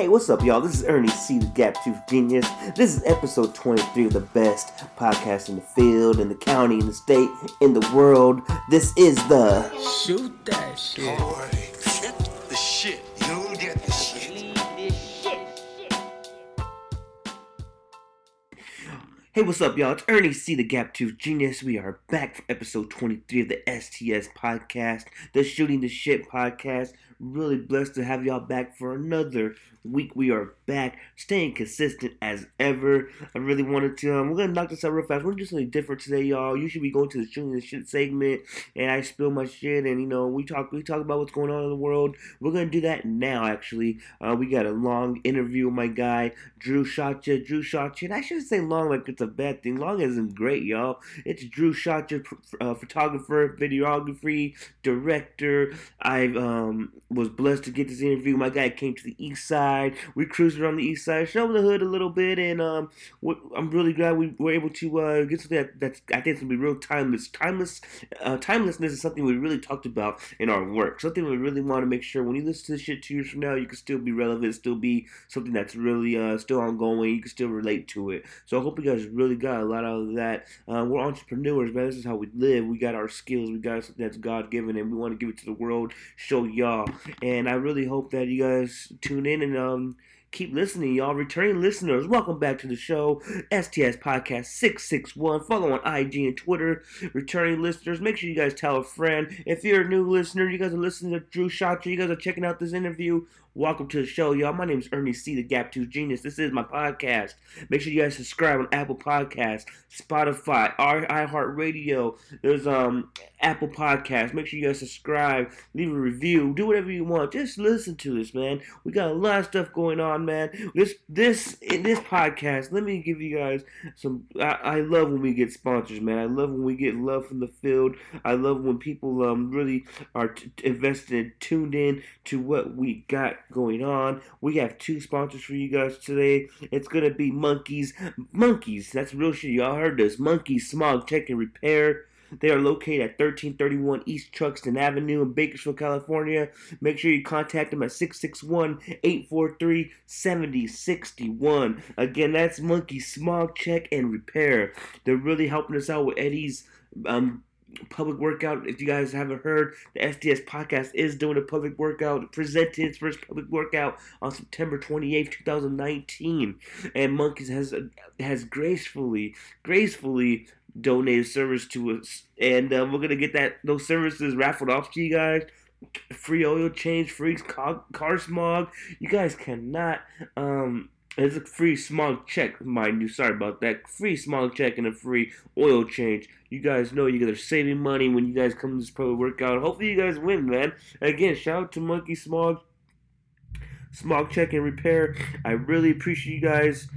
Hey, what's up, y'all? This is Ernie C, the Gap Tooth Genius. This is episode 23 of the best podcast in the field, in the county, in the state, in the world. This is the Shoot that shit. Alright, get the shit. You get the shit. Hey, what's up, y'all? It's Ernie C, the Gap Tooth Genius. We are back for episode 23 of the STS podcast, the Shooting the Shit podcast. Really blessed to have y'all back for another week. We are back, staying consistent as ever. I really wanted to, um, we're gonna knock this out real fast. We're doing something different today, y'all. Usually we go into the Shooting the Shit segment and I spill my shit and, you know, we talk, we talk about what's going on in the world. We're gonna do that now, actually. Uh, we got a long interview with my guy, Drew Shotcha. Drew Shotcha. I shouldn't say long like it's a bad thing. Long isn't great, y'all. It's Drew Shotcha, uh, photographer, videography, director. I um, was blessed to get this interview. My guy came to the east side. We cruised around the east side, showed the hood a little bit, and um, I'm really glad we were able to uh, get something that that's I think it's gonna be real timeless. Timeless, uh, timelessness is something we really talked about in our work. Something we really want to make sure when you listen to this shit two years from now, you can still be relevant, still be something that's really uh, still ongoing. You can still relate to it. So I hope you guys really got a lot out of that. Uh, we're entrepreneurs, man. This is how we live. We got our skills. We got something that's God given, and we want to give it to the world, show y'all. And I really hope that you guys tune in and um keep listening, y'all. Returning listeners, welcome back to the show. STS Podcast 661. Follow on IG and Twitter. Returning listeners, make sure you guys tell a friend. If you're a new listener, you guys are listening to Drew Shotcha, you guys are checking out this interview. Welcome to the show, y'all. My name is Ernie C, the Gap Tooth Genius. This is my podcast. Make sure you guys subscribe on Apple Podcasts, Spotify, iHeartRadio. There's um Apple Podcasts. Make sure you guys subscribe, leave a review, do whatever you want. Just listen to this, man. We got a lot of stuff going on, man. This this in this podcast. Let me give you guys some. I, I love when we get sponsors, man. I love when we get love from the field. I love when people um really are t- invested tuned in to what we got going on. We have two sponsors for you guys today. It's gonna be Monkeys. Monkeys, that's real shit. Y'all heard this. Monkeys Smog Check and Repair. They are located at 1331 East Truxtun Avenue in Bakersfield, California. Make sure you contact them at 661 843 7061. Again, that's Monkey Smog Check and Repair. They're really helping us out with Eddie's um, public workout. If you guys haven't heard, the STS podcast is doing a public workout, presented its first public workout on September 28th, 2019. And Monkeys has has gracefully, gracefully donated service to us. And uh, we're gonna get that those services raffled off to you guys. Free oil change, free car smog. You guys cannot um it's a free smog check, mind you. Sorry about that. Free smog check and a free oil change. You guys know you guys are saving money when you guys come to this pro workout. Hopefully you guys win, man. Again, shout out to Monkey Smog, Smog Check and Repair. I really appreciate you guys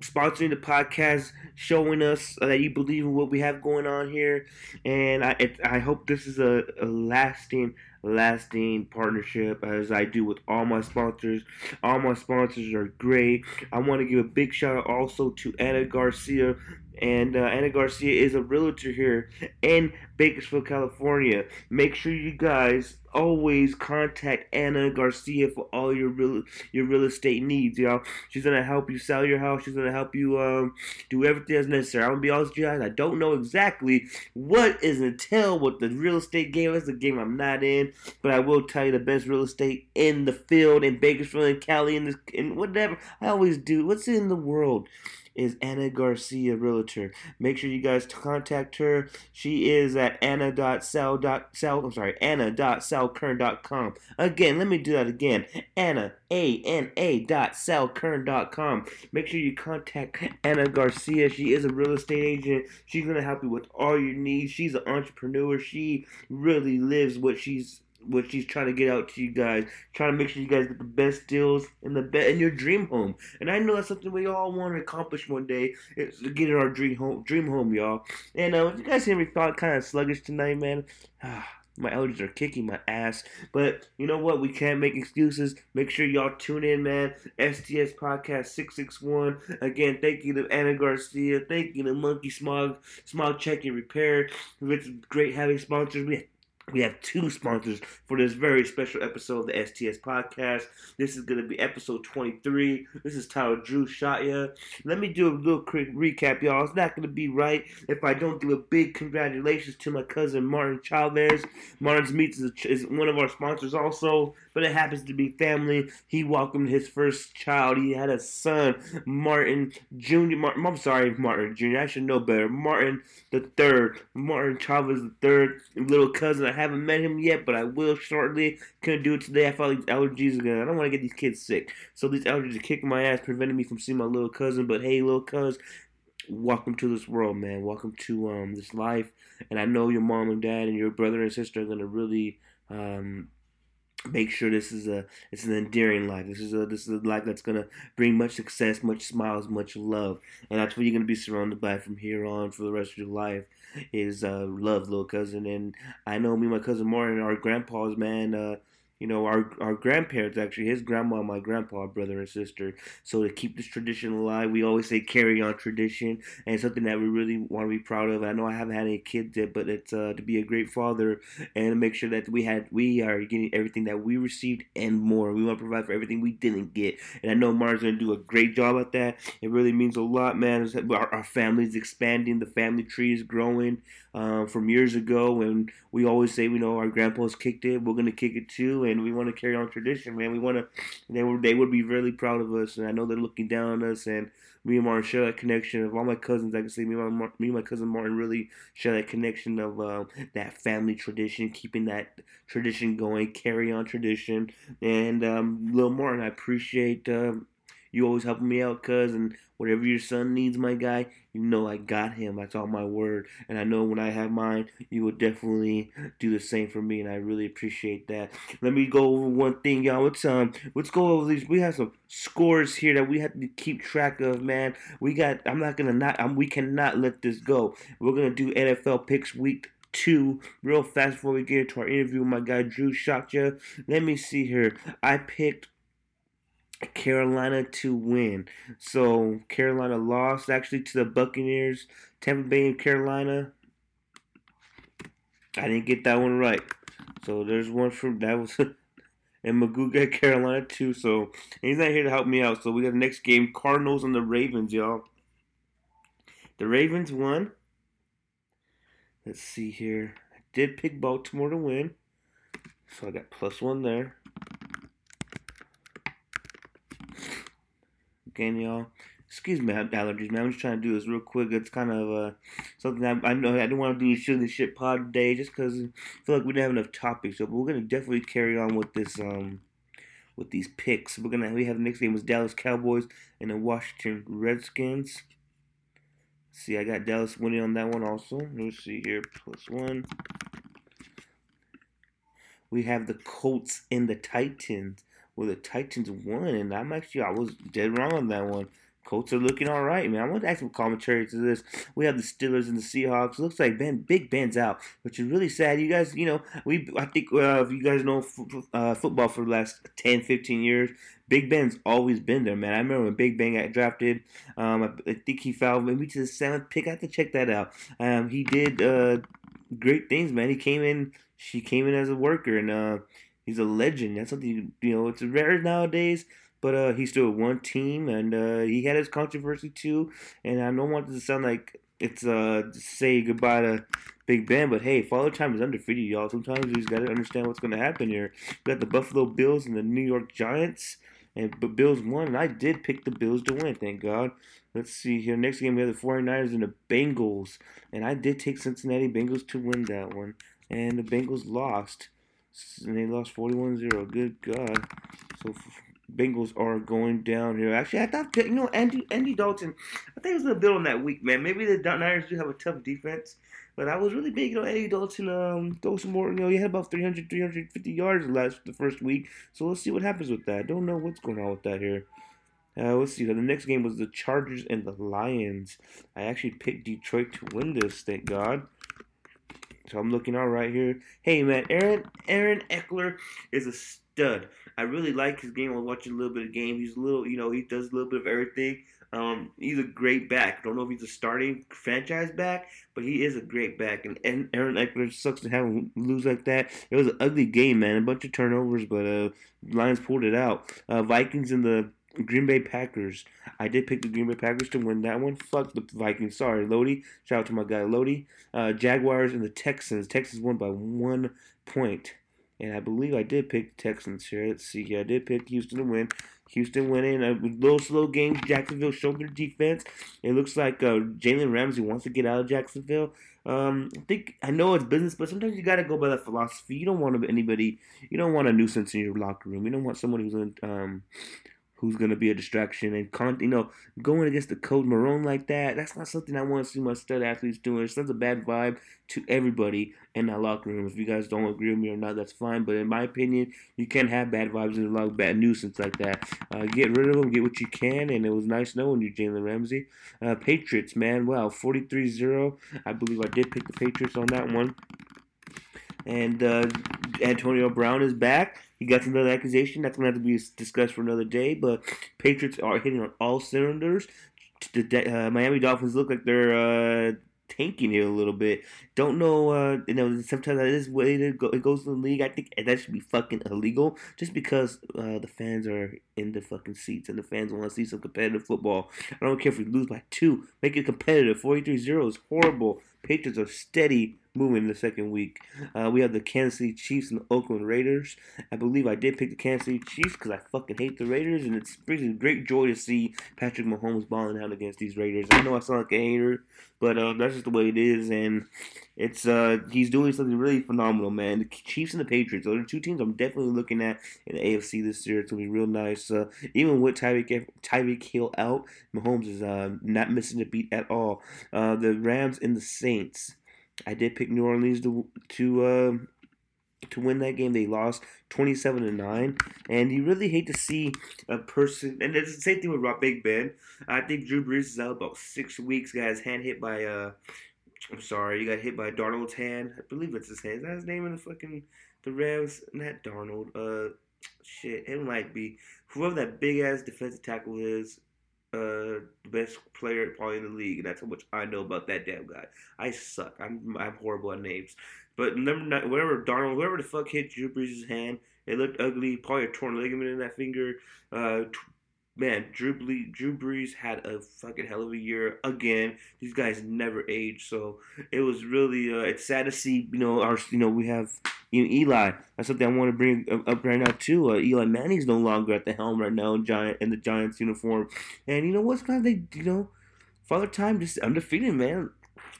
sponsoring the podcast, showing us that you believe in what we have going on here, and I it, I hope this is a, a lasting lasting partnership as I do with all my sponsors. All my sponsors are great. I want to give a big shout out also to Anna Garcia. And uh, Anna Garcia is a realtor here in Bakersfield, California. Make sure you guys always contact Anna Garcia for all your real your real estate needs, y'all. She's gonna help you sell your house. She's gonna help you um, do everything that's necessary. I'm gonna be honest with you guys. I don't know exactly what is entail what the real estate game is. The game I'm not in, but I will tell you the best real estate in the field in Bakersfield and Cali and this and whatever. I always do. What's in the world? is Anna Garcia Realtor. Make sure you guys contact her. She is at anna.sell.sell. I'm sorry, anna.sellkern.com. Again, let me do that again. Anna, A-N-A dot sellkern.com. Make sure you contact Anna Garcia. She is a real estate agent. She's going to help you with all your needs. She's an entrepreneur. She really lives what she's what she's trying to get out to you guys, trying to make sure you guys get the best deals in the be- in your dream home. And I know that's something we all want to accomplish one day. Is to get in our dream home, dream home, y'all. And uh, if you guys hear me felt kind of sluggish tonight, man. My allergies are kicking my ass. But you know what? We can't make excuses. Make sure y'all tune in, man. STS Podcast 661. Again, thank you to Anna Garcia. Thank you to Monkey Smog, Smog Check and Repair. It's great having sponsors. We we have two sponsors for this very special episode of the STS podcast. This is going to be episode 23. This is Tyler Drew Shotya. Let me do a little quick recap, y'all. It's not going to be right if I don't do a big congratulations to my cousin Martin Chavez. Martin's Meats is, is one of our sponsors also, but it happens to be family. He welcomed his first child. He had a son, Martin Jr. Martin, I'm sorry, Martin Jr. I should know better. Martin the third. Martin Chavez the third. Little cousin. I haven't met him yet, but I will shortly. Couldn't do it today. I felt these allergies again. I don't want to get these kids sick. So these allergies are kicking my ass, preventing me from seeing my little cousin. But hey, little cuz, welcome to this world, man. Welcome to um this life. And I know your mom and dad and your brother and sister are gonna really um make sure this is a it's an endearing life. This is a this is a life that's gonna bring much success, much smiles, much love, and that's what you're gonna be surrounded by from here on for the rest of your life. Is uh, love, little cousin, and I know me, and my cousin Martin, our grandpas, man. Uh, you know, our our grandparents actually, his grandma, my grandpa, brother and sister. So to keep this tradition alive, we always say carry on tradition, and something that we really want to be proud of. I know I haven't had any kids yet, but it's uh, to be a great father and make sure that we had we are getting everything that we received and more. We want to provide for everything we didn't get, and I know Martin's gonna do a great job at that. It really means a lot, man. Our, our family's expanding, the family tree is growing. Um, from years ago, and we always say, you know, our grandpas kicked it, we're gonna kick it too, and we want to carry on tradition, man. We want to. They would they would be really proud of us, and I know they're looking down on us. And me and Martin share that connection of all my cousins. I can say me and my, me and my cousin Martin really share that connection of uh, that family tradition, keeping that tradition going, carry on tradition. And um, little Martin, I appreciate. Uh, you always helping me out, cuz, and whatever your son needs, my guy, you know I got him. That's all my word. And I know when I have mine, you will definitely do the same for me, and I really appreciate that. Let me go over one thing, y'all. Let's um, let's go over these. We have some scores here that we have to keep track of, man. We got. I'm not gonna not. I'm, we cannot let this go. We're gonna do NFL picks week two real fast before we get into our interview with my guy Drew Shotya. Let me see here. I picked Carolina to win. So Carolina lost actually to the Buccaneers. Tampa Bay and Carolina. I didn't get that one right. So there's one from that was and Magoo got Carolina too. So he's not here to help me out. So we got the next game, Cardinals and the Ravens, y'all. The Ravens won. Let's see here. I did pick Baltimore to win. So I got plus one there. Again, y'all. Excuse me, I have allergies, man. I'm just trying to do this real quick. It's kind of uh, something I, I know I didn't want to do shit the shit pod today just because I feel like we didn't have enough topics. So, but we're gonna definitely carry on with this um with these picks. We're gonna we have the next game was Dallas Cowboys and the Washington Redskins. See, I got Dallas winning on that one also. Let's see here, plus one. We have the Colts and the Titans well, the Titans won, and I'm actually I was dead wrong on that one. Colts are looking all right, man. I want to add some commentary to this. We have the Steelers and the Seahawks. Looks like Ben, Big Ben's out, which is really sad. You guys, you know, we I think uh, if you guys know f- uh, football for the last 10, 15 years, Big Ben's always been there, man. I remember when Big Ben got drafted. Um, I, I, think he fell maybe to the seventh pick. I have to check that out. Um, he did uh, great things, man. He came in. She came in as a worker, and uh, he's a legend. That's something you know. It's rare nowadays, but uh, he's still one team, and uh, he had his controversy too. And I don't want this to sound like it's uh say goodbye to Big Ben, but hey, Father Time is undefeated, y'all. Sometimes you just gotta understand what's gonna happen here. We got the Buffalo Bills and the New York Giants, and but Bills won, and I did pick the Bills to win. Thank God. Let's see here. Next game, we have the 49ers and the Bengals. And I did take Cincinnati Bengals to win that one. And the Bengals lost and they lost 41-0. Good God. So Bengals are going down here. Actually, I thought you know Andy Andy Dalton. I think he was a bit on that week, man. Maybe the Niners do have a tough defense, but I was really big on Andy Dalton. Um, throw some more. You know, he had about 300, 350 yards last the first week. So let's see what happens with that. Don't know what's going on with that here. Uh, let's see. The next game was the Chargers and the Lions. I actually picked Detroit to win this. Thank God. So I'm looking all right here. Hey man, Aaron Aaron Ekeler is a stud. I really like his game. I was watching a little bit of game. He's a little, you know, he does a little bit of everything. Um, he's a great back. Don't know if he's a starting franchise back, but he is a great back. And, and Aaron Ekeler sucks to have him lose like that. It was an ugly game, man. A bunch of turnovers, but uh, Lions pulled it out. Uh, Vikings in the Green Bay Packers. I did pick the Green Bay Packers to win that one. Fuck the Vikings. Sorry, Lodi. Shout out to my guy Lodi. Uh, Jaguars and the Texans. Texans won by one point. And I believe I did pick the Texans here. Let's see here. I did pick Houston to win. Houston went in a little slow game. Jacksonville showed their defense. It looks like uh, Jalen Ramsey wants to get out of Jacksonville. Um, I think I know it's business, but sometimes you gotta go by that philosophy. You don't want anybody. You don't want a nuisance in your locker room. You don't want someone who's in, um, who's going to be a distraction and con- you know going against the coach Marrone like that. That's not something I want to see my stud athletes doing. It sends a bad vibe to everybody in that locker room. If you guys don't agree with me or not, that's fine. But in my opinion, you can't have bad vibes in lot of bad nuisance like that. Uh, get rid of them, get what you can, and it was nice knowing you, Jalen Ramsey. Uh, Patriots, man, wow, 43-0. I believe I did pick the Patriots on that one. And uh, Antonio Brown is back. He got another accusation. That's going to have to be discussed for another day. But Patriots are hitting on all cylinders. The uh, Miami Dolphins look like they're uh, tanking here a little bit. Don't know, uh, you know, sometimes that is way to go. It goes to the league. I think that should be fucking illegal just because uh, the fans are in the fucking seats and the fans want to see some competitive football. I don't care if we lose by two. Make it competitive. 43-0 is horrible. Patriots are steady moving in the second week. Uh, we have the Kansas City Chiefs and the Oakland Raiders. I believe I did pick the Kansas City Chiefs because I fucking hate the Raiders, and it's brings great joy to see Patrick Mahomes balling out against these Raiders. I know I sound like a hater, but uh, that's just the way it is, and it's uh, he's doing something really phenomenal, man. The Chiefs and the Patriots, are two teams I'm definitely looking at in the AFC this year. It's gonna be real nice. Uh, even with Tyreek Tyreek Hill out, Mahomes is uh, not missing a beat at all. Uh, the Rams and the Saints. I did pick New Orleans to to uh, to win that game. They lost twenty seven to nine, and you really hate to see a person. And it's the same thing with Rob Big Ben. I think Drew Brees is out about six weeks. His hand hit by uh, I'm sorry, you got hit by Darnold's hand. I believe it's his hand. Is that his name in the fucking the Rams? Not Darnold. Uh, shit, it might be whoever that big ass defensive tackle is uh, best player probably in the league, and that's how much I know about that damn guy. I suck. I'm I'm horrible at names. But number nine, whatever Darnold, whoever the fuck hit Drew Brees' hand, it looked ugly. Probably a torn ligament in that finger. Uh, man, Drew Ble- Drew Brees had a fucking hell of a year again. These guys never age, so it was really uh, it's sad to see. You know, our you know we have you know, Eli. That's something I want to bring up right now too. Uh, Eli Manning's no longer at the helm right now in Giant in the Giants uniform, and you know what's kind of they you know, Father Time just undefeated man.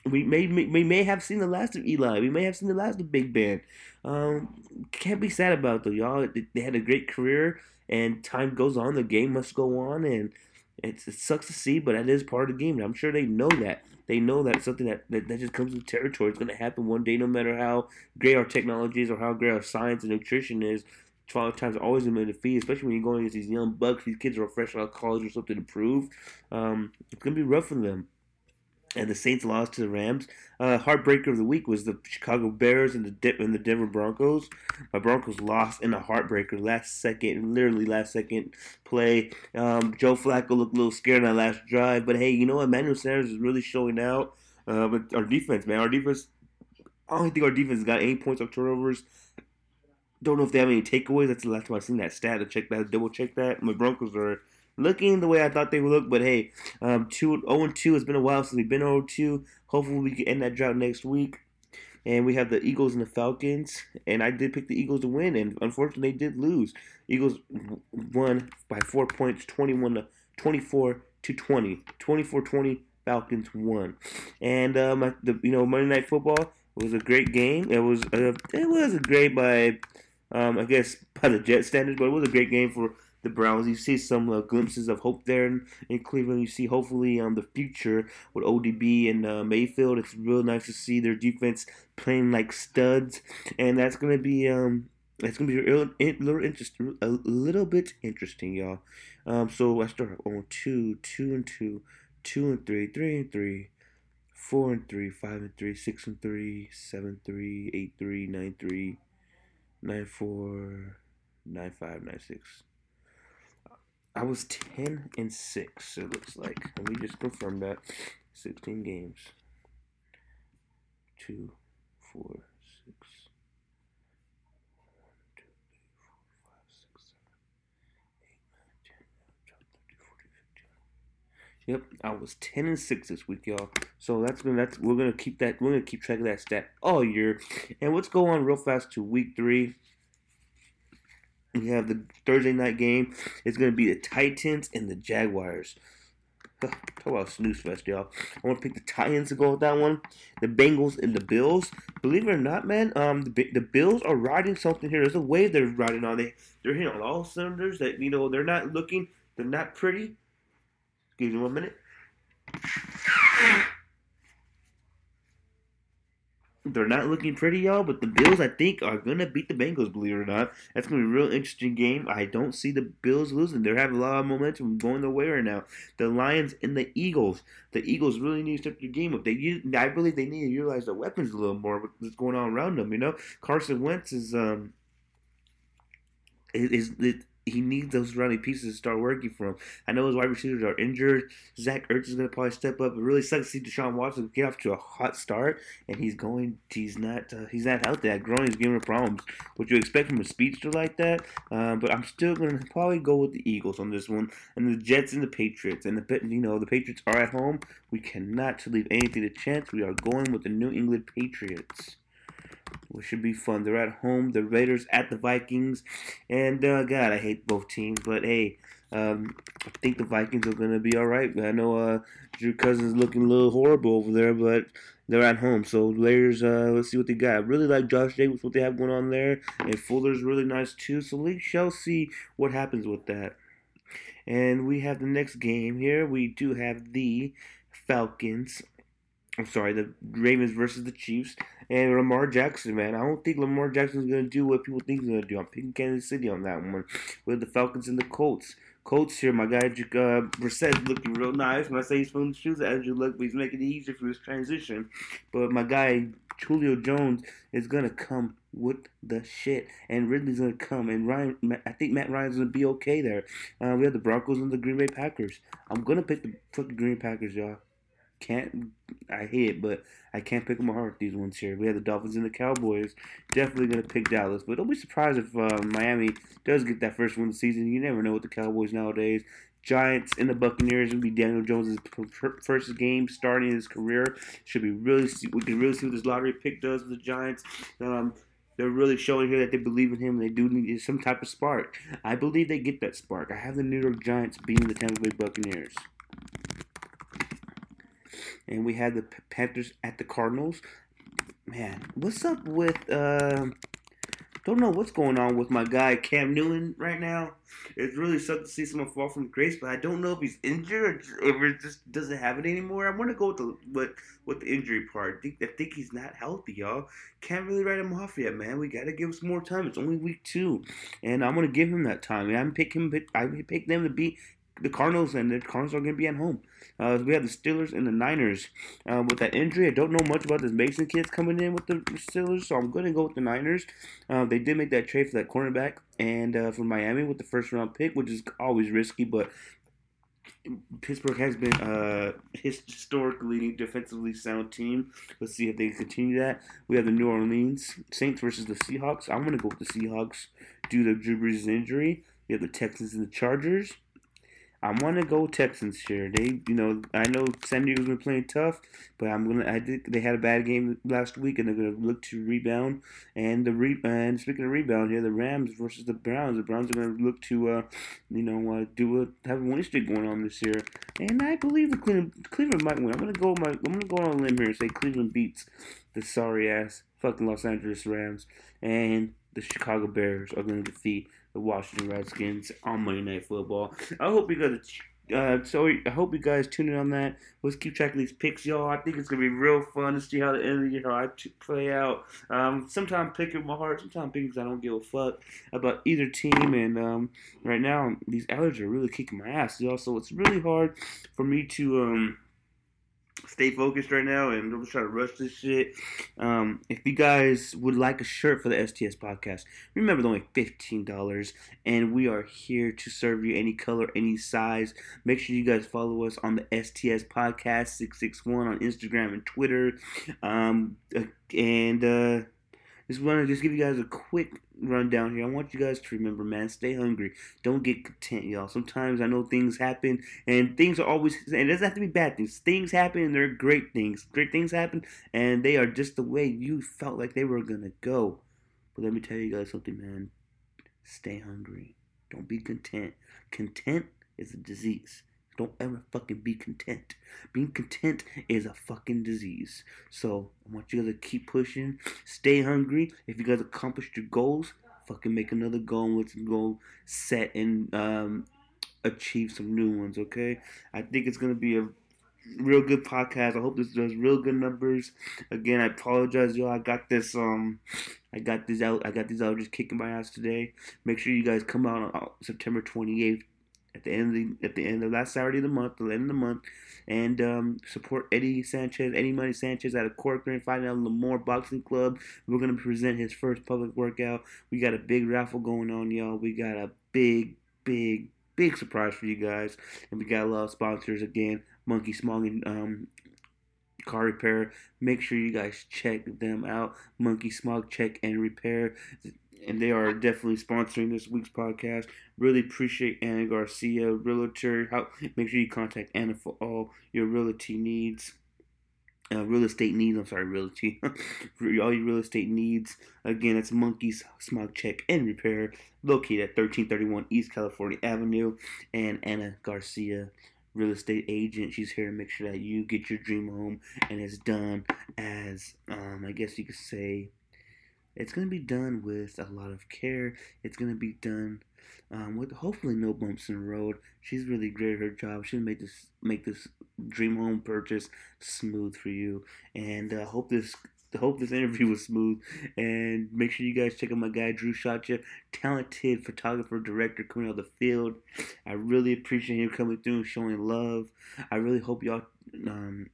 We may, may we may have seen the last of Eli. We may have seen the last of Big Ben. Um, can't be sad about it, though, y'all. They had a great career, and time goes on. The game must go on, and it sucks to see, but that is part of the game. And I'm sure they know that. They know that something that, that, that just comes with territory. It's going to happen one day, no matter how great our technology is or how great our science and nutrition is. Father Time's always going to defeat, especially when you're going against these young bucks. These kids are fresh out of college or something to prove. Um, it's going to be rough for them and the Saints lost to the Rams. Uh, heartbreaker of the week was the Chicago Bears and the De- and the Denver Broncos. My Broncos lost in a heartbreaker, last second, literally last second play. Um, Joe Flacco looked a little scared on that last drive, but hey, you know what? Emmanuel Sanders is really showing out. Uh, but our defense, man, our defense. I don't think our defense got any points of turnovers. Don't know if they have any takeaways. That's the last time I've seen that stat. To check that, double check that. My Broncos are looking the way I thought they would look. But hey, um, two, 0 2 It's been a while since we've been 0 2. Hopefully, we can end that drought next week. And we have the Eagles and the Falcons. And I did pick the Eagles to win, and unfortunately, they did lose. Eagles won by four points, 21 to 24 to 20. 24 20, Falcons won. And um, the you know Monday Night Football was a great game. It was uh, it was a great by um, I guess by the Jet standards, but it was a great game for the Browns. You see some uh, glimpses of hope there in, in, Cleveland. You see hopefully um, the future with ODB and uh, Mayfield. It's real nice to see their defense playing like studs, and that's gonna be um, it's gonna be a little, interesting, a little bit interesting, y'all. Um, so I start on two, two and two, two and three, three and three, four and three, five and three, six and three, seven three, eight three, nine three, nine four, nine five, nine six. I was ten and six. It looks like. Let me just confirm that. Sixteen games. Two, four, six. one, two, three, four, five, six, seven, eight, nine, 10, 11, 12, 13, 14, 15. Yep, I was ten and six this week, y'all. So that's gonna that's we're gonna keep that we're gonna keep track of that stat all year. And let's go on real fast to week three. We have the Thursday night game. It's gonna be the Titans and the Jaguars. Talk about snooze fest, y'all. I want to pick the Titans to go with that one. The Bengals and the Bills. Believe it or not, man, um, the, the Bills are riding something here. There's a wave they're riding on. They they're hitting on all cylinders. That you know they're not looking. They're not pretty. Excuse me one minute. They're not looking pretty, y'all, but the Bills, I think, are going to beat the Bengals, believe it or not. That's going to be a real interesting game. I don't see the Bills losing. They're having a lot of momentum going their way right now. The Lions and the Eagles. The Eagles really need to step their game up. They, I believe they need to utilize their weapons a little more what's going on around them, you know? Carson Wentz is, um, is, is he needs those surrounding pieces to start working for him. I know his wide receivers are injured. Zach Ertz is going to probably step up. It really sucks to see Deshaun Watson get off to a hot start, and he's going. He's not. Uh, he's not healthy. That groin is giving him problems. Would you expect from a speedster like that? Um, but I'm still going to probably go with the Eagles on this one, and the Jets and the Patriots. And the you know the Patriots are at home. We cannot leave anything to chance. We are going with the New England Patriots which should be fun. They're at home. The Raiders at the Vikings, and uh, God, I hate both teams, but hey, um, I think the Vikings are gonna be all right. I know uh, Drew Cousins looking a little horrible over there, but they're at home. So Raiders, uh, let's see what they got. I really like Josh Jacobs, what they have going on there, and Fuller's really nice too. So we shall see what happens with that. And we have the next game here. We do have the Falcons I'm sorry, the Ravens versus the Chiefs and Lamar Jackson, man. I don't think Lamar Jackson's gonna do what people think he's gonna do. I'm picking Kansas City on that one with the Falcons and the Colts. Colts here, my guy uh, Brissett looking real nice. When I say he's filling the shoes, Andrew Luck, but he's making it easier for his transition. But my guy Julio Jones is gonna come with the shit, and Ridley's gonna come, and Ryan. I think Matt Ryan's gonna be okay there. Uh, we have the Broncos and the Green Bay Packers. I'm gonna pick the fucking Green Packers, y'all can't. I hate it, but I can't pick them apart. These ones here. We have the Dolphins and the Cowboys. Definitely gonna pick Dallas, but don't be surprised if uh, Miami does get that first win of the season. You never know with the Cowboys nowadays. Giants and the Buccaneers will be Daniel Jones' first game starting his career. Should be really see, we can really see what this lottery pick does with the Giants. Um, they're really showing here that they believe in him. They do need some type of spark. I believe they get that spark. I have the New York Giants beating the Tampa Bay Buccaneers and we had the Panthers at the Cardinals. Man, what's up with uh don't know what's going on with my guy Cam Newton right now. It's really sucks to see someone fall from grace, but I don't know if he's injured or if it just doesn't have it anymore. I want to go with the with, with the injury part. I think, I think he's not healthy, y'all. Can't really write him off yet, man. We got to give him some more time. It's only week two, and I'm gonna give him that time. And I'm picking I pick them to beat the Cardinals, and the Cardinals are to be at home. Uh, we have the Steelers and the Niners. Uh, with that injury, I don't know much about this Mason kids coming in with the Steelers, so I'm going to go with the Niners. Uh, they did make that trade for that cornerback and uh, for Miami with the first round pick, which is always risky, but Pittsburgh has been uh, historically defensively sound team. Let's see if they continue that. We have the New Orleans Saints versus the Seahawks. I'm going to go with the Seahawks due to Drew Brees' injury. We have the Texans and the Chargers. I want to go Texans here. They, you know, I know San Diego's been playing tough, but I'm gonna. I think They had a bad game last week, and they're gonna look to rebound. And the re and speaking of rebound here, the Rams versus the Browns. The Browns are gonna look to, uh, you know, uh, do a have a winning streak going on this year. And I believe the Cleveland Cleveland might win. I'm gonna go my. I'm gonna go on a limb here and say Cleveland beats the sorry ass fucking Los Angeles Rams, and the Chicago Bears are gonna defeat the Washington Redskins on Monday Night Football. I hope you guys. Uh, so I hope you guys tune in on that. Let's keep track of these picks, y'all. I think it's gonna be real fun to see how the end of the year how I play out. Um, sometimes picking my heart, sometimes picking I don't give a fuck about either team. And um, right now, these allergies are really kicking my ass, y'all. So it's really hard for me to um, stay focused right now, and I'm trying to rush this shit. Um, if you guys would like a shirt for the STS podcast, remember they're only fifteen dollars, and we are here to serve you any color, any size. Make sure you guys follow us on the STS podcast six six one on Instagram and Twitter, um, uh, and uh, just want to just give you guys a quick rundown here. I want you guys to remember, man, stay hungry. Don't get content, y'all. Sometimes I know things happen, and things are always, and it doesn't have to be bad things. Things happen, and they're great things. Great things happen, and they are just the way you felt like they were gonna go. But let me tell you guys something, man. Stay hungry. Don't be content. Content is a disease. Don't ever fucking be content. Being content is a fucking disease. So I want you guys to keep pushing. Stay hungry. If you guys accomplished your goals, fucking make another goal and let's go set and um, achieve some new ones. Okay. I think it's gonna be a real good podcast. I hope this does real good numbers. Again, I apologize, y'all. I got this um I got this out I got these out just kicking my ass today. Make sure you guys come out on September twenty eighth at the end of the at the end of last Saturday of the month, the end of the month, and um, support Eddie Sanchez, Eddie Money Sanchez out of Corcoran, fighting out Lemoore Boxing Club. We're gonna present his first public workout. We got a big raffle going on, y'all. We got a big, big, big surprise for you guys, and we got a lot of sponsors again. Monkey Smog and um, car repair. Make sure you guys check them out. Monkey Smog Check and Repair. And they are definitely sponsoring this week's podcast. Really appreciate Anna Garcia, realtor. How, make sure you contact Anna for all your realty needs. Uh, real estate needs. I'm sorry, realty. all your real estate needs. Again, it's Monkeys Smog Check and Repair, located at 1331 East California Avenue, and Anna Garcia real estate agent. She's here to make sure that you get your dream home and it's done as um, I guess you could say it's gonna be done with a lot of care. It's gonna be done um, with hopefully no bumps in the road. She's really great at her job. She'll make this make this dream home purchase smooth for you. And I uh, hope this hope this interview was smooth. And make sure you guys check out my guy Drew Shotcha, talented photographer, director coming out of the field. I really appreciate him coming through and showing love. I really hope y'all um,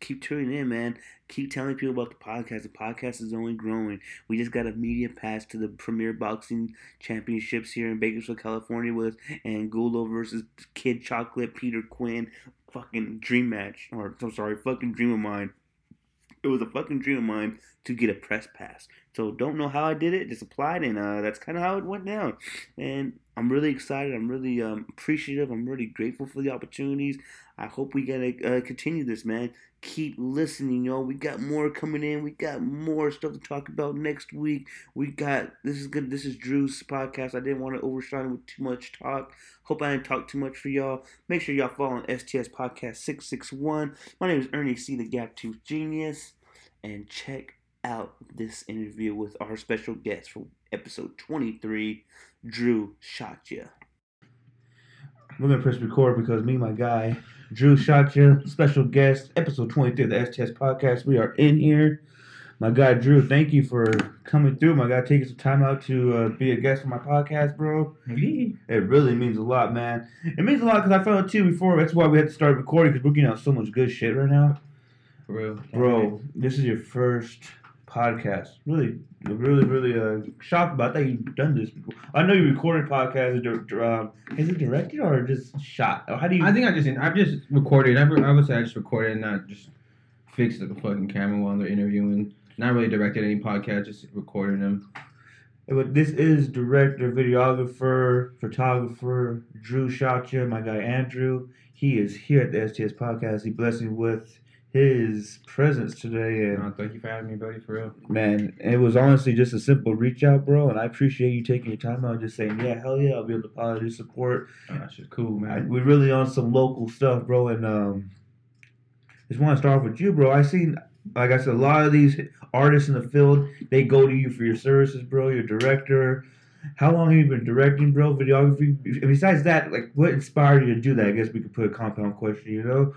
keep tuning in, man. Keep telling people about the podcast. The podcast is only growing. We just got a media pass to the Premier Boxing Championships here in Bakersfield, California, with Angulo versus Kid Chocolate, Peter Quillin. Fucking dream match, or I'm sorry, fucking dream of mine it was a fucking dream of mine to get a press pass. So don't know how I did it, just applied, and uh, that's kind of how it went down. And I'm really excited. I'm really um, appreciative. I'm really grateful for the opportunities. I hope we gotta uh, continue this, man. Keep listening, y'all. We got more coming in. We got more stuff to talk about next week. We got this is good. This is Drew's podcast. I didn't want to overshine with too much talk. Hope I didn't talk too much for y'all. Make sure y'all follow on STS Podcast six six one. My name is Ernie C, the Gap Tooth Genius, and check out this interview with our special guest for episode twenty three, Drew Shotya. We're gonna press record because me, my guy, Drew Shotya, special guest, episode 23 of the STS podcast. We are in here. My guy Drew, thank you for coming through. My guy, taking some time out to uh, be a guest on my podcast, bro. It really means a lot, man. It means a lot because I felt it too before. That's why we had to start recording because we're getting out so much good shit right now. For real. Bro, this is your first podcast. Really, really, really uh, shocked about that you've done this before. I know you recorded podcasts. Um, is it directed or just shot? How do you? I think I just I've just recorded. I, I would say I just recorded and not just fixed the fucking camera while they're interviewing. Not really directed any podcast, just recording them. But this is director, videographer, photographer Drew Shotya, my guy Andrew. He is here at the STS podcast. He blessed me with his presence today. And no, thank you for having me, buddy. For real, man. It was honestly just a simple reach out, bro. And I appreciate you taking your time out, just saying, yeah, hell yeah, I'll be able to probably support. Oh, that's just cool, man. We're really on some local stuff, bro. And um, just want to start off with you, bro. I seen. Like I said, a lot of these artists in the field, they go to you for your services, bro. Your director, how long have you been directing, bro? Videography. Besides that, like, what inspired you to do that? I guess we could put a compound question, you know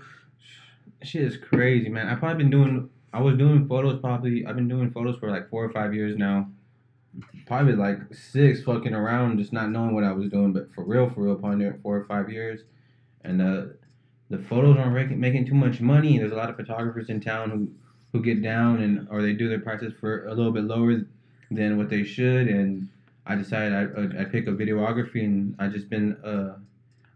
shit is crazy, man. I've probably been doing. I was doing photos probably. I've been doing photos for like four or five years now. Probably like six, fucking around, just not knowing what I was doing. But for real, for real, probably four or five years. And uh, the photos aren't making, too much money. There's a lot of photographers in town who who get down and or they do their prices for a little bit lower than what they should. And I decided I I pick up videography, and I just been uh.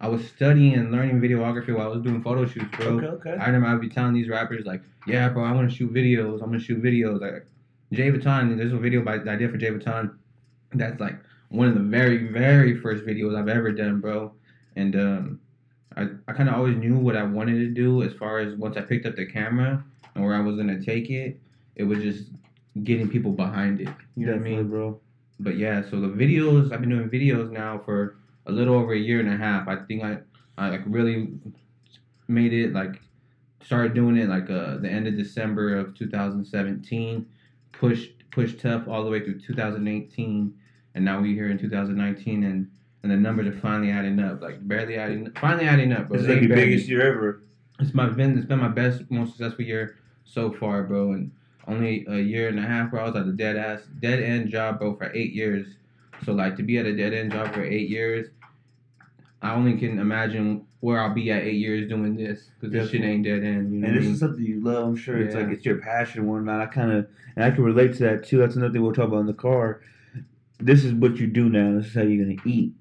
I was studying and learning videography while I was doing photo shoots, bro. Okay, okay. I remember I'd be telling these rappers like, "Yeah, bro, I want to shoot videos. I'm gonna shoot videos." Like Jay Vuitton, there's a video by that I did for Jay Vuitton. That's like one of the very, very first videos I've ever done, bro. And um, I, I kind of always knew what I wanted to do as far as once I picked up the camera and where I was gonna take it. It was just getting people behind it. You know what I Definitely, mean? bro. But yeah, so the videos I've been doing videos now for a little over a year and a half. I think I I like really made it like started doing it like uh the end of December of 2017. Pushed pushed tough all the way through 2018, and now we're here in 2019, and and the numbers are finally adding up, like barely adding, finally adding up. Bro. This like your biggest year ever. it's my been it's been my best most successful year so far, bro. And only a year and a half, bro. I was at a dead ass dead end job, bro, for eight years. So like to be at a dead end job for eight years, I only can imagine where I'll be at eight years doing this because this shit ain't dead end. You know And this mean? is something you love. I'm sure it's like it's your passion, and whatnot. I kind of and I can relate to that too. That's another thing we'll talk about in the car. This is what you do now. This is how you're gonna eat.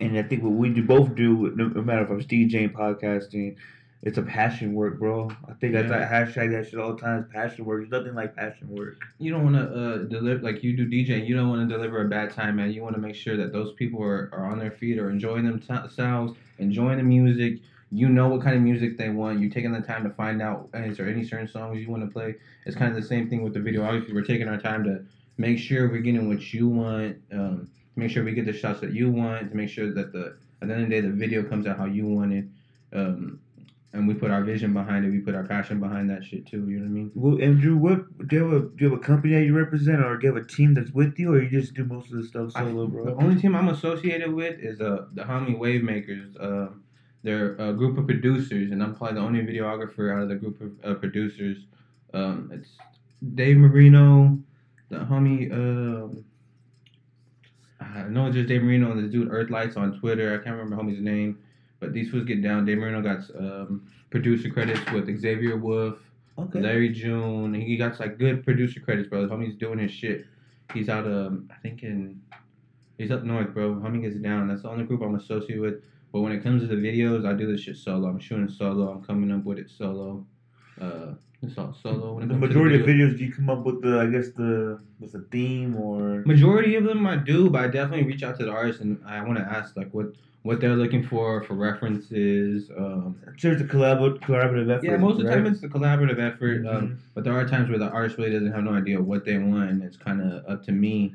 And I think what we do both do, no, no matter if I'm DJing, podcasting, it's a passion work, bro. I think Yeah. I hashtag that shit all the time. It's passion work. There's nothing like passion work. you don't want to uh, deliver like you do DJ. You don't want to deliver a bad time, man. You want to make sure that those people are, are on their feet or enjoying themselves, enjoying the music. You know what kind of music they want. You're taking the time to find out is there any certain songs you want to play. It's kind of the same thing with the videography. We're taking our time to make sure we're getting what you want. Um, make sure we get the shots that you want. To make sure that the at the end of the day the video comes out how you want it. Um, and we put our vision behind it. We put our passion behind that shit too. You know what I mean? Well, Andrew, what do you have a do you have a company that you represent, or do you have a team that's with you, or you just do most of the stuff solo, The bro? The only team I'm associated with is uh, the Homie Wave Makers. Uh, they're a group of producers, and I'm probably the only videographer out of the group of uh, producers. Um, it's Dave Marino, the homie. Um, I know it's just Dave Marino and this dude Earth Lights on Twitter. I can't remember homie's name, these fools get down. Dave Marino got um, producer credits with Xavier Wulf. Okay. Larry June. He got like good producer credits, bro. Homie's doing his shit. He's out um I think in he's up north, bro. Homie gets down. That's the only group I'm associated with. But when it comes to the videos, I do this shit solo. I'm shooting solo. I'm coming up with it solo. Uh, it's all solo. When it The comes majority to of videos. videos, do you come up with the, I guess the, with a theme or? Majority of them I do, but I definitely reach out to the artists and I want to ask like what what they're looking for for references. Um, sure it's a collab- collaborative effort. yeah, most of the right? time it's a collaborative effort. Um, Mhm. But there are times where the artist really doesn't have no idea what they want, and it's kind of up to me.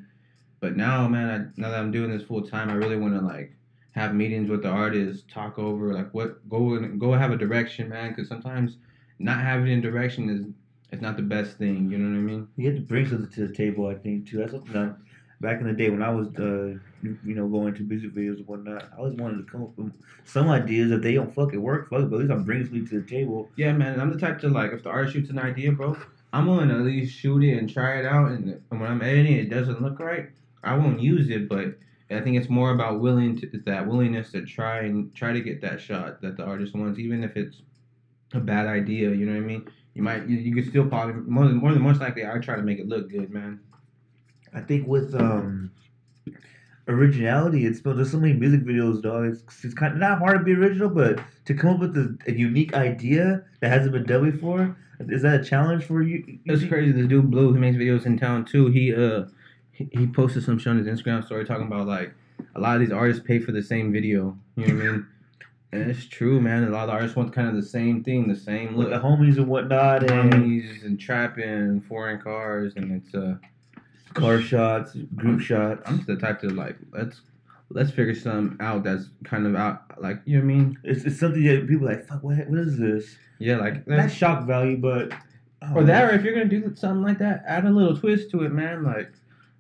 But now, man, I, now that I'm doing this full time, I really want to like have meetings with the artists, talk over like what go and go have a direction, man. Because sometimes not having a direction is it's not the best thing. You know what I mean? You have to bring something to the table, I think, too. That's something that back in the day when I was, uh, you know, going to music videos and whatnot, I always wanted to come up with some ideas. If they don't fucking work, fuck it, but at least I'm bringing something to the table. Yeah, man. I'm the type to like if the artist shoots an idea, bro, I'm willing to at least shoot it and try it out. And, and when I'm editing, it doesn't look right, I won't use it. But I think it's more about willing to that willingness to try and try to get that shot that the artist wants, even if it's a bad idea. You know what I mean? You might you, you could still probably more than more than most likely I try to make it look good, man. I think with um originality, it's there's so many music videos, dog. It's, it's kind of not hard to be original, but to come up with a, a unique idea that hasn't been done before, is that a challenge for you? It's crazy. This dude Blue, he makes videos in town too. He uh he, he posted some shit on his Instagram story talking about like a lot of these artists pay for the same video. You know what I mean? And it's true, man. A lot of artists want kind of the same thing, the same with look. the homies and whatnot, and Homies and trapping, foreign cars, and it's uh. car shots, group shots. I'm just the type to like let's let's figure something out that's kind of out like you know what I mean? It's, it's something that people are like, fuck, what, what is this? Yeah, like Not shock value, but oh, Or that, or if you're gonna do something like that, add a little twist to it, man. Like,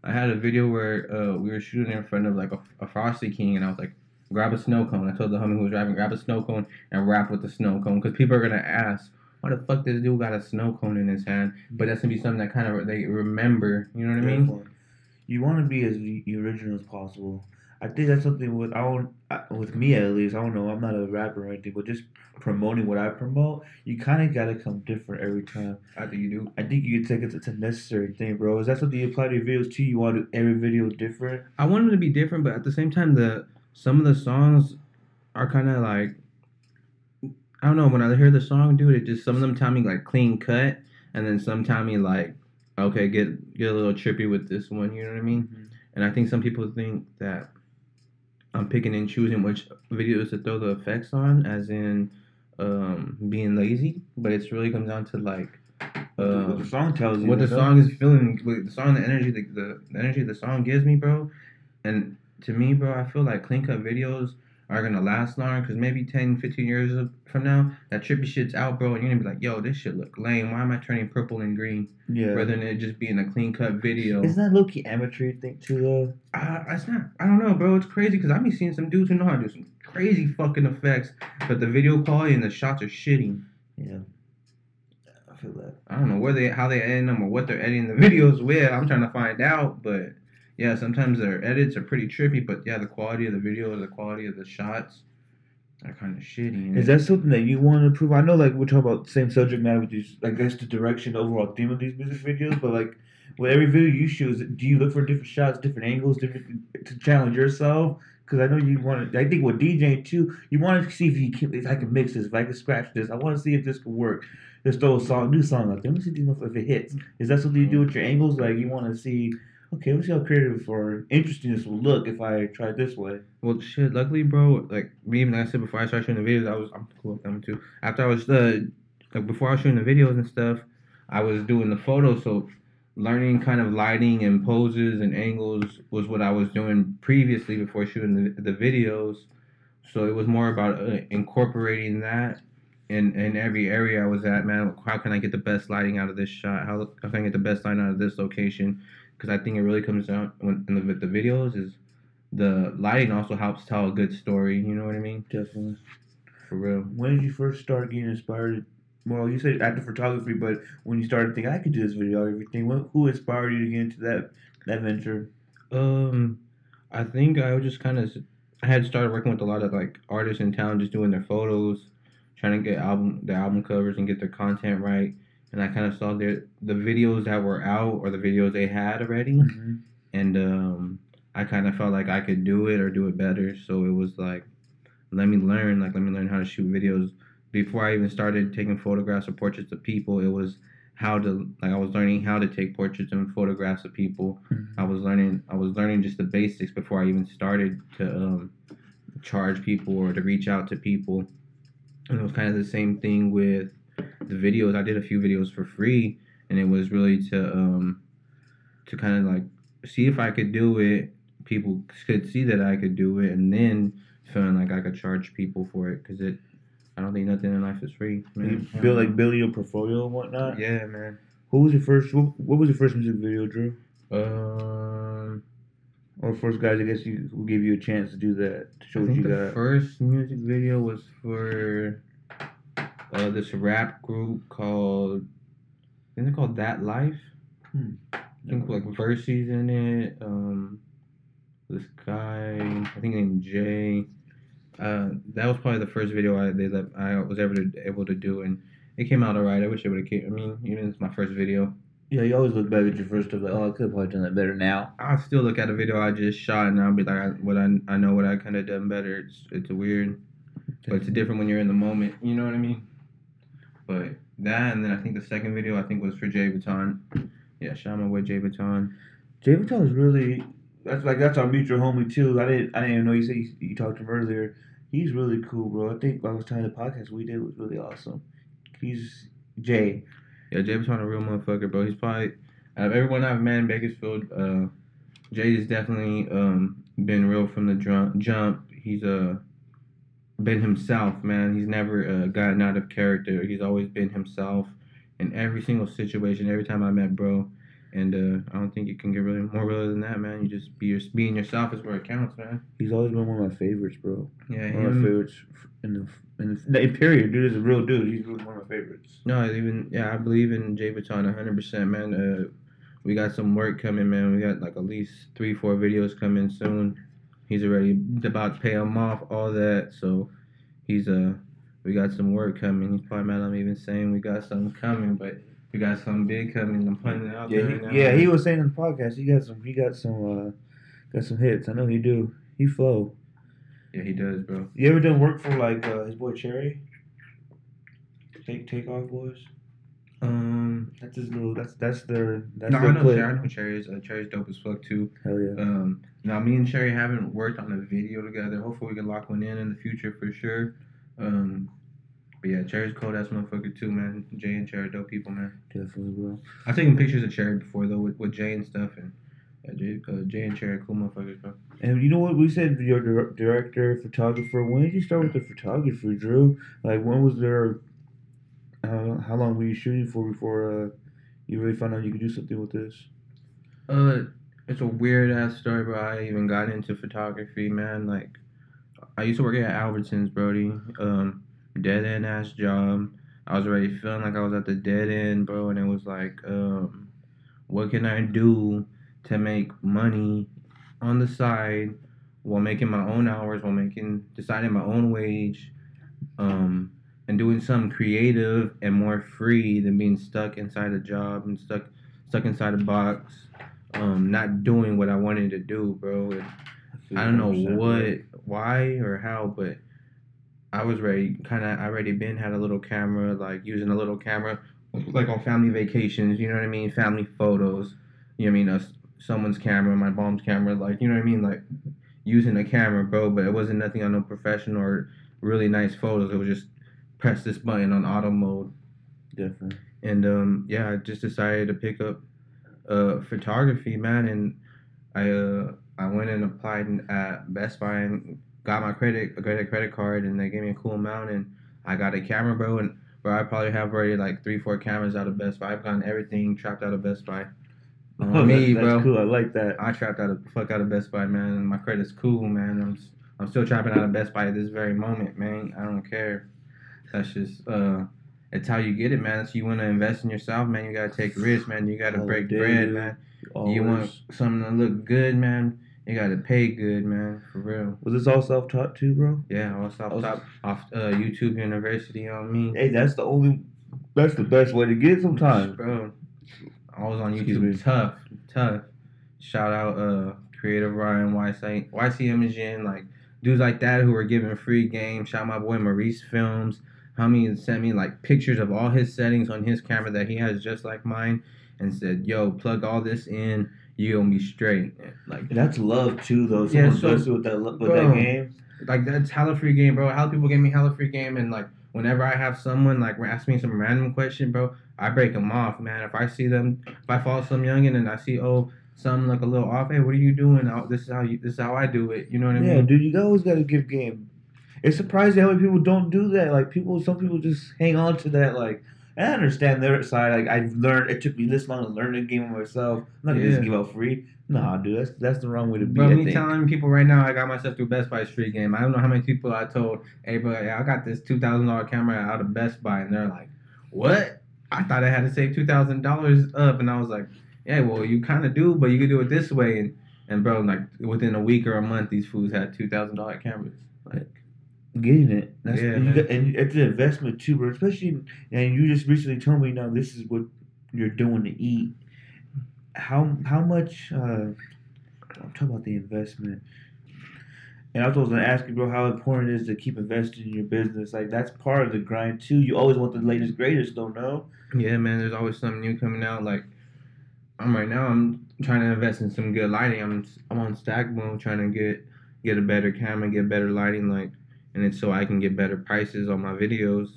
I had a video where uh, we were shooting in front of like a, a Frosty King, and I was like, grab a snow cone. I told the homie who was driving, grab a snow cone and rap with the snow cone, because people are gonna ask, why the fuck this dude got a snow cone in his hand? But that's gonna be something that kind of they remember. You know what I mean? You want to be as original as possible. I think that's something with I don't with me at least. I don't know. I'm not a rapper or anything, but just promoting what I promote, you kind of gotta come different every time. I think you do. I think you can take it. It's a necessary thing, bro. Is that something you apply to your videos too? You want to do every video different? I want them to be different, but at the same time, the some of the songs are kind of like I don't know. When I hear the song, dude, it just some of them tell me like clean cut, and then some tell me like okay, get get a little trippy with this one. You know what I mean? And I think some people think that I'm picking and choosing which videos to throw the effects on, as in um, being lazy. But it's really comes down to like what um, the song tells you. what the song is feeling, what the song, the energy, the, the, the energy the song gives me, bro. And to me, bro, I feel like clean cut videos are gonna last long because maybe 10, 15 years from now, that trippy shit's out, bro, and you're gonna be like, yo, this shit look lame. Why am I turning purple and green Yeah. rather than it just being a clean cut video? Isn't that low key amateur thing too though? Uh, it's not. I don't know, bro. It's crazy because I be seeing some dudes who know how to do some crazy fucking effects, but the video quality and the shots are shitty. Yeah. I feel that. I don't know where they, how they edit them or what they're editing the videos with. I'm trying to find out, but yeah, sometimes their edits are pretty trippy. But yeah, the quality of the video, or the quality of the shots are kind of shitty. Is that something that you want to improve? I know, like we're talking about the same subject matter, which is, I guess, the direction, the overall theme of these music videos. But like, with every video you shoot, do you look for different shots, different angles, different to challenge yourself? Because I know you want to. I think with DJing too, you want to see if you can, if I can mix this, if I can scratch this. I want to see if this can work. Just throw a song, new song out there. Let me see if it hits. Is that something you do mm-hmm. with your angles? Like you want to see? Okay, let's see how creative or interesting this will look if I try it this way. Well, shit. Luckily, bro, like me, like I said before I started shooting the videos, I was I'm cool with them too. After I was uh, like before I was shooting the videos and stuff, I was doing the photos. So learning kind of lighting and poses and angles was what I was doing previously before shooting the, the videos. So it was more about uh, incorporating that in in every area I was at. Man, how can I get the best lighting out of this shot? How, how can I get the best light out of this location? Because I think it really comes down when in the, with the videos is the lighting also helps tell a good story. You know what I mean? Definitely. For real. When did you first start getting inspired? Well, you said after photography, but when you started thinking I could do this video, everything, what, who inspired you to get into that that venture? Um, I think I was just kind of I had started working with a lot of like artists in town, just doing their photos, trying to get album the album covers and get their content right. And I kind of saw their the videos that were out or the videos they had already, Mm-hmm. and um, I kind of felt like I could do it or do it better. So it was like, let me learn, like let me learn how to shoot videos. Before I even started taking photographs or portraits of people, it was how to like I was learning how to take portraits and photographs of people. I was learning I was learning just the basics before I even started to um, charge people or to reach out to people. And it was kind of the same thing with the videos. I did a few videos for free, and it was really to um, to kind of like see if I could do it. People could see that I could do it, and then feeling like I could charge people for it because it. I don't think nothing in life is free. Man. You build like building your portfolio and whatnot. Yeah, man. Who was your first? What, what was your first music video, Drew? Um, Or first guys, I guess you who gave you a chance to do that to show I what you the got. first music video was for uh, this rap group called I think they're called That Life. Hmm. I think like Verses in it. Um, this guy I think named Jay. Uh, that was probably the first video I they let, I was ever to, able to do, and it came out alright. I wish it would have came. I mean, even it's my first video. Yeah, you always look back at your first stuff like, oh, I could have probably done that better now. I still look at a video I just shot and I'll be like, I, what I I know what I kind of done better. It's it's weird, but it's different when you're in the moment. You know what I mean? But that and then I think the second video I think was for Jay Vuitton. Yeah, shout out my boy Jay Vuitton. Jay Vuitton is really that's like that's our mutual homie too. I didn't I didn't even know you said you, you talked to him earlier. He's really cool, bro. I think I was telling the podcast we did was really awesome. He's Jay. Yeah, Jay Vuitton a real motherfucker, bro. He's probably out of everyone I've met in Bakersfield, uh, Jay's definitely um been real from the jump. He's uh been himself, man. He's never uh, gotten out of character. He's always been himself in every single situation. Every time I met bro, and uh, I don't think you can get really more real than that, man. You just be your being yourself is where it counts, man. He's always been one of my favorites, bro. Yeah, One of my favorites in the in the in period. Dude is a real dude. He's one of my favorites. No, even yeah, I believe in Jay Vuitton hundred percent, man. Uh, we got some work coming, man. We got like at least three, four videos coming soon. He's already about to pay him off, all that. So he's uh we got some work coming. He's probably mad I'm even saying we got something coming, but we got something big coming. I'm putting it out Yeah, there he, now. yeah, he was saying in the podcast he got some he got some uh got some hits. I know he do. He flow. Yeah, he does, bro. You ever done work for like uh, his boy Cherry? Take take off boys. Um, That's his little. That's that's their. That's no, I know. Cherry, I know Cherry's. Uh, Cherry's dope as fuck too. Hell yeah. Um, now me and Cherry haven't worked on a video together. Hopefully we can lock one in in the future for sure. Um, but yeah, Cherry's cold ass motherfucker too, man. Jay and Cherry dope people, man. Definitely, bro. I've taken pictures of Cherry before though with, with Jay and stuff, and yeah, Jay, uh, Jay and Cherry cool motherfuckers, bro. And you know what we said? Your dir- director, photographer. When did you start with the photography, Drew? Like when was there? Uh, how long were you shooting for before uh, you really found out you could do something with this? Uh, it's a weird ass story, bro. I even got into photography, man. Like, I used to work at Albertsons, Brody. Um, dead end ass job. I was already feeling like I was at the dead end, bro, and it was like, um, what can I do to make money on the side while making my own hours, while making deciding my own wage, um, and doing something creative and more free than being stuck inside a job and stuck stuck inside a box, um, not doing what I wanted to do, bro. And I don't know what, why, or how, but I was ready. Kind of, I already been had a little camera, like using a little camera, like on family vacations. You know what I mean? Family photos. You know what I mean? Uh, someone's camera, my mom's camera. Like you know what I mean? Like using a camera, bro. But it wasn't nothing on no professional or really nice photos. It was just press this button on auto mode. Definitely. And um, yeah, I just decided to pick up uh, photography, man. And I uh, I went and applied at Best Buy and got my credit a credit credit card, and they gave me a cool amount, and I got a camera, bro. And bro, I probably have already like three, four cameras out of Best Buy. I've gotten everything trapped out of Best Buy. Oh, me, that- bro. that's cool. I like that. I trapped out of fuck out of Best Buy, man. And my credit's cool, man. I'm I'm still trapping out of Best Buy at this very moment, man. I don't care. That's just uh, it's how you get it, man. So you want to invest in yourself, man. You gotta take risks, man. You gotta break dude. bread, man. Always. You want something to look good, man. You gotta pay good, man. For real. Was this all self taught too, bro? Yeah, was off Also- off uh, YouTube University on me. Hey, that's the only. That's the best way to get sometimes. bro. I was on Excuse YouTube. me. Tough, tough. Shout out, uh, Creative Ryan, YC, YC Imaging, like dudes like that who were giving free game. Shout out my boy Maurice Films. Homie sent me like pictures of all his settings on his camera that he has just like mine, and said, "Yo, plug all this in. You gonna be straight." Like That's love too, though. Yeah, so- with that with Bro. that game. like that's hella free game, bro. Hella people give me hella free game, and like whenever I have someone like ask me some random question, bro, I break them off, man. If I see them, if I follow some youngin and I see oh something like a little off, hey, what are you doing? Oh, this is how you, this is how I do it. You know what I Yeah, mean? Yeah, dude, you always got to give game. It's surprising how many people don't do that. Like people, some people just hang on to that. Like I understand their side. Like I've learned. It took me this long to learn the game myself. I'm not gonna just give out free. Nah, dude, that's that's the wrong way to be. Bro, I me think. telling people right now, I got myself through Best Buy's free game. I don't know how many people I told, hey, bro, yeah, I got this two thousand dollar camera out of Best Buy, and they're like, what? I thought I had to save two thousand dollars up, and I was like, yeah, well, you kind of do, but you can do it this way, and and bro, like within a week or a month, these fools had two thousand dollar cameras. Like, getting it. That's, Yeah, and, you got, and it's an investment too, bro. Especially, and you just recently told me now this is what you're doing to eat. How how much? Uh, I'm talking about the investment. And I was going to ask you, bro, how important it is to keep investing in your business. Like that's part of the grind too. You always want the latest, greatest, don't know. yeah, man, there's always something new coming out. Like, I'm right now, I'm trying to invest in some good lighting. I'm I'm on stack mode, trying to get get a better camera, get better lighting, like, and it's so I can get better prices on my videos.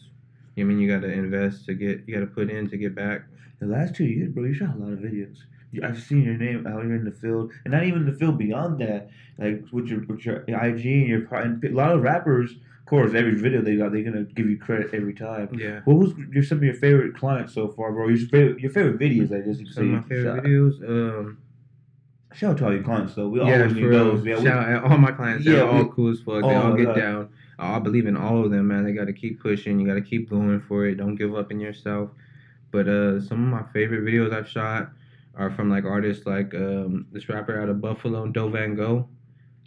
You I mean you got to invest to get, you got to put in to get back. The last two years, bro, you shot a lot of videos. I've seen your name out here in the field, and not even the field beyond that. Like with your with your IG and your and a lot of rappers, of course, every video they got, they're gonna give you credit every time. Yeah. What was your some of your favorite clients so far, bro? Your favorite your favorite videos, I guess you say. Some of my favorite shot. videos. Um, Shout out to all your clients though. We yeah, always need real. those. Yeah, we- Shout out all my clients. They're Yeah, all cool as fuck. They Oh, all get down. I believe in all of them, man. They got to keep pushing. You got to keep going for it. Don't give up in yourself. But uh, some of my favorite videos I've shot are from like artists like um, this rapper out of Buffalo, Do Van Gogh.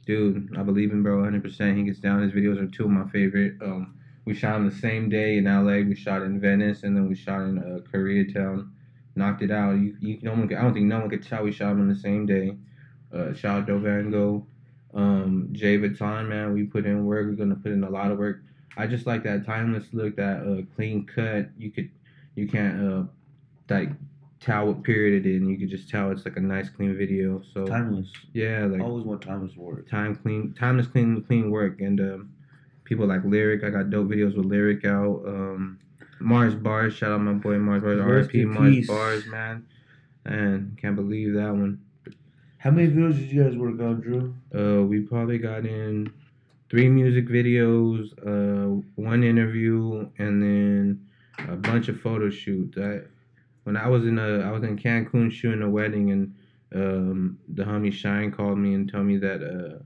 dude, I believe in bro 100%. He gets down. His videos are two of my favorite. Um, we shot him the same day in LA. We shot in Venice, and then we shot in uh, Koreatown. Knocked it out. You, you no one. I don't think no one could tell we shot him on the same day. Uh, shout out Dovango, um, Jay Vuitton, man. We put in work. We're gonna put in a lot of work. I just like that timeless look, that uh, clean cut. You could, you can't uh, like tell what period it in. You could just tell it's like a nice clean video. So Timeless. yeah, like Always want timeless work. time clean time is clean clean work and um, people like lyric i got dope videos with lyric out um, mars bars shout out my boy mars bars rp mars bars man and can't believe that one How many videos did you guys work on, Drew? uh, we probably got in three music videos uh, one interview and then a bunch of photo shoots I, when i was in a i was in cancun shooting a wedding and um, the homie shine called me and told me that uh,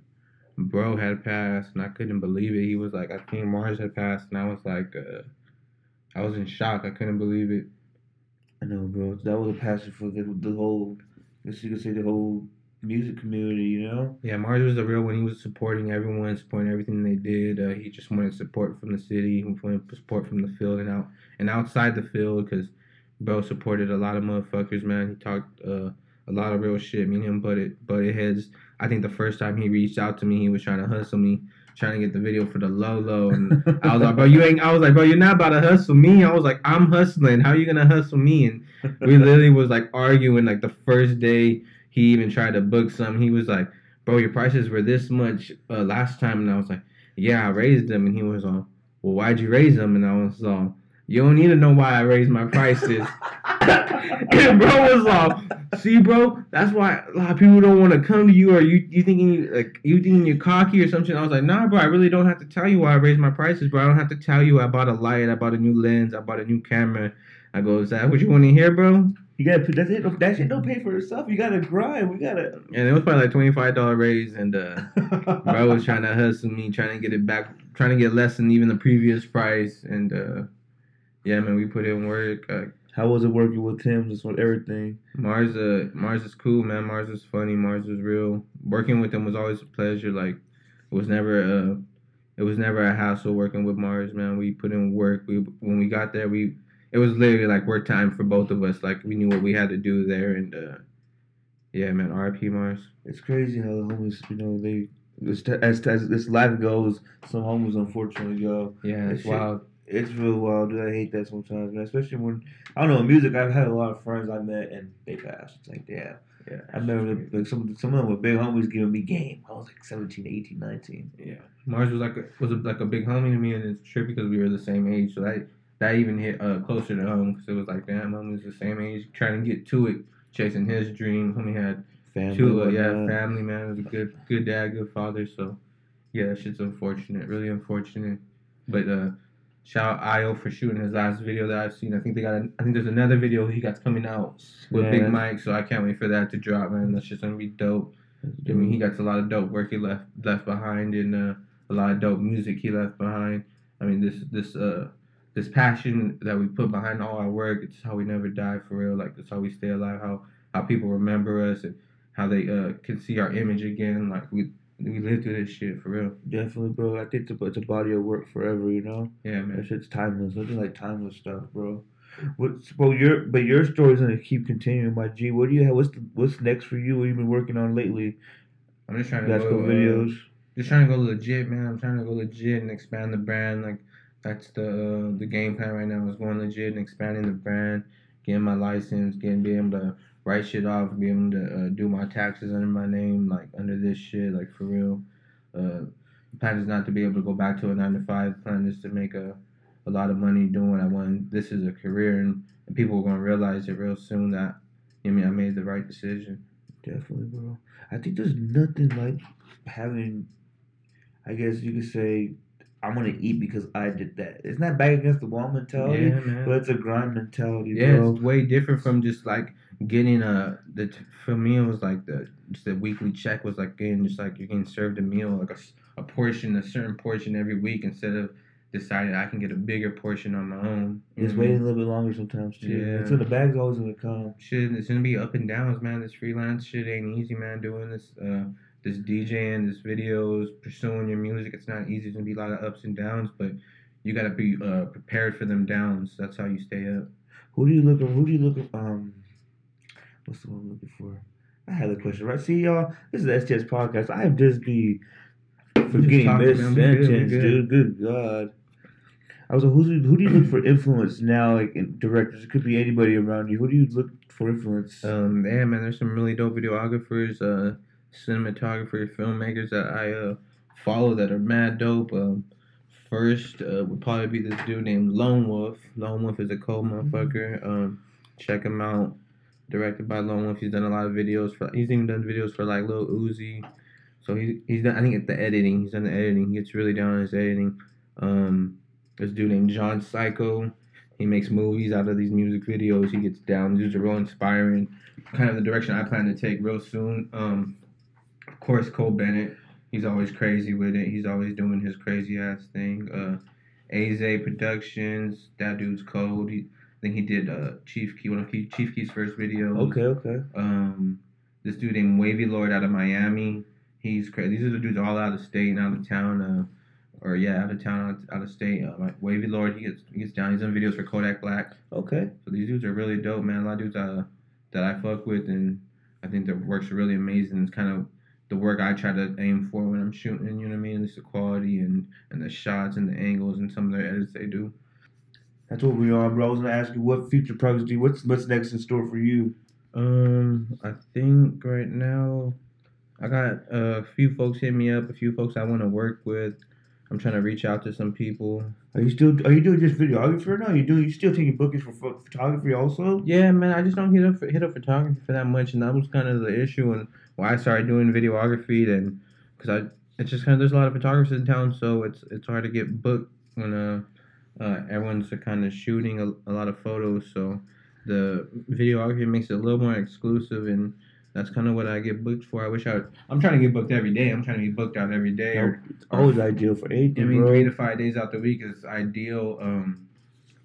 bro had passed and I couldn't believe it. He was like, I think Mars had passed and I was like, uh, I was in shock. I couldn't believe it. I know, bro. That was a passion for the, the whole, I guess you could say the whole music community, you know? Yeah, Mars was the real one. He was supporting everyone, supporting everything they did. Uh, he just wanted support from the city. He wanted support from the field and out and outside the field because bro supported a lot of motherfuckers, man. He talked uh, a lot of real shit. Me and him butted butted heads. I think the first time he reached out to me, he was trying to hustle me, trying to get the video for the Lolo, and I was like, bro, you ain't. I was like, bro, you're not about to hustle me. I was like, I'm hustling. How you gonna hustle me? And we literally was like arguing. Like the first day he even tried to book some, he was like, bro, your prices were this much uh, last time, and I was like, yeah, I raised them, and he was all, well, why'd you raise them? And I was all, you don't need to know why I raised my prices. and bro was all, see, bro, that's why a lot of people don't want to come to you, or you you thinking like you thinking you're cocky or something. I was like, nah, bro, I really don't have to tell you why I raised my prices, bro. I don't have to tell you I bought a light, I bought a new lens, I bought a new camera. I go, is that what you want to hear, bro? You gotta put that shit. That shit don't pay for itself. You gotta grind. We gotta. And it was probably like twenty five dollar raise, and uh, bro was trying to hustle me, trying to get it back, trying to get less than even the previous price, and uh, yeah, man, we put in work. Uh, How was it working with Tim? Just with everything. Mars, uh, Mars is cool, man. Mars is funny. Mars is real. Working with him was always a pleasure. Like, it was never uh, it was never a hassle working with Mars, man. We put in work. We when we got there, we it was literally like work time for both of us. Like we knew what we had to do there, and uh, yeah, man. R.P. Mars. It's crazy how the homies, you know, they as as, as this life goes, some homies unfortunately go. Yeah, it's shit- wild. It's real wild, dude. I hate that sometimes, man. Especially when I don't know in music. I've had a lot of friends I met and they passed. It's like, damn. Yeah, I remember like some some of them were big homies giving me game. I was like 17, 18, 19. Yeah, Mars was like a, was a, like a big homie to me, and it's true because we were the same age. So that that even hit uh, closer to home because it was like, damn, homie's the same age, trying to get to it, chasing his dream. Homie had Family, two, uh, yeah, whatnot. family man, was a good good dad, good father. So yeah, that shit's unfortunate, really unfortunate. But uh, shout out Io for shooting his last video that I've seen. I think they got, a, I think there's another video he got coming out with Yeah, Big Mike. So I can't wait for that to drop, man. That's just gonna be dope. I mean, he got a lot of dope work he left left behind, and uh, a lot of dope music he left behind. I mean, this this uh this passion that we put behind all our work, it's how we never die for real. Like it's how we stay alive. How how people remember us and how they uh can see our image again. Like we we lived through this shit for real. Definitely, bro. I think it's a, it's a body of work forever. You know. Yeah, man. That shit's timeless. Nothing like timeless stuff, bro. What's well your but your story's gonna keep continuing, my G. What do you have? What's the, what's next for you? What you been working on lately? I'm just trying to go uh, videos. just trying to go legit, man. I'm trying to go legit and expand the brand. Like that's the uh, the game plan right now is going legit and expanding the brand, getting my license, getting being able to write shit off, being able to uh, do my taxes under my name, like under this shit, like for real. Uh, the plan is not to be able to go back to a nine to five. Plan is to make a a lot of money doing what I want. This is a career, and, and people are gonna realize it real soon that I mean I made the right decision. Definitely, bro. I think there's nothing like having. I guess you could say, I'm gonna eat because I did that. It's not back against the wall mentality, Yeah, but it's a grind mentality, Yeah, bro. it's way different from just like getting a the for me it was like the just the weekly check was like getting just like you're getting served a meal like a, a portion a certain portion every week instead of deciding I can get a bigger portion on my own. Know waiting mean? a little bit longer sometimes too. Yeah. It's in the bag's always gonna come. Shit, it's gonna be up and downs, man. This freelance shit ain't easy, man. Doing this, uh, this DJing, this videos, pursuing your music. It's not easy. It's gonna be a lot of ups and downs, but you gotta be uh, prepared for them downs. That's how you stay up. Who do you look? Who do you look? Um, what's the one I'm looking for? I had a question, right? See, y'all, this is the STS podcast. I just be forgetting this man. We good, we sentence, good. dude. Good God. I was like, who's, who do you look for influence now? Like in directors, it could be anybody around you. Who do you look for influence? Um, yeah, man, there's some really dope videographers, uh, cinematographers, filmmakers that I uh follow that are mad dope. Um, first uh, would probably be this dude named Lone Wolf. Lone Wolf is a cold motherfucker. Um, check him out. Directed by Lone Wolf. He's done a lot of videos for. He's even done videos for like Lil Uzi. So he's he's done. I think it's the editing. He's done the editing. He gets really down on his editing. Um, this dude named John Psycho. He makes movies out of these music videos. He gets down. Dudes are real inspiring. Kind of the direction I plan to take real soon. Um, of course, Cole Bennett. He's always crazy with it. He's always doing his crazy ass thing. Uh, Azae Productions. That dude's cold. He, I think he did uh, Chief Keef, one of Keef, Chief Keef's first videos. okay, okay. Um, this dude named Wavy Lord out of Miami. He's crazy. These are the dudes all out of state and out of town. Uh, or yeah, out of town, out, out of state. Uh, like Wavy Lord, he gets he gets down. He's done videos for Kodak Black. Okay. So these dudes are really dope, man. A lot of dudes uh, that I fuck with, and I think their work's really amazing. It's kind of the work I try to aim for when I'm shooting. You know what I mean? It's the quality and and the shots and the angles and some of their edits they do. That's what we are, bro. I was gonna ask you what future projects do you, what's what's next in store for you? Um, I think right now I got a few folks hit me up, a few folks I want to work with. I'm trying to reach out to some people. Are you still are you doing just videography or no? You do you still taking bookings for pho- photography also? Yeah, man, I just don't hit up for, hit up photography for that much, and that was kind of the issue and why I started doing videography. Then, because I it's just kind of there's a lot of photographers in town, so it's it's hard to get booked when uh, uh everyone's kind of shooting a, a lot of photos. So the videography makes it a little more exclusive, and that's kind of what I get booked for. I wish I would, I'm trying to get booked every day. I'm trying to be booked out every day. Or, It's always ideal for anything, I mean, bro. three to five days out the week is ideal. Um,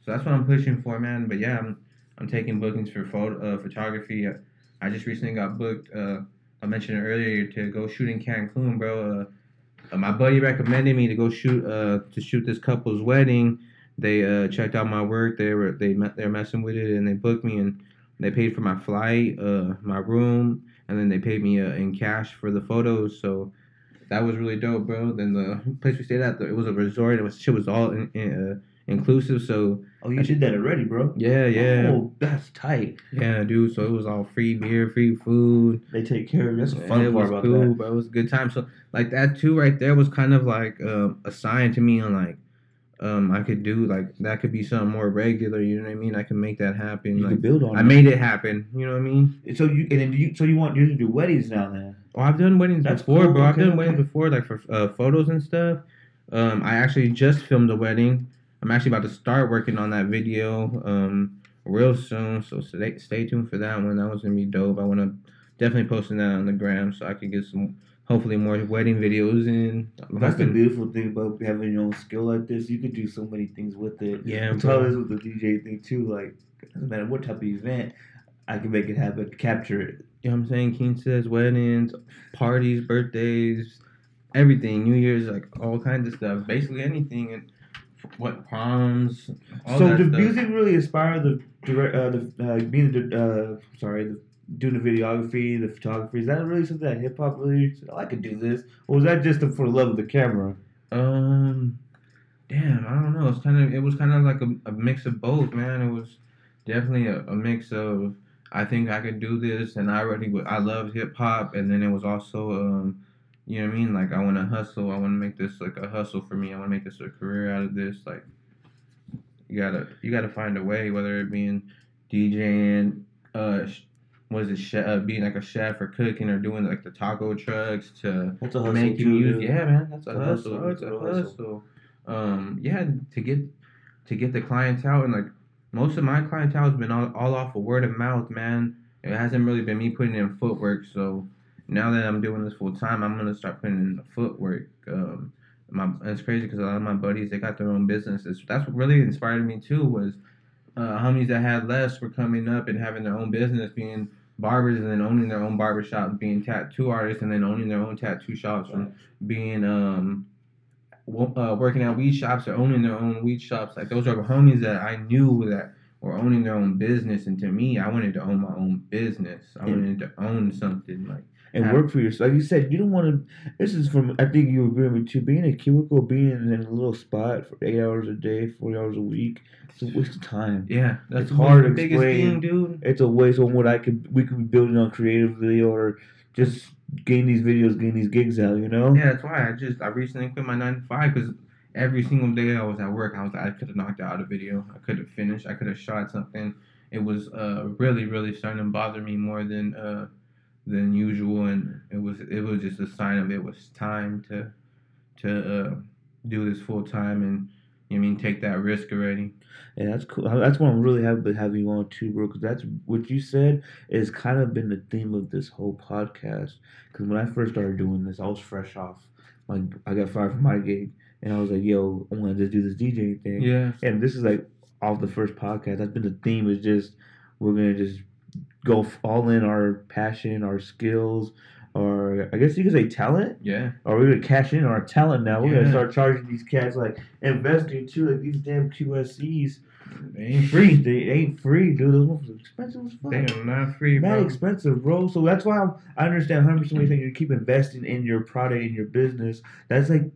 so that's what I'm pushing for, man. But yeah, I'm I'm taking bookings for photo uh, photography. I, I just recently got booked. Uh, I mentioned earlier to go shoot in Cancun, bro. Uh, uh, my buddy recommended me to go shoot uh, to shoot this couple's wedding. They uh, checked out my work. They were they met, they're messing with it, and they booked me and they paid for my flight, uh, my room, and then they paid me uh, in cash for the photos. So that was really dope, bro. Then the place we stayed at, it was a resort. It was shit was all in, in, uh, inclusive. So oh, you did that already, bro. yeah, yeah, Oh, that's tight. yeah, dude. So it was all free beer, free food. They take care of you. That's the fun it part about cool, that. but it was a good time. So like that too, right there was kind of like um, a sign to me on like um, I could do like that could be something more regular. You know what I mean? I can make that happen. You like build on I it. made it happen. You know what I mean? So you and then you so you want you to do weddings now then? Oh, I've done weddings That's before, cool, bro. I've done weddings before, like for uh, photos and stuff. Um, I actually just filmed a wedding. I'm actually about to start working on that video um, real soon. So stay, stay tuned for that one. That one's gonna be dope. I want to definitely posting that on the gram so I can get some, hopefully more wedding videos and I'm That's the beautiful thing about having your own skill like this. You could do so many things with it. Yeah, That's how bro. it is with the DJ thing too. Like, doesn't matter what type of event, I can make it happen, capture it. You know what I'm saying? King says weddings, parties, birthdays, everything. New Year's, like all kinds of stuff. Basically anything. And what proms. So did stuff. music really inspire the direct, uh, the uh, being the uh, sorry, the, doing the videography, the photography? Is that really something that hip hop really? said, Oh, I could do this, or was that just for the love of the camera? Um, damn, I don't know. It's kind of it was kind of like a, a mix of both, man. It was definitely a, a mix of I think I could do this, and I already I love hip hop, and then it was also um, you know what I mean? Like I want to hustle. I want to make this like a hustle for me. I want to make this a career out of this. Like you gotta you gotta find a way, whether it being DJing, uh. Is it? Chef, uh, being like a chef or cooking or doing like the taco trucks to That's a making too, music. dude. Yeah, man, that's a a hustle. hustle. It's a hustle. hustle. Um, yeah, to get to get the clientele and like most of my clientele has been all, all off of word of mouth, man. It hasn't really been me putting in footwork. So now that I'm doing this full time, I'm gonna start putting in the footwork. Um, my and it's crazy because a lot of my buddies they got their own businesses. That's what really inspired me too was uh, homies that had less were coming up and having their own business, being barbers and then owning their own barber shop, being tattoo artists and then owning their own tattoo shops, from being um uh, working at weed shops or owning their own weed shops. Like those are homies that I knew that were owning their own business, and to me, I wanted to own my own business. I wanted to own something like and Yeah. work for yourself. Like you said, you don't want to. This is from. I think you agree with me too. Being a cubicle, being in a little spot for eight hours a day, forty hours a week, it's a waste of time. yeah, that's hard to explain. thing, dude. It's a waste on what I could we could be building on creatively or just getting these videos, getting these gigs out. You know. Yeah, that's why I just I recently quit my nine to five because every single day I was at work, I was like, I could have knocked out a video, I could have finished, I could have shot something. It was uh really really starting to bother me more than uh than usual, and it was it was just a sign of it was time to to uh do this full time and you know I mean take that risk already. Yeah, that's cool. That's what I'm really happy to have you on too, bro. Because that's what you said is kind of been the theme of this whole podcast. Because when I first started doing this, I was fresh off. Like I got fired from my gig, and I was like, "Yo, I want to just do this DJ thing." Yeah, And this is like off the first podcast. That's been the theme. Is just we're gonna just go all in our passion, our skills, or I guess you could say talent. yeah, Or we're gonna cash in our talent now. We're gonna start charging these cats like investing too. Like these damn QSCs. they ain't free. They ain't free, dude. Those ones are expensive as fuck. They are not free, Mad bro. expensive, bro. So that's why I'm, I understand 100 percent when you you keep investing in your product in your business. That's like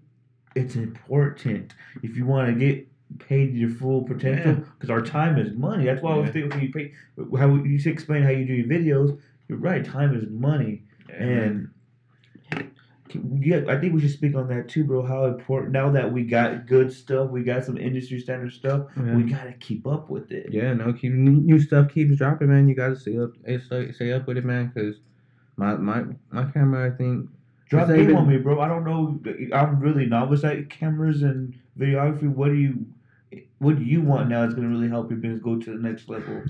it's important if you want to get paid your full potential Yeah. because our time is money. That's why I was Yeah. thinking when you pay how you explain how you do your videos. You're right. Time is money, Yeah, and yeah, I think we should speak on that too, bro. How important now that we got good stuff, we got some industry standard stuff. Yeah. We gotta keep up with it. Yeah, no, keep new, stuff keeps dropping, man. You gotta stay up, eh, stay, stay up with it, man. Cause my my my camera, I think, Drop game on me, bro. I don't know. I'm really novice at cameras and videography. What do you, what do you want now? That's gonna really help your business go to the next level.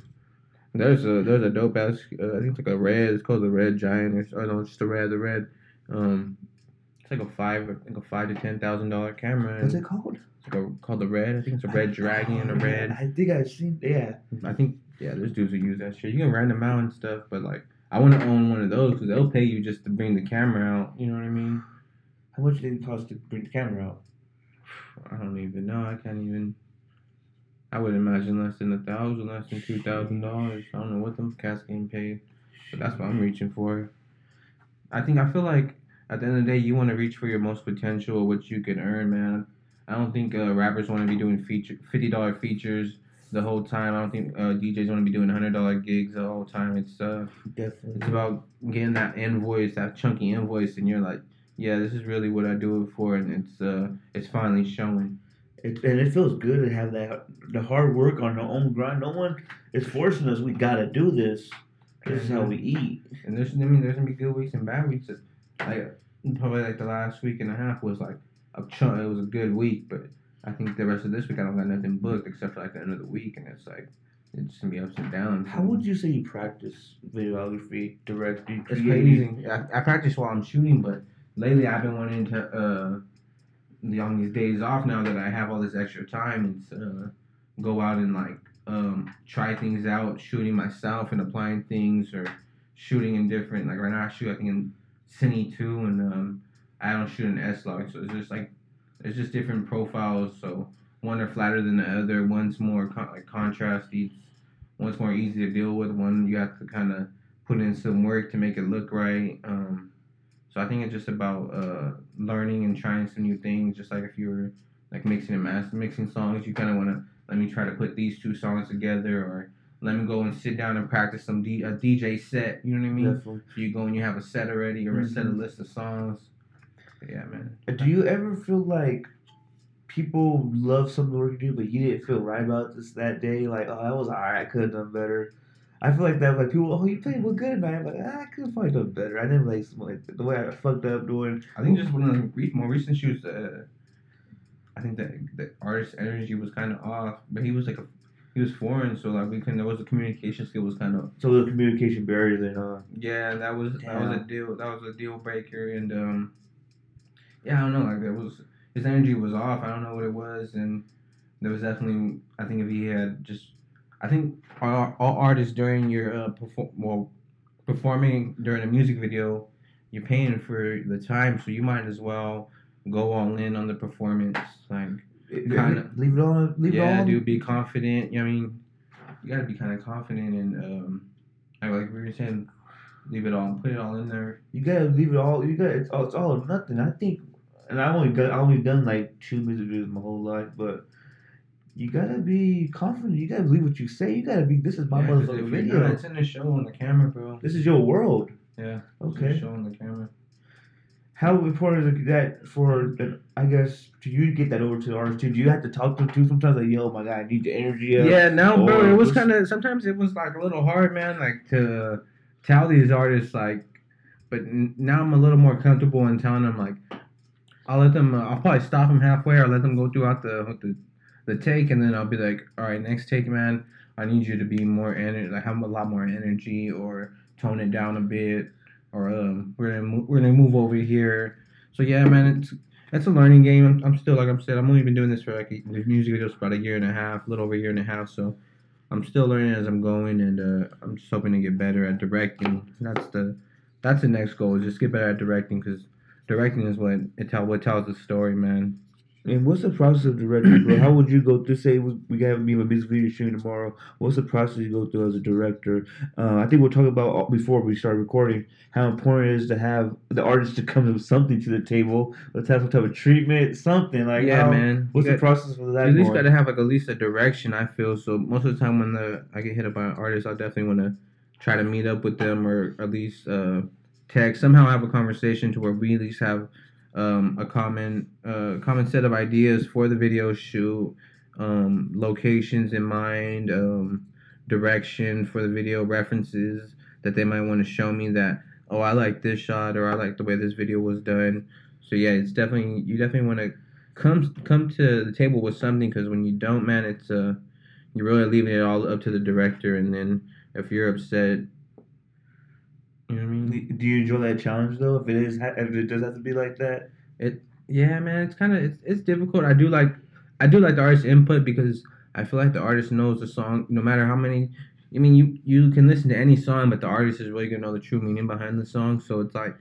there's a there's a dope ass. Uh, I think it's like a red. It's called the Red Giant, or, or no, it's just the red, the red. Um, it's like a five, I think a five to ten thousand dollar camera. What's it called? It's like a, called the red. I think it's a red dragon, a Oh, red. I think I've seen. Yeah. I think yeah, there's dudes who use that shit. You can rent them out and stuff, but like I want to own one of those because they'll pay you just to bring the camera out. You know what I mean? How much did it cost to bring the camera out? I don't even know. I can't even. I would imagine less than a thousand, less than two thousand dollars. I don't know what them cats getting paid, but that's what I'm reaching for. I think I feel like at the end of the day, you want to reach for your most potential, what you can earn, man. I don't think uh, rappers want to be doing feature fifty dollar features the whole time. I don't think uh, DJs want to be doing hundred dollar gigs the whole time. It's uh, Definitely. it's about getting that invoice, that chunky invoice, and you're like, yeah, this is really what I do it for, and it's uh, it's finally showing. It, and it feels good to have that the hard work on our own grind. No one is forcing us. We gotta do this. This is how we eat. And there's, I mean, there's gonna be good weeks and bad weeks. Like probably like the last week and a half was like a chunk. It was a good week, but I think the rest of this week I don't got nothing booked except for like the end of the week, and it's like it's gonna be ups and downs. How would you say you practice videography, directing, It's crazy. I, I practice while I'm shooting, but lately I've been wanting to uh, on these days off now that I have all this extra time, it's go out and like um, try things out, shooting myself and applying things or shooting in different. Like right now I shoot I think in Cine two and um, I don't shoot in S log, so it's just like it's just different profiles. So one are flatter than the other, one's more con- like contrasty, one's more easy to deal with. One you have to kind of put in some work to make it look right. Um, so I think it's just about uh, learning and trying some new things. Just like if you were like mixing and master mixing songs, you kind of want to let me try to put these two songs together, or let me go and sit down and practice some D- a DJ set. You know what I mean? Definitely. So you go and you have a set already, or a set a Mhm. list of songs. Yeah, man. Do you ever feel like people love some of the work you do, but you didn't feel right about this that day? Like, oh, that was alright. I could have done better. I feel like that. Like people, oh, you played well good tonight. I'm like, ah, I could have probably done better. I didn't like, like the way I fucked up doing. I think just one of the more recent shoots, uh, I think that the artist energy was kind of off, but he was like a he was foreign, so like we couldn't. There was a communication skill was kind of So the communication barrier then, uh, yeah. That was that was a deal. That was a deal breaker, and um, yeah, I don't know. Like there was his energy was off. I don't know what it was, and there was definitely. I think if he had just, I think all, all artists during your uh perform well performing during a music video, you're paying for the time, so you might as well go all in on the performance. Like, Kinda. leave it on. Leave it yeah, on. dude, be confident. I mean, you gotta be kind of confident and um, like like we were saying, leave it all, put it all in there. You gotta leave it all. You got it's all. It's all or nothing. I think, and I only got. I only done like two music videos my whole life, but you gotta be confident. You gotta believe what you say. You gotta be. This is my Yeah, 'cause motherfucking if you're video. not, it's in the show on the camera, bro. This is your world. Yeah. It's in the Okay. show on the camera. How important is that for? I guess to you to get that over to the artist too? Do you have to talk to them too sometimes? Like, yo, my guy, I need the energy. Up. Yeah, now, bro, it was kind of sometimes it was like a little hard, man. Like to tell these artists, like, but now I'm a little more comfortable in telling them, like, I'll let them. Uh, I'll probably stop them halfway or let them go throughout the the the take, and then I'll be like, all right, next take, man. I need you to be more energy, like have a lot more energy, or tone it down a bit, or um, we're gonna mo- we're gonna move over here. So yeah, man, it's it's a learning game. I'm, I'm still like I'm said, I'm only been doing this for like the music videos about a year and a half, a little over a year and a half. So I'm still learning as I'm going, and uh, I'm just hoping to get better at directing. That's the that's the next goal is just get better at directing because directing is what it tell what tells the story, man. And what's the process of directing, bro? How would you go through? Say we we have me a music video shooting tomorrow. What's the process you go through as a director? Uh, I think we'll talk about before we start recording how important it is to have the artist to come with something to the table. Let's have some type of treatment, something like yeah, how- man. What's You the got- process for that? You at least got to have like at least a direction. I feel so. Most of the time when the I get hit up by an artist, I definitely want to try to meet up with them or at least uh, text somehow have a conversation to where we at least have um, a common uh, common set of ideas for the video shoot, um, locations in mind, um, direction for the video, references that they might want to show me that oh I like this shot or I like the way this video was done. So yeah, it's definitely you definitely want to come come to the table with something because when you don't, man, it's uh you're really leaving it all up to the director, and then if you're upset, you know what I mean? Do you enjoy that challenge though? If it is, if it does have to be like that, it Yeah, man, it's kind of it's, it's difficult. I do like I do like the artist input because I feel like the artist knows the song no matter how many. I mean, you you can listen to any song, but the artist is really gonna know the true meaning behind the song. So it's like,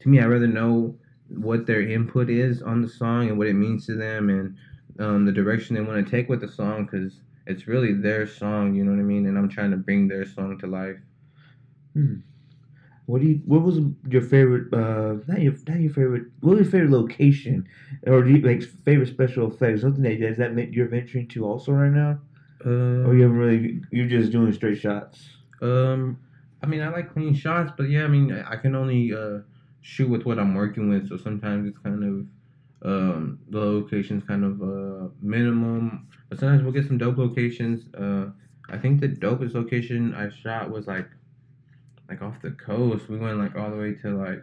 to me, I rather know what their input is on the song and what it means to them and um, the direction they want to take with the song because it's really their song. You know what I mean? And I'm trying to bring their song to life. What do you? What was your favorite? Uh, not your not your favorite. What was your favorite location, or you, like favorite special effects? Something that is that you're venturing to also right now, Uh, or you haven't really? You're just doing straight shots. Um, I mean, I like clean shots, but yeah, I mean, I I can only uh, shoot with what I'm working with, so sometimes it's kind of um, the location's kind of uh, minimum, but sometimes we'll get some dope locations. Uh, I think the dopest location I shot was like like off the coast. We went like all the way to like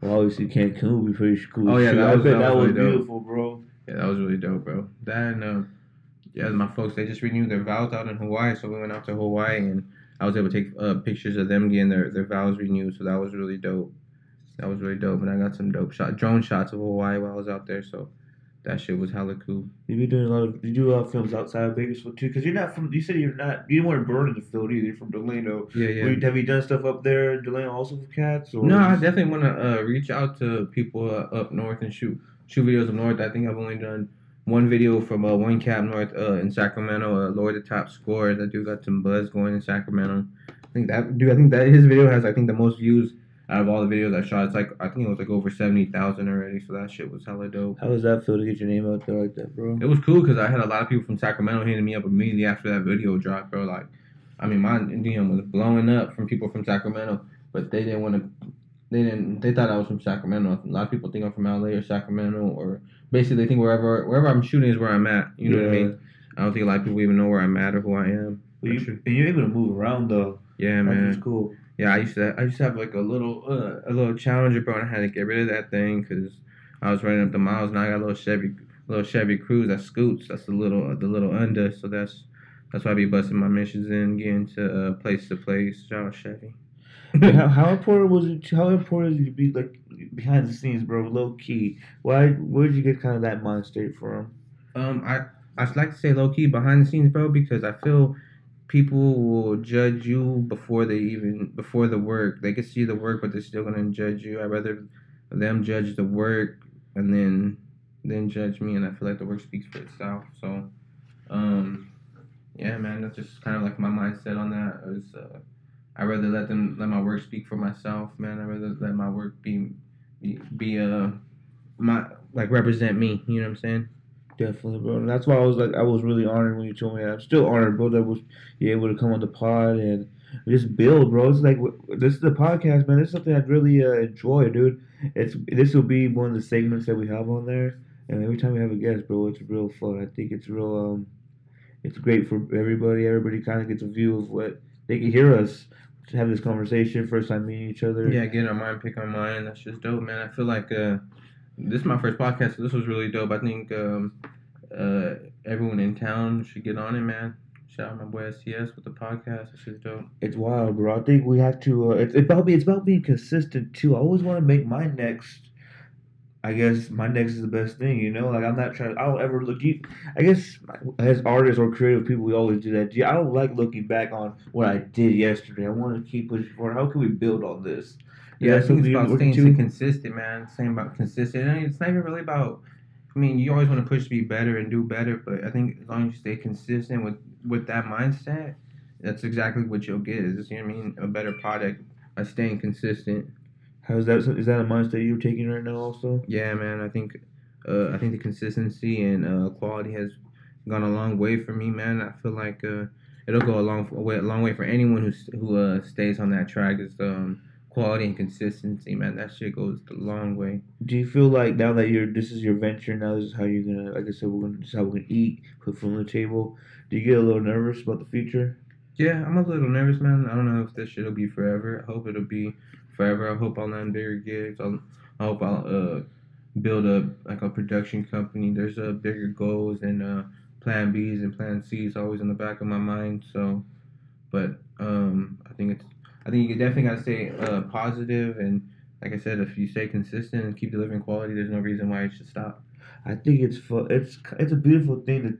Well, obviously Cancun would be pretty cool. Oh, yeah, that was- that that was really dope. beautiful, bro. yeah, that was really dope, bro. That and uh, yeah, my folks they just renewed their vows out in Hawaii, so we went out to Hawaii and I was able to take uh, pictures of them getting their, their vows renewed, so that was really dope. That was really dope, and I got some dope shot drone shots of Hawaii while I was out there, so that shit was hella cool. You be doing a lot of you do a lot of films outside of Bakersfield too, because you're not from. You said you're not. You weren't born in the field either. You're from Delano. Yeah, yeah. You- Have you done stuff up there, Delano, also for cats? Or No, I definitely want to uh, reach out to people uh, up north and shoot shoot videos up north. I think I've only done one video from uh, one cap north uh, in Sacramento. Uh, Lloyd the top scorer. That dude got some buzz going in Sacramento. I think that dude. I think that his video has I think the most views out of all the videos I shot. It's like I think it was like over seventy thousand already. So that shit was hella dope. How does that feel to get your name out there like that, bro? It was cool because I had a lot of people from Sacramento hitting me up immediately after that video dropped, bro. Like, I mean, my DM was blowing up from people from Sacramento, but they didn't want to. They didn't. They thought I was from Sacramento. A lot of people think I'm from LA or Sacramento, or basically they think wherever wherever I'm shooting is where I'm at. You know what I mean? I don't think a lot of people even know where I'm at or who I am. But you, and you're able to move around though. Yeah, man. just cool. Yeah, I used to. I used to have like a little, uh, a little Challenger, bro, and I had to get rid of that thing because I was running up the miles. Now I got a little Chevy, little Chevy Cruze that scoots. That's the little, the little under. So that's that's why I be busting my missions in, getting to uh, place to place. Shout out Chevy. how, how important was it? How important is it to be like behind the scenes, bro? Low key. Why? Where did you get kind of that mind state from? Um, I I like to say low key behind the scenes, bro, because I feel people will judge you before they even before the work. They can see the work, but they're still gonna judge you. I'd rather them judge the work and then then judge me, and I feel like the work speaks for itself. So, um, yeah, man, that's just kind of like my mindset on that. Is uh, I rather let them let my work speak for myself, man. I rather let my work be be, be uh my like represent me. You know what I'm saying? Definitely, bro. And that's why I was like, I was really honored when you told me that. I'm still honored, bro, that was you able to come on the pod and just build, bro. It's like this is the podcast, man. This is something I'd really uh, enjoy, dude. It's this will be one of the segments that we have on there, and every time we have a guest, bro, it's real fun. I think it's real. Um, it's great for everybody. Everybody kind of gets a view of what they can hear us have this conversation. First time meeting each other. Yeah, get our mind, pick our mind. That's just dope, man. I feel like uh, this is my first podcast, so this was really dope. I think um, uh, everyone in town should get on it, man. Shout out my boy STS with the podcast. This is dope. It's wild, bro. I think we have to. Uh, it's about me. It's about being consistent too. I always want to make my next. I guess my next is the best thing, you know. Like I'm not trying. I don't ever look. You, I guess as artists or creative people, we always do that. I don't like looking back on what I did yesterday. I want to keep pushing forward. How can we build on this? Yeah, I That's think it's about staying consistent, man. Saying about consistent. And it's not even really about. I mean, you always want to push to be better and do better, but I think as long as you stay consistent with with that mindset, that's exactly what you'll get. Is you know what I mean a better product by staying consistent. How's that? Is that a mindset you're taking right now? Also, Yeah, man. I think uh, I think the consistency and uh, quality has gone a long way for me, man. I feel like uh, it'll go a long way, a long way for anyone who who uh, stays on that track. Is um, quality and consistency, man. That shit goes a long way. do you feel like now that you're this is your venture now, this is how you're gonna? Like I said, we're gonna this is how we're gonna eat, put food on the table. Do you get a little nervous about the future? Yeah, I'm a little nervous, man. I don't know if this shit'll be forever. I hope it'll be forever. I hope I'll land bigger gigs. I'll, I hope I'll uh, build a like a production company. There's uh, bigger goals and uh, plan B's and plan C's always in the back of my mind. So, but um, I think it's I think you definitely gotta stay uh, positive and like I said, if you stay consistent and keep delivering quality, there's no reason why it should stop. I think it's it's it's a beautiful thing to.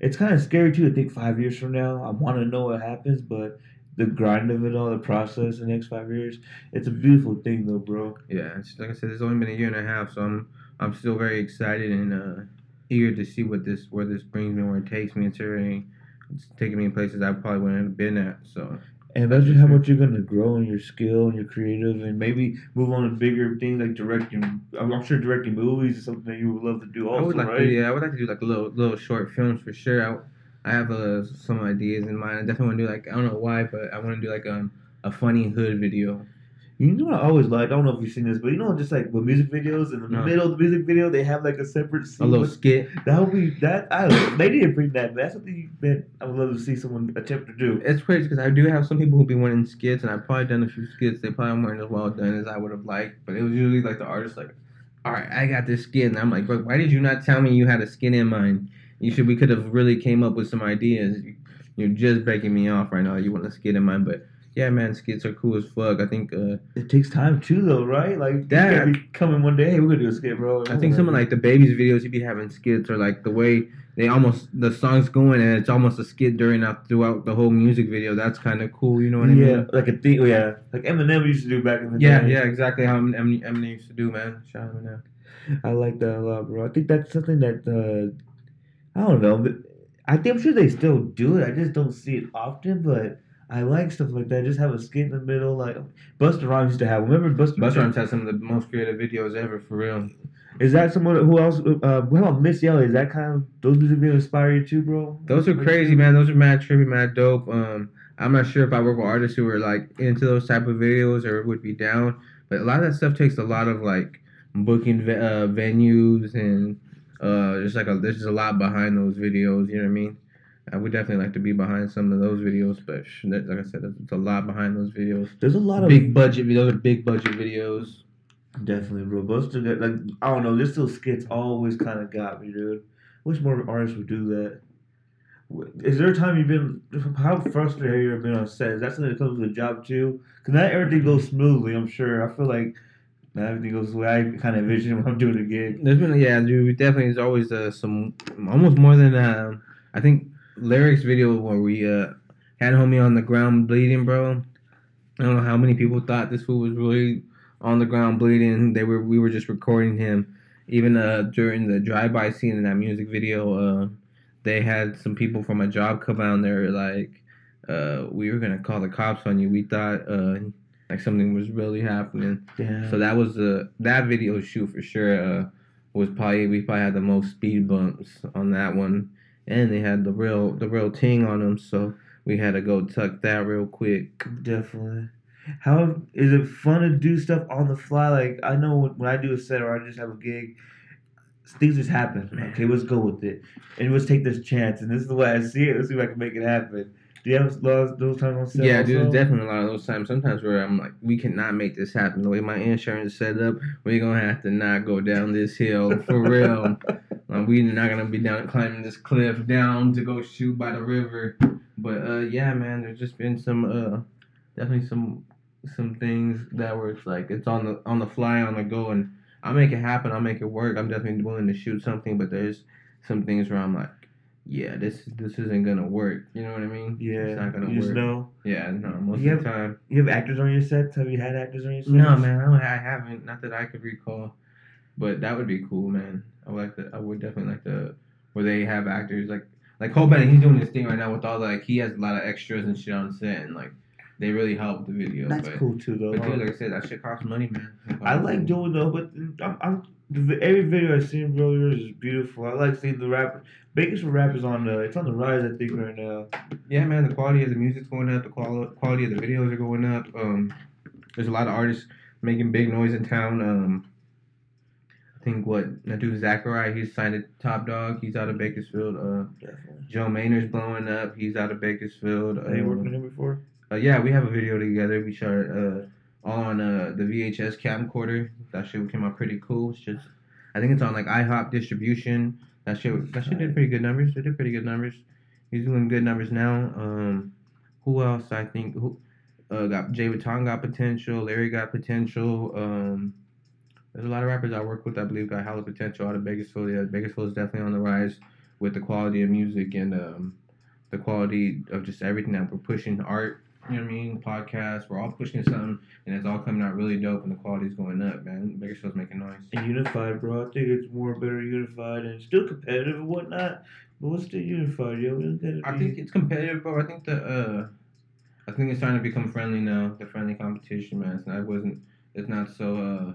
It's kind of scary too to think five years from now. I want to know what happens, but the grind of it all, the process, in the next five years, it's a beautiful thing though, bro. Yeah, it's, like I said, it's only been a year and a half, so I'm I'm still very excited and uh, eager to see what this where this brings me, where it takes me. It's already it's taking me in places I probably wouldn't have been at. So And imagine how much you're gonna grow in your skill and your creative, and maybe move on to bigger things like directing. I'm, sure directing movies is something that you would love to do. I Also, would like right? to, yeah, I would like to do like a little little short films for sure. I, I have uh, some ideas in mind. I definitely want to do like I don't know why, but I want to do like um, a funny hood video. You know what I always like? I don't know if you've seen this, but you know, just like with music videos, in the No. middle of the music video, they have like a separate A little skit. that would be that. I they didn't bring that. back. That's something that I would love to see someone attempt to do. It's crazy because I do have some people who be wanting skits, and I've probably done a few skits. They probably weren't as well done as I would have liked, but it was usually like the artist like, "All right, I got this skit," and I'm like, "But why did you not tell me you had a skit in mind? You should. We could have really came up with some ideas. You- You're just breaking me off right now. You want a skit in mind, but yeah, man, skits are cool as fuck. I think. uh It takes time too, though, right? Like That- you be coming one day. Hey, we're gonna do a skit, bro. I think some of like the babies videos you be having skits or like the way they almost the song's going and it's almost a skit during out throughout the whole music video. That's kind of cool. You know what I yeah, mean? like a thing. Yeah, like Eminem used to do back in the Yeah, day. yeah, yeah, exactly how Eminem, Eminem used to do, man. Shout out Eminem. I like that a lot, bro. I think that's something that uh, I don't know, but I think I'm sure they still do it. I just don't see it often, but. I like stuff like that. Just have a skit in the middle, like Busta Rhymes used to have. Remember Buster? Busta Rhymes had some of the most creative videos ever, for real. Is that someone who else? Uh, what about Missy Elliott? Is that kind of those music videos inspire you too, bro? Those are crazy, man. Those are mad trippy, mad dope. Um, I'm not sure if I work with artists who are like into those type of videos or would be down, but a lot of that stuff takes a lot of like booking ve- uh, venues and uh, just like a, there's just a lot behind those videos. You know what I mean? I would definitely like to be behind some of those videos, but sh- like I said, there's a lot behind those videos. There's a lot of Big budget videos are big budget videos. Definitely, bro. Busta got like I don't know. Just those skits always kind of got me, dude. Wish more artists would do that. Is there a time you've been? How frustrated have you ever been on set? Is that something that comes with the job too? Cause not everything goes smoothly. I'm sure. I feel like not everything goes the way I kind of envision when I'm doing a gig. There's been yeah, dude. Definitely, there's always uh, some almost more than uh, I think lyrics video where we uh had homie on the ground bleeding, bro. I don't know how many people thought this fool was really on the ground bleeding. They were we were just recording him. Even uh during the drive by scene in that music video, uh they had some people from a job come out and they were like, uh, we were gonna call the cops on you. We thought uh like something was really happening. Yeah. So that was the that video shoot for sure. Uh, was probably we probably had the most speed bumps on that one, and they had the real the real ting on them. So we had to go tuck that real quick. Definitely. How is it fun to do stuff on the fly? Like I know when, I do a set or I just have a gig, things just happen. Okay, let's go with it, and let's take this chance. And this is the way I see it. Let's see if I can make it happen. Do you have those, those times on set? Yeah, also? there's definitely a lot of those times. Sometimes where I'm like, we cannot make this happen. The way my insurance is set up, we're gonna have to not go down this hill for real. Like, we're not gonna be down climbing this cliff down to go shoot by the river. But uh, yeah, man, there's just been some uh, definitely some some things that were it's like it's on the on the fly on the go, and I'll make it happen. I'll make it work. I'm definitely willing to shoot something, but there's some things where I'm like, yeah, this this isn't gonna work. You know what I mean? Yeah, it's not gonna you work. just know. Yeah, no, most You of the time. You have actors on your sets? Have you had actors on your sets? No, man, I, don't, I haven't. Not that I could recall, but that would be cool, man. I would like to. I would definitely like to where they have actors like like Cole Bennett. He's doing this thing right now with all the, like he has a lot of extras and shit on set, and like they really help the video. That's but, cool too, though. But dude, like I said, that shit costs money, man. I like money. doing though, but I'm, I'm the, every video I've seen, yours is beautiful. I like seeing the rapper. Biggest for rap is on the it's on the rise, I think, right now. Yeah, man, the quality of the music's going up. The quali- quality of the videos are going up. Um, there's a lot of artists making big noise in town. Um, I think what dude Zachariah, he's signed to Top Dog. He's out of Bakersfield. Uh, Definitely. Joe Maynard's blowing up. He's out of Bakersfield. Have you worked with Uh, him before? uh, yeah, we have a video together. We shot uh, all on uh, the VHS camcorder. That shit came out pretty cool. It's just, I think it's on like IHOP distribution. That shit, that shit did pretty good numbers. It did pretty good numbers. He's doing good numbers now. Um, who else? I think who uh, got Jay Vuitton got potential. Larry got potential. Um, there's a lot of rappers I work with. I believe got hella potential out of Bakersfield. Yeah, Bakersfield is definitely on the rise with the quality of music and um, the quality of just everything that we're pushing. Art, you know what I mean? Podcasts, we're all pushing something, and it's all coming out really dope, and the quality's going up, man. Bakersfield's making noise. And unified, bro. I think it's more better unified and still competitive and whatnot. But what's still unified, yo? I think it's competitive, bro. I think the uh, I think it's starting to become friendly now. The friendly competition, man. It's not, it wasn't. It's not so. Uh, you know what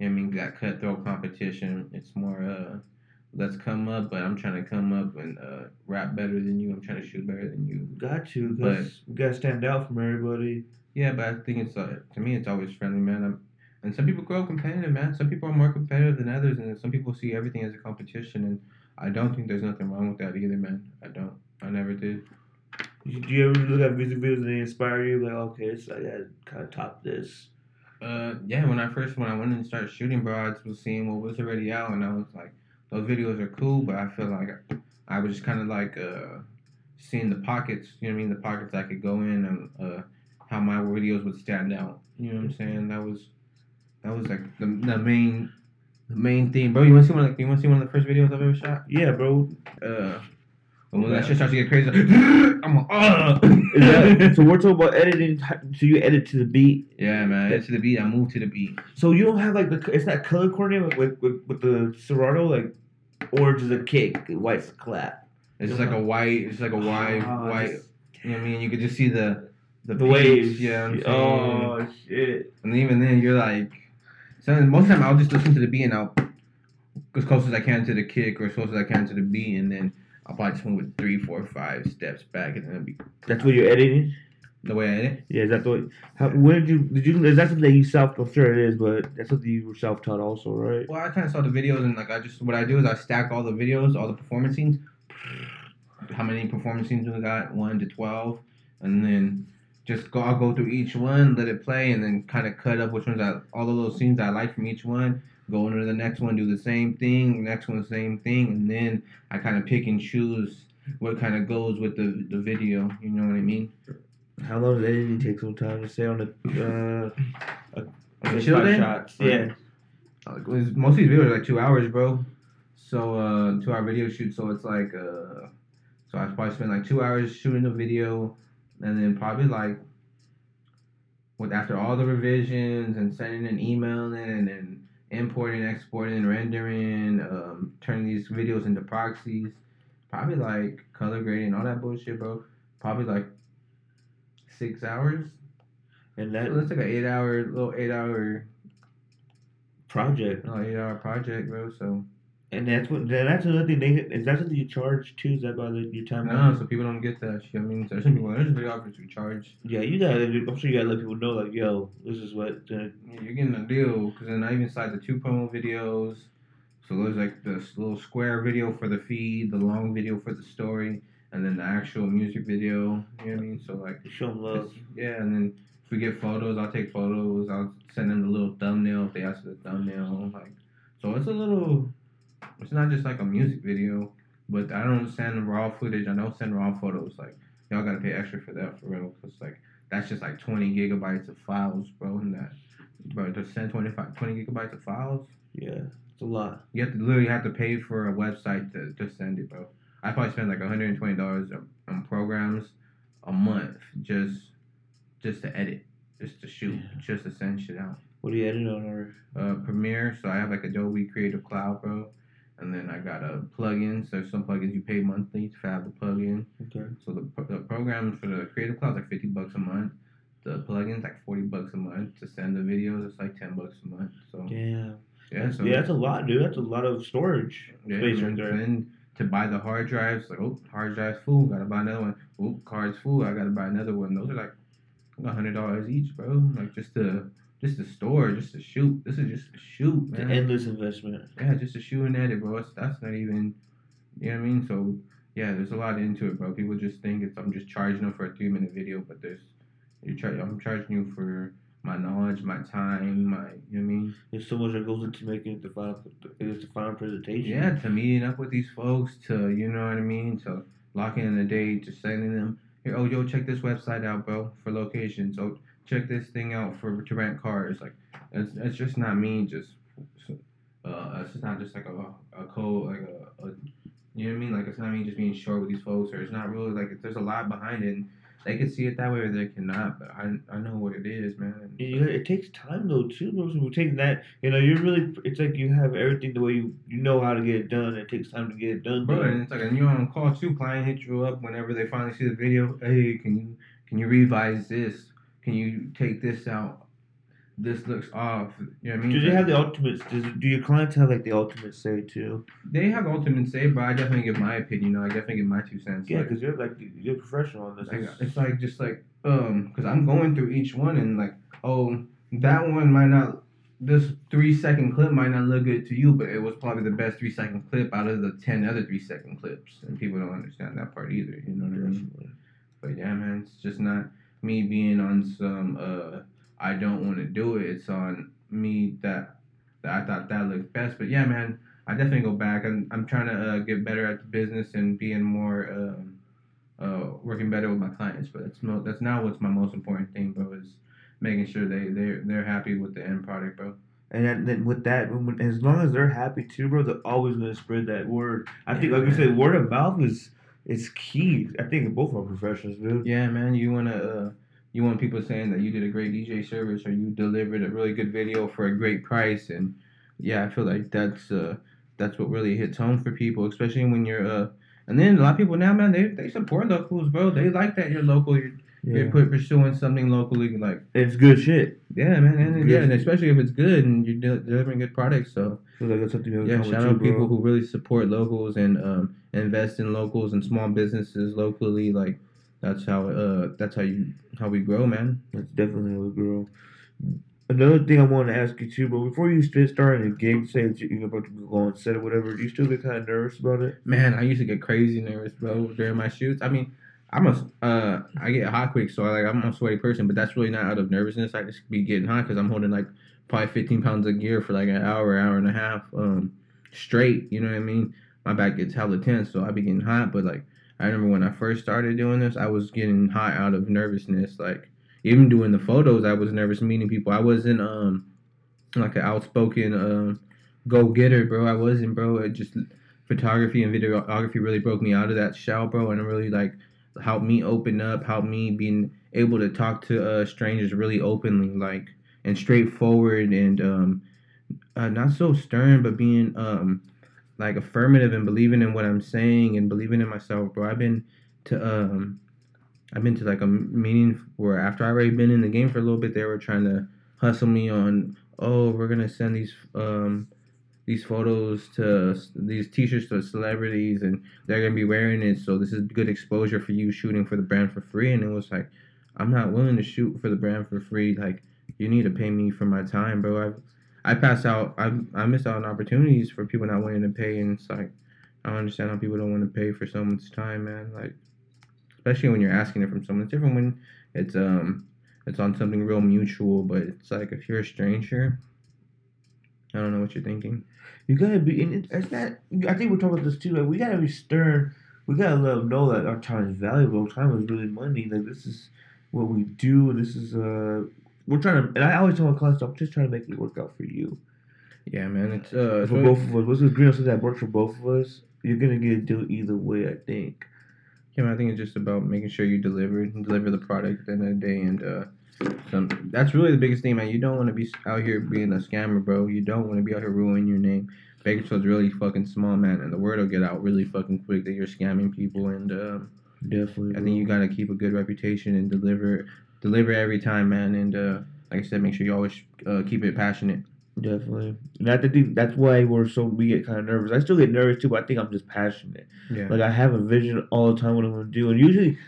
I mean, that cutthroat competition. It's more. Uh, let's come up, but I'm trying to come up and uh, rap better than you. I'm trying to shoot better than you. got you. Cause you gotta stand out from everybody. Yeah, but I think it's uh, to me, it's always friendly, man. I'm, and some people grow competitive, man. Some people are more competitive than others, and some people see everything as a competition. And I don't think there's nothing wrong with that either, man. I don't. I never did. Do you ever look at music videos and they inspire you? Like, okay, so I gotta kind of top this. Uh, yeah. When I first when I went and started shooting, bro, I was seeing what was already out, and I was like, those videos are cool, but I feel like I was just kind of like uh, seeing the pockets. You know what I mean? The pockets I could go in and uh, how my videos would stand out. You know what I'm saying? That was that was like the, the main the main theme, bro. You want to see one? Like, you want to see one of the first videos I've ever shot? Yeah, bro. Uh, when that shit starts to get crazy, I'm like, uh. Is that, so we're talking about editing. So you edit to the beat. yeah, man. It's to the beat. I move to the beat. So you don't have like the it's not color coordinated with with, with the Serato like, or just a kick, white's a clap. It's just like a white. It's like a white, Ah, white. just- You know what I mean? You could just see the the, The waves. Yeah. I'm saying. Oh shit. And even then, you're like, so most of the time I'll just listen to the beat and I'll as close as I can to the kick or as close as I can to the beat, and then I'll probably just move it three, four, five steps back, and then it'll be That's what you're editing. the way I edit. Yeah, is that the way? How, when did you did you? Is that something that you self? I'm sure it is, but that's something you were self taught also, right? Well, I kind of saw the videos and like I just what I do is I stack all the videos, all the performance scenes. How many performance scenes do we got? One to twelve, and then just go. I'll go through each one, let it play, and then kind of cut up which ones I all of those scenes I like from each one. Go into the next one, do the same thing. Next one, same thing, and then I kind of pick and choose what kind of goes with the the video. You know what I mean? How long does editing take? Sometimes, say on uh, On the like chill day? shots. Yeah. Like, most of these videos are like two hours, bro. So uh, two hour video shoot. So it's like uh, so I probably spent like two hours shooting the video, and then probably like with after all the revisions and sending an email and then importing, exporting, rendering, um, turning these videos into proxies, probably like color grading, all that bullshit, bro. Probably like six hours. And So that that's like an eight hour, little eight hour, project, little eight hour project, bro. So and that's what that's another thing. They is that something you charge too? Is that by the, your time? no, so people don't get that shit. I mean, there's some people there's video offers to charge. Yeah, you gotta. I'm sure you gotta let people know, like, yo, this is what. Uh, Yeah, you're getting a deal because then I even cite the two promo videos. So there's like this little square video for the feed, the long video for the story, and then the actual music video. You know what I mean? So like, show them love. yeah, and then if we get photos, I'll take photos. I'll send them the little thumbnail if they ask for the thumbnail. Like, so it's a little. It's not just like a music video, but I don't send raw footage. I don't send raw photos. Like, y'all gotta pay extra for that for real, cause like that's just like 20 gigabytes of files, bro. And that, bro, to send 25, 20 gigabytes of files, Yeah, it's a lot. you have to literally have to pay for a website to, to send it, bro. I probably spend like 120 dollars on, programs a month just just to edit, just to shoot, just to send shit out. What do you edit on? Or Uh, Premiere, so I have like Adobe Creative Cloud, bro. And then I got a plugin. So some plugins you pay monthly to have the plugin. okay, So the, the program for the Creative Cloud is like fifty bucks a month. The plugins like forty bucks a month to send the videos. It's like ten bucks a month. So yeah, yeah, that's, so yeah, that's a lot, dude. That's a lot of storage yeah, space right there. Then to buy the hard drives, like oh hard drive's full, gotta buy another one. Oh card's full, I gotta buy another one. Those are like a hundred dollars each, bro. Like just to just to store, just to shoot. This is just a shoot, man. an endless investment. Yeah, just a shoe and edit, bro. It's, that's not even, you know what I mean? So, yeah, there's a lot into it, bro. People just think it's I'm just charging them for a three minute video, but there's, you char- I'm charging you for my knowledge, my time, my, you know what I mean? There's so much that goes into making it the final, it's the final presentation. Yeah, to meeting up with these folks, to, you know what I mean? To locking in a date, to sending them, here, oh, yo, check this website out, bro, for locations. Oh, check this thing out for to rent cars. Like, it's, it's just not me just uh, it's not just like a a code like a, a you know what I mean like it's not me just being short with these folks or it's not really like there's a lot behind it. And they can see it that way or they cannot, but I I know what it is, man. Yeah, it takes time though too. Bro. So take that, you know, you're really. It's like you have everything the way you you know how to get it done. It takes time to get it done. Bro, and it's like and you're on call too. Client hit you up whenever they finally see the video. Hey, can you can you revise this? Can you take this out? This looks off. You know what I mean? Do they have the ultimate? Does, do your clients have like the ultimate say too? They have ultimate say, but I definitely give my opinion. You know, I definitely give my two cents. Yeah, Like, because you're like you're professional on this. Like, it's like just like um, because I'm going through each one and like, oh, that one might not. This three second clip might not look good to you, but it was probably the best three second clip out of the ten other three second clips, and people don't understand that part either. You know what I mean? But yeah, man, it's just not me being on some uh I don't want to do it. It's on me that that I thought that looked best. But yeah, man, I definitely go back. I'm I'm trying to uh, get better at the business and being more um uh working better with my clients. But that's that's now what's my most important thing, bro. Is making sure they they they're happy with the end product, bro. And then, with that, as long as they're happy too, bro, they're always gonna spread that word. I think, like you said, word of mouth is is key. I think both are professions, dude. Yeah, man, you wanna uh, you want people saying that you did a great DJ service or you delivered a really good video for a great price, and yeah, I feel like that's uh that's what really hits home for people, especially when you're uh. And then a lot of people now, man, they they support locals, bro. They like that you're local. You're, you're put, pursuing something locally, like it's good shit. yeah, man, and, Good. yeah, and especially if it's good and you're delivering good products. So Feel like that's something yeah, shout out bro. people who really support locals and um, invest in locals and small businesses locally. Like that's how uh that's how you how we grow, man. That's definitely how we grow. Another thing I want to ask you too, but before you st- start a gig, say that you're about to go on set or whatever, do you still get kind of nervous about it? Man, I used to get crazy nervous, bro, during my shoots. I mean, I'm a uh I get hot quick, so I like I'm a sweaty person, but that's really not out of nervousness. I just be getting hot because I'm holding like probably 15 pounds of gear for like an hour, hour and a half, um, straight. You know what I mean? My back gets hella tense, so I be getting hot. But like I remember when I first started doing this, I was getting hot out of nervousness. Like even doing the photos, I was nervous meeting people. I wasn't um like an outspoken um go getter, bro. I wasn't, bro. It just photography and videography really broke me out of that shell, bro, and I'm really like helped me open up, helped me being able to talk to uh, strangers really openly, like and straightforward, and um, uh, not so stern, but being um, like affirmative and believing in what I'm saying and believing in myself, bro. I've been to um, I've been to like a meeting where after I already been in the game for a little bit, they were trying to hustle me on, oh, we're gonna send these um these photos to these t-shirts to celebrities and they're gonna be wearing it so this is good exposure for you shooting for the brand for free. And it was like i'm not willing to shoot for the brand for free. Like you need to pay me for my time bro. I i pass out i i miss out on opportunities for people not willing to pay and it's like i don't understand how people don't want to pay for someone's time man. Like especially when you're asking it from someone. It's different when it's um it's on something real mutual but it's like if you're a stranger I don't know what you're thinking. You gotta be, and it, it's not. I think we're talking about this too. Like we gotta be stern. We gotta let them know that our time is valuable. Time is really money. Like this is what we do. This is uh, we're trying to. And I always tell my clients, I'm just trying to make it work out for you. Yeah, man. It's uh for both of us. What's the green that works for both of us? You're gonna get a deal either way. I think. Yeah, man, I think it's just about making sure you deliver deliver the product at the end of the day, and uh, some, that's really the biggest thing, man. You don't want to be out here being a scammer, bro. You don't want to be out here ruining your name. Bakersfield's really fucking small, man, and the word will get out really fucking quick that you're scamming people. And um, definitely, I think you gotta keep a good reputation and deliver, deliver every time, man. And uh, like I said, make sure you always uh, keep it passionate. Definitely, and I think that's why we're so we get kind of nervous. I still get nervous too, but I think I'm just passionate. Yeah. Like I have a vision all the time what I'm gonna do, and usually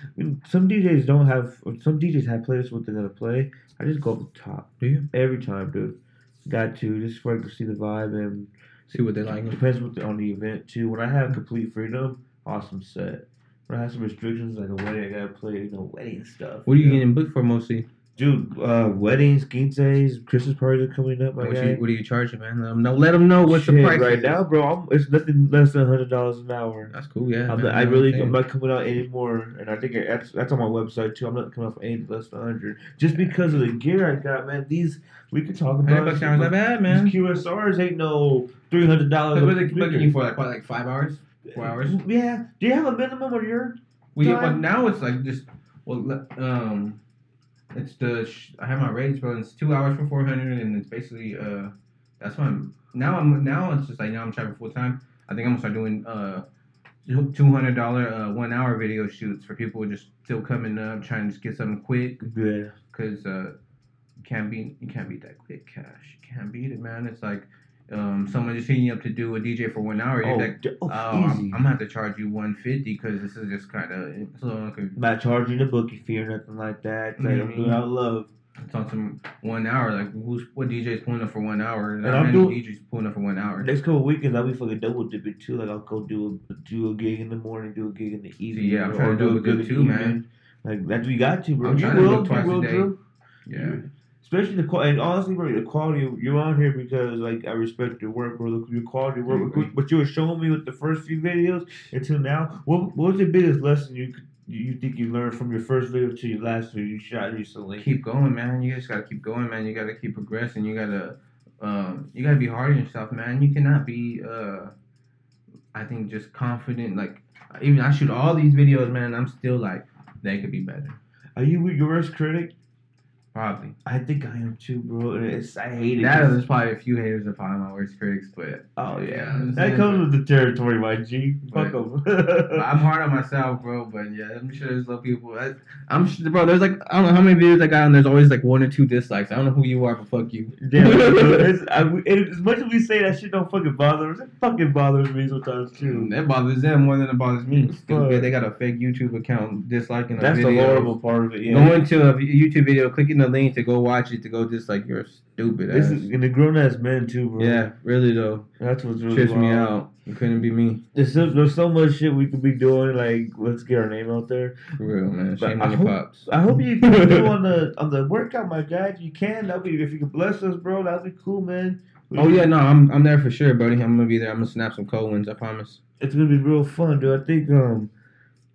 some DJs don't have. Some DJs have playlists what they're gonna play. I just go up the top. Do you? Every time, dude. Got to just for to see the vibe and see what they like. Depends what the, on the event too. When I have complete freedom, awesome set. When I have some restrictions like a wedding, I gotta play you know wedding stuff. What are you, you know? getting booked for mostly? Dude, uh, weddings, quinces, Christmas parties are coming up. My what, guy. You, what are you charging, man? Let them know. Let them know what's Shit, the price right now, bro. I'm, it's nothing less than hundred dollars an hour. That's cool, yeah. I'm, I really, I'm not coming out anymore, and I think that's that's on my website too. I'm not coming out for anything less than hundred, just because of the gear I got, man. These we could talk about. Bucks hours not bad, man. These QSRs ain't no three hundred dollars. What are they booking you for? Like what, like five hours, four hours? Yeah. Do you have a minimum on your? Well, yeah, but now it's like just well, um it's the I have my rates, bro. It's two hours for four hundred, and it's basically uh that's why I'm now I'm now it's just like now I'm traveling full time. I think I'm gonna start doing uh two hundred dollar uh one hour video shoots for people just still coming up trying to just get something quick. Yeah. Cause uh you can't beat you can't beat that quick cash. You can't beat it, man. It's like um, someone just hitting you up to do a DJ for one hour, you're oh, like, oh, oh I'm, I'm, gonna have to charge you one fifty because this is just kind of so okay. not charging a bookie fee or nothing like that. Like, I'm doing out love. It's on some one hour. Like who's what DJ's pulling up for one hour? And I'm doing DJ's pulling up for one hour. Next couple weekends, I'll be fucking double dipping too. Like I'll go do a do a gig in the morning, do a gig in the evening. See, yeah, I'm trying to do a good too, man. Like that's what you got to, bro. I'm you trying will, to do twice a day. Yeah especially the quality. And honestly, bro, the quality you're on here because like I respect your work, bro. Your quality work. Mm-hmm. What you were showing me with the first few videos until now. What, what was the biggest lesson you you think you learned from your first video to your last video you shot recently? Keep going, man. You just gotta keep going, man. You gotta keep progressing. You gotta um, you gotta be hard on yourself, man. You cannot be uh, I think just confident. Like even I shoot all these videos, man. I'm still like they could be better. Are you your worst critic? Probably. I think I am too, bro. It's I hate it. Now there's probably a few haters that probably my worst critics, but oh yeah, that comes with the territory, my G. Fuck them. I'm hard on myself, bro. But yeah, I'm sure there's little people. I, am sure, bro. There's like I don't know how many videos I got, and there's always like one or two dislikes. I don't know who you are, but fuck you. Yeah, it's, I, it, as much as we say that shit don't fucking bother us, it fucking bothers me sometimes too. Mm, that bothers them more than it bothers me. Stupid. They got a fake YouTube account disliking a That's video. That's the horrible part of it. Yeah. Going to a YouTube video, clicking the link to go watch it to go just like you're stupid. This ass. is and the grown ass men too, bro. Yeah, really though. That's what's really trips me out. It couldn't be me. There's so, there's so much shit we could be doing. Like let's get our name out there. For real, man. Shame but on I your hope, pops. I hope you can do on the on the workout, my guy. If you can, that'd be if you could bless us, bro. That'd be cool, man. We oh yeah, no, I'm I'm there for sure, buddy. I'm gonna be there. I'm gonna snap some cold ones. I promise. It's gonna be real fun, dude. I think um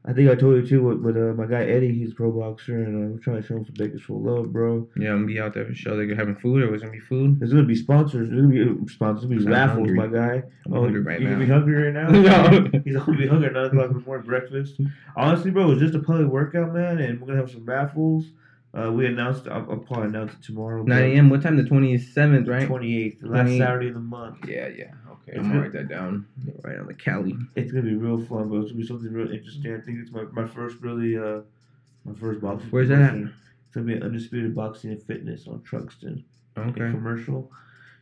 I think I told you too. With, with uh, my guy Eddie, he's a pro boxer, and uh, we're trying to show him some Bakersfield love, bro. Yeah, I'm gonna be out there for sure. They're having food, or was gonna be food? There's gonna be sponsors. There's gonna be uh, sponsors. There's gonna be raffles, hungry. my guy. I'm oh, hungry right you now. gonna be hungry right now? No. He's gonna be hungry at nine o'clock in the morning breakfast. Honestly, bro, it's just a public workout, man, and we're gonna have some raffles. Uh, we announced. I'll, I'll probably announce it tomorrow. 9 a.m. What time? The 27th, right? Twenty eighth, the last 28th. Saturday of the month. Yeah, yeah. Okay, I'm gonna write that down. Right on the Cali. It's gonna be real fun, bro. It's gonna be something real interesting. I think it's my, my first really uh my first boxing. Where's that at? It's gonna be an undisputed boxing and fitness on Truxtun. A Okay. commercial.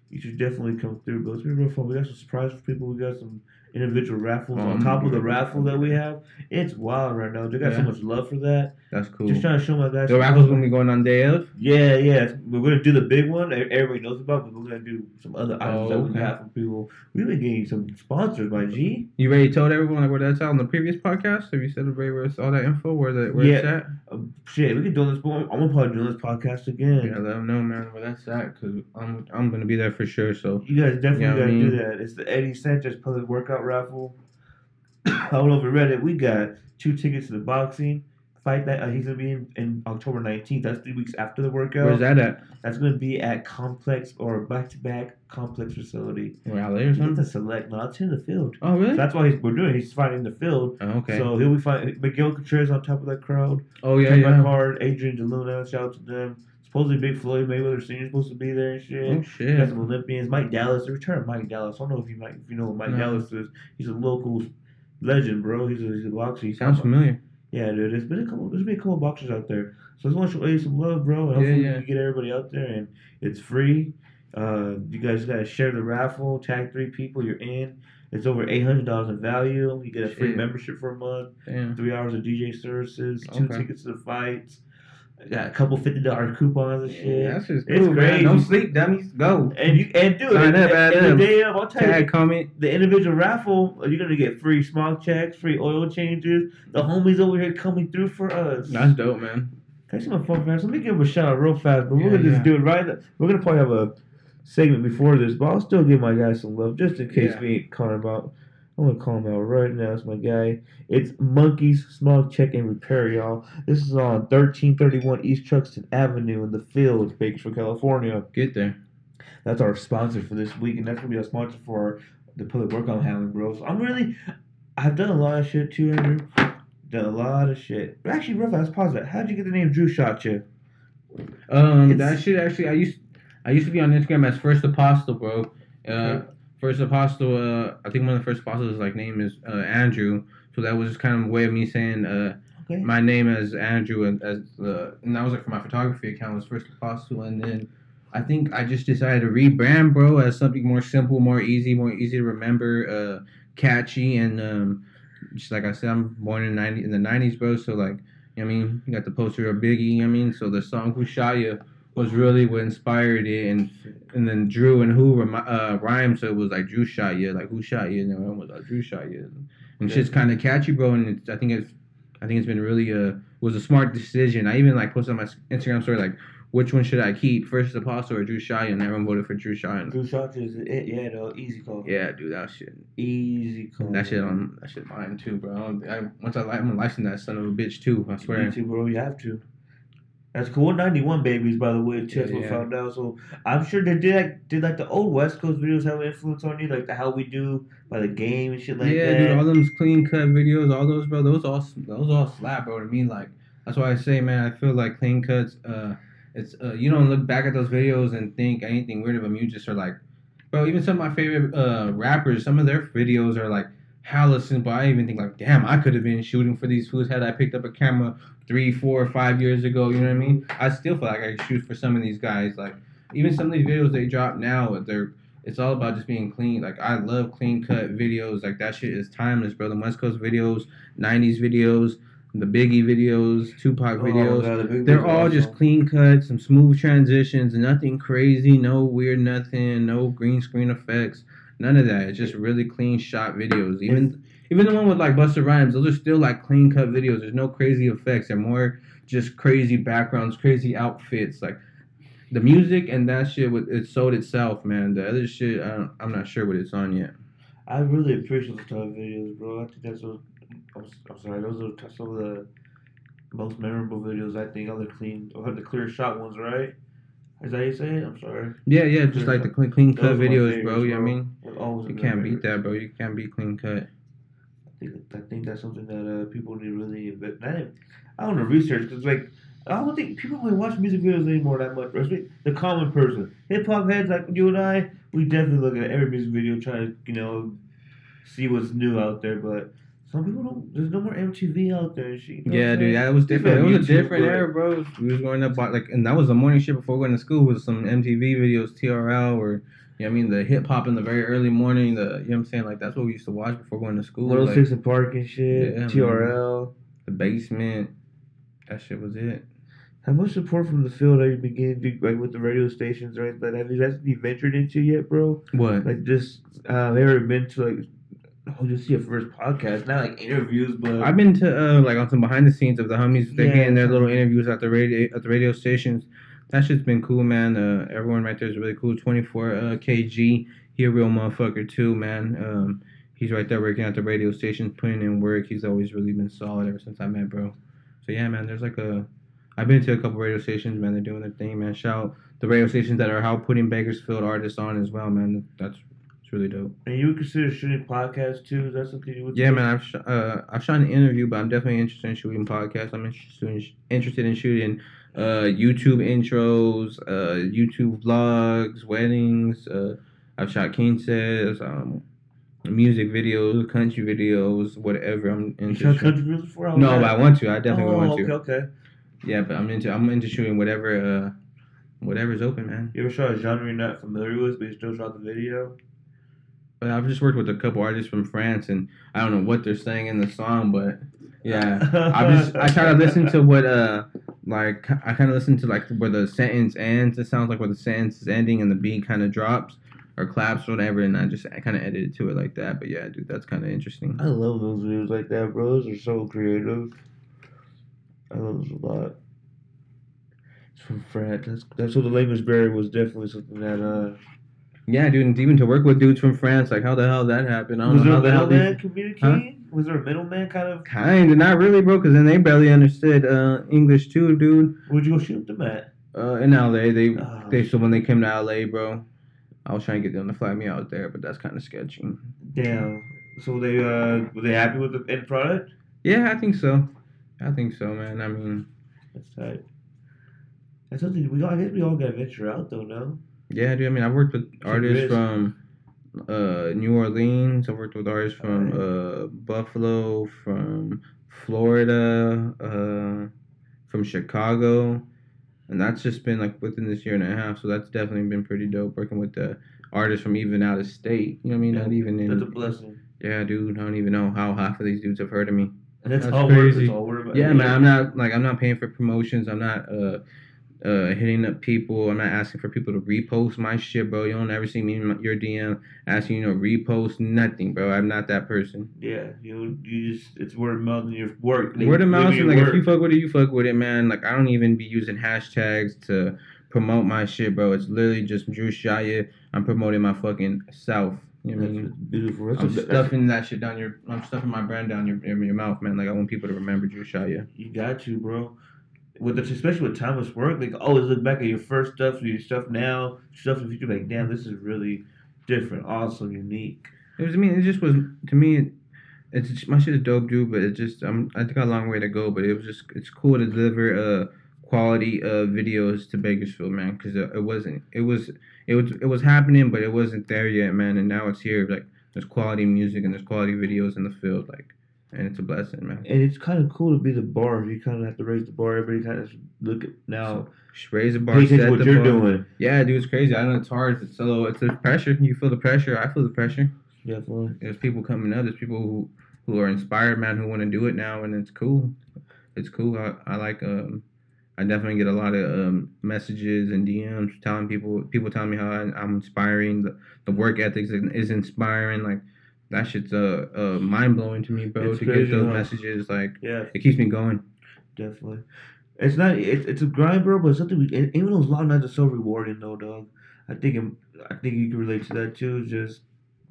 You should definitely come through, bro. It's gonna be real fun. We got some surprises for people. We got some individual raffles Oh, on top of the raffle that we have. It's wild right now. They got so much love for that. That's cool. Just trying to show my guys. The raffle's gonna be going on day of. Yeah, yeah. We're gonna do the big one that everybody knows about, but we're gonna do some other items Oh, that we okay. have from people. We've been getting some sponsors, my G. You already told everyone like where that's at on the previous podcast? Have you said where it's all that info? Where that where it's at? Um, shit, we can do this. I'm gonna probably do this podcast again. Yeah, let them know, man, where that's at, cause I'm I'm gonna be there for sure. So You guys definitely Yeah, I gotta mean- do that. It's the Eddie Sanchez public workout raffle. I don't know if you read it. We got two tickets to the boxing fight that uh, he's gonna be in, in October 19th. That's three weeks after the workout. where's that at? That's gonna be at Complex or back to back Complex facility. Where LA or It's a something? select. No, it's in the field. Oh really? So that's why he's, we're doing. it. He's fighting in the field. Oh, okay. So he'll be fighting Miguel Contreras on top of that crowd. oh yeah, yeah. card. Adrian DeLuna. Shout out to them. Supposedly Big Floyd Mayweather Senior supposed to be there and shit. Oh shit. got some Olympians. Mike Dallas, the return of Mike Dallas. I don't know if you might, if you know who Mike No. Dallas is. He's a local legend, bro. He's a, he's a boxer. He's Sounds familiar. Yeah, dude. There's been a couple. There's been a couple boxers out there. So I just want to show you some love, bro. And Yeah, hopefully yeah. we can get everybody out there, and it's free. Uh, you guys gotta share the raffle. Tag three people. You're in. It's over eight hundred dollars in value. You get a free Shit. membership for a month. Damn. Three hours of DJ services. Two Okay. tickets to the fights. I got a couple fifty dollar coupons and shit. Yeah, that's just It's cool, man. Don't sleep, dummies. Go. And you and dude, Sign and, up, add and the day of, I'll tell you, Tag, comment. the individual raffle, you're gonna get free smog checks, free oil changes. The homies over here coming through for us. That's dope, man. I see my phone fast? Let me give him a shout out real fast, but we're gonna just do it right. We're gonna probably have a segment before this, but I'll still give my guys some love just in case Yeah. we ain't calling him out. I'm gonna call him out right now. It's my guy. It's Monkeys Smog Check and Repair, y'all. This is on 1331 East Truxtun Avenue in the Fields, Bakersfield, California. Get there. That's our sponsor for this week, and that's gonna be our sponsor for the public work I'm having, bro. So I'm really, I've done a lot of shit too, Andrew. Done a lot of shit. But actually, real fast, pause that. How'd you get the name Drew Shot You? Um, It's- that shit actually, I used, I used to be on Instagram as First Apostle, bro. Uh, Okay. First Apostle. Uh, I think one of the first apostles, like name is uh, Andrew. So that was just kind of a way of me saying uh, Okay. my name as Andrew and as the, and that was like for my photography account was First Apostle, and then I think I just decided to rebrand, bro, as something more simple, more easy, more easy to remember, uh, catchy, and um, just like I said, I'm born in ninety in the nineties, bro. So like, you know what I mean, you got the poster of Biggie. You know what I mean, so the song "Who Shot Ya" was really what inspired it, and and then Drew and Who remi- uh, rhymed, so it was like Drew shot you, like Who shot you, and then it was like Drew shot you, and shit's kind of catchy, bro. And it's, I think it's I think it's been really uh was a smart decision. I even like posted on my Instagram story like. Which one should I keep? First Apostle or Drew Shine? And everyone voted for Drew Shine. Drew Shot You is it? Yeah, though. easy call. Yeah, dude, that shit. Easy call. That shit on that shit mine too, bro. I, once I I'm gonna license that son of a bitch too. I swear. You too, bro. You have to. That's cool. 91 babies, by the way. Too. That's Yeah, what yeah. found out. So I'm sure they did like did like the old West Coast videos have an influence on you, like the how we do by the game and shit like yeah, that. dude, all them clean cut videos, all those, bro, those all those all slap, bro. To me, like that's why I say, man, I feel like clean cuts. Uh, it's uh, you don't look back at those videos and think anything weird of them. You just are like, bro. Even some of my favorite uh rappers, some of their videos are like hella simple. I even think like, damn, I could have been shooting for these fools had I picked up a camera three, four, five years ago. You know what I mean? I still feel like I could shoot for some of these guys. Like even some of these videos they drop now, they're it's all about just being clean. Like I love clean cut videos. Like that shit is timeless, bro. The West Coast videos, '90s videos, the Biggie videos, Tupac Oh, videos. God, the They're all just also. clean cuts, some smooth transitions, nothing crazy, no weird nothing, no green screen effects, none of that. It's just really clean shot videos. Even even the one with like Busta Rhymes, those are still like clean cut videos. There's no crazy effects. They're more just crazy backgrounds, crazy outfits. Like the music and that shit, with it sold itself, man. The other shit, I don't, I'm not sure what it's on yet. I really appreciate those type of videos, bro. I think that's what I'm, I'm sorry. Those are some of the most memorable videos. I think. Other clean, or the clear shot ones, right? Is that how you say it? I'm sorry. Yeah, yeah, just like the clean, clean cut Those are my videos, bro. You know what I mean? You can't beat that, bro. You can't beat clean cut. I think I think that's something that uh, people need really invest. I don't know research because like I don't think people don't really watch music videos anymore that much. Especially the common person, hip hop heads like you and I, we definitely look at every music video trying to you know see what's new out there. But some people don't. There's no more MTV out there. and shit, you know Yeah, dude, saying? that was different. It on was a different era, bro. We was going up like, and that was the morning shit before going to school. Was some MTV videos, TRL, or you know I mean, the hip hop in the very early morning. The you know what I'm saying, like that's what we used to watch before going to school. 106 Like, and Park and shit. Yeah, man. TRL. the basement. That shit was it. How much support from the field are you beginning to like with the radio stations, right? Like, have you guys you ventured into yet, bro? What? Like, just uh, have you ever been to like, oh, just see a first podcast, not like interviews, but I've been to uh, like on some behind the scenes of the homies. They're Yeah, getting their little interviews at the radio at the radio stations. That shit's been cool, man. Uh, everyone right there is really cool. Twenty four uh, kg. He a real motherfucker too, man. Um, he's right there working at the radio stations, putting in work. He's always really been solid ever since I met, bro. So yeah, man. There's like a. I've been to a couple radio stations, man. They're doing their thing, man. Shout out the radio stations that are out putting Bakersfield artists on as well, man. That's really dope. and you would consider shooting podcasts too. Is that something you would? Yeah, do? man. I've sh- uh, I've shot an interview, but I'm definitely interested in shooting podcasts. I'm interested in, interested in shooting uh, YouTube intros, uh, YouTube vlogs, weddings. Uh, I've shot quinces, um, music videos, country videos, whatever. I'm You shot shoot- country music before? No, that? but I want to. I definitely oh, want okay, to. okay. Yeah, but I'm into. I'm into shooting whatever. Uh, whatever's open, man. You ever shot a genre you're not familiar with, but you still shot the video? But I've just worked with a couple artists from France, and I don't know what they're saying in the song, but yeah. I just I try to listen to what uh like I kind of listen to like where the sentence ends. It sounds like where the sentence is ending and the beat kind of drops or claps or whatever, and I just I kind of edit it to it like that. But yeah, dude, that's kind of interesting. I love those videos like that, bro. Those are so creative. I love those a lot. It's from France. That's that's what the language barrier was definitely something that uh. Yeah, dude, and even to work with dudes from France, like how the hell that happened? I don't Was know there how a the hell they. communicating? Was there a middleman kind of? Kind of, not really, bro, because then they barely understood uh, English too, dude. Where'd you go shoot them at? Uh, in LA, they Oh, they so when they came to LA, bro, I was trying to get them to fly me out there, but that's kind of sketchy. Damn. So they uh were they happy with the end product? Yeah, I think so. I think so, man. I mean, That's tight. That's something we all. I guess we all got to venture out though. No. Yeah, dude. I mean, I've worked with artists risk. from uh, New Orleans. I've worked with artists from Alright. uh, Buffalo, from Florida, uh, from Chicago, and that's just been like within this year and a half. So that's definitely been pretty dope working with the artists from even out of state. You know what I mean? Not even in. That's a blessing. yeah, dude. I don't even know how half of these dudes have heard of me. And that's, That's all words. crazy. It's all word. Yeah, man. I'm not like I'm not paying for promotions. I'm not uh uh hitting up people. I'm not asking for people to repost my shit, bro. You don't ever see me in my, your DM asking you to repost nothing, bro. I'm not that person. Yeah, you you just it's word of mouth and your work. Word of mouth, and like if you fuck with it, you fuck with it, man. Like I don't even be using hashtags to promote my shit, bro. It's literally just Drew Shaya. I'm promoting my fucking self. You know what I mean? beautiful. That's I'm a- stuffing that shit down your. I'm stuffing my brand down your your mouth, man. Like I want people to remember Drew Shaya. You got you, bro. With the, especially with timeless work, like always look back at your first stuff, your stuff now, stuff in the future. Like, damn, this is really different, awesome, unique. It was. I mean, it just was to me. It, it's my shit is dope, dude. But it just. I'm. I think I got a long way to go. But it was just. It's cool to deliver uh quality uh videos to Bakersfield, man. Because it, it wasn't. It was. It was. It was happening, but it wasn't there yet, man. And now it's here. Like there's quality music and there's quality videos in the field. Like, and it's a blessing, man. And it's kind of cool to be the bar. You kind of have to raise the bar. Everybody kind of look at now. Just raise the bar. Pay attention what you're bar. doing. Yeah, dude, it's crazy. I know it's hard. It's so it's the pressure. You feel the pressure. I feel the pressure. Definitely. there's people coming up. There's people who who are inspired, man, who want to do it now, and it's cool. It's cool. I, I like. Um, I definitely get a lot of um, messages and DMs telling people people telling me how I, I'm inspiring. The, the work ethics is inspiring. Like that shit's uh, uh mind blowing to me, bro. It's to crazy, get those huh? messages, like Yeah, it keeps me going. definitely. It's not. It, it's a grind, bro. But it's something. We, even those long nights are so rewarding, though, dog. I think. it- I think you can relate to that too. Just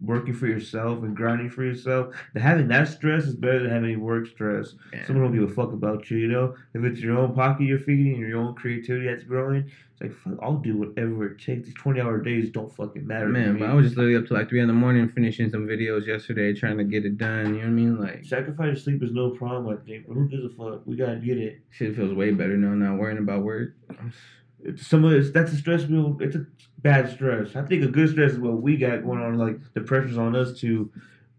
working for yourself and grinding for yourself, having that stress is better than having work stress. Someone don't give a fuck about you, you know. If it's your own pocket you're feeding and your own creativity that's growing, it's like fuck, I'll do whatever it takes. These twenty hour days don't fucking matter. to Man, but I was just literally up to like three in the morning finishing some videos yesterday, trying to get it done. You know what I mean? Like sacrifice sleep is no problem. I think, but who gives a fuck? We gotta get it. shit feels way better now. Not worrying about work. It's some of it's that's a stress. We It's a bad stress. I think a good stress is what we got going on. Like the pressure's on us to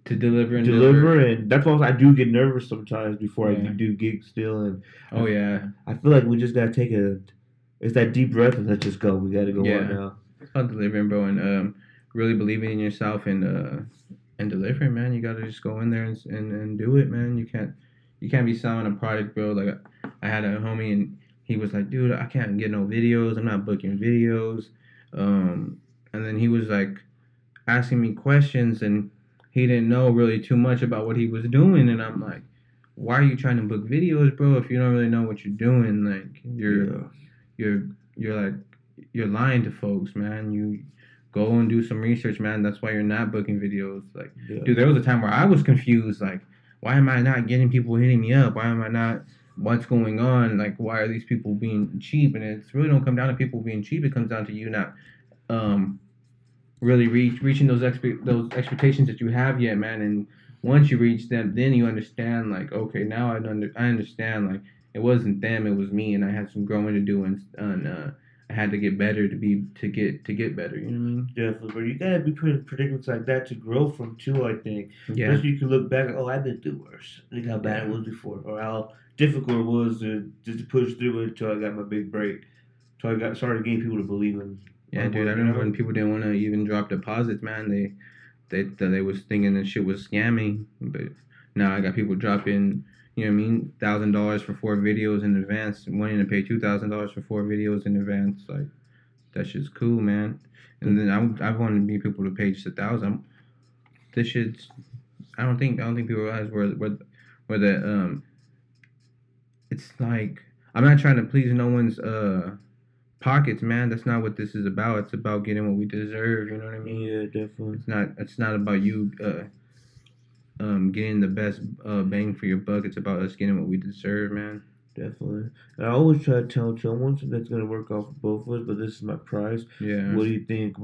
To deliver and deliver, and that's why I do get nervous sometimes before Yeah. I do gigs still, and Oh yeah, I feel like we just gotta take a. It's that deep breath and let's just go. We gotta go Yeah. on now. it's about delivering, bro, and um, really believing in yourself and uh, and delivering, man. You gotta just go in there and, and and do it, man. You can't you can't be selling a product, bro. Like I had a homie and he was like, dude, I can't get no videos. I'm not booking videos. Um, and then he was like asking me questions and he didn't know really too much about what he was doing. And I'm like, why are you trying to book videos, bro? If you don't really know what you're doing, like you're Yeah. you're you're like you're lying to folks, man. You go and do some research, man. That's why you're not booking videos. Like, Yeah. dude, there was a time where I was confused. Like, why am I not getting people hitting me up? Why am I not? What's going on? Like, why are these people being cheap? And it's really don't come down to people being cheap. It comes down to you not, um, really reach reaching those expe- those expectations that you have yet, man. And once you reach them, then you understand. Like, okay, now I under I understand. Like, it wasn't them, it was me, and I had some growing to do, and, and uh, had to get better to be to get to get better. You know what I mean? Definitely, but you gotta be put in predicaments like that to grow from too. I think. Yeah. You can look back. Oh, I've been through worse. Look how bad it was before, or how difficult it was to just to push through it until I got my big break. So I got started getting people to believe in. Yeah, dude. I remember know? when people didn't want to even drop deposits, man. They they they, they was thinking that shit was scamming, but now I got people dropping. You know what I mean? Thousand dollars for four videos in advance, wanting to pay two thousand dollars for four videos in advance. Like that shit's cool, man. And then I I wanted me people to pay just a thousand. This shit's. I don't think I don't think people realize where where where the um. It's like I'm not trying to please no one's uh pockets, man. That's not what this is about. It's about getting what we deserve. You know what I mean? Yeah, definitely. It's not. It's not about you uh, um, getting the best uh, bang for your buck. It's about us getting what we deserve, man. Definitely. And I always try to tell someone that's gonna work off for both of us, but this is my price. Yeah. What do you think?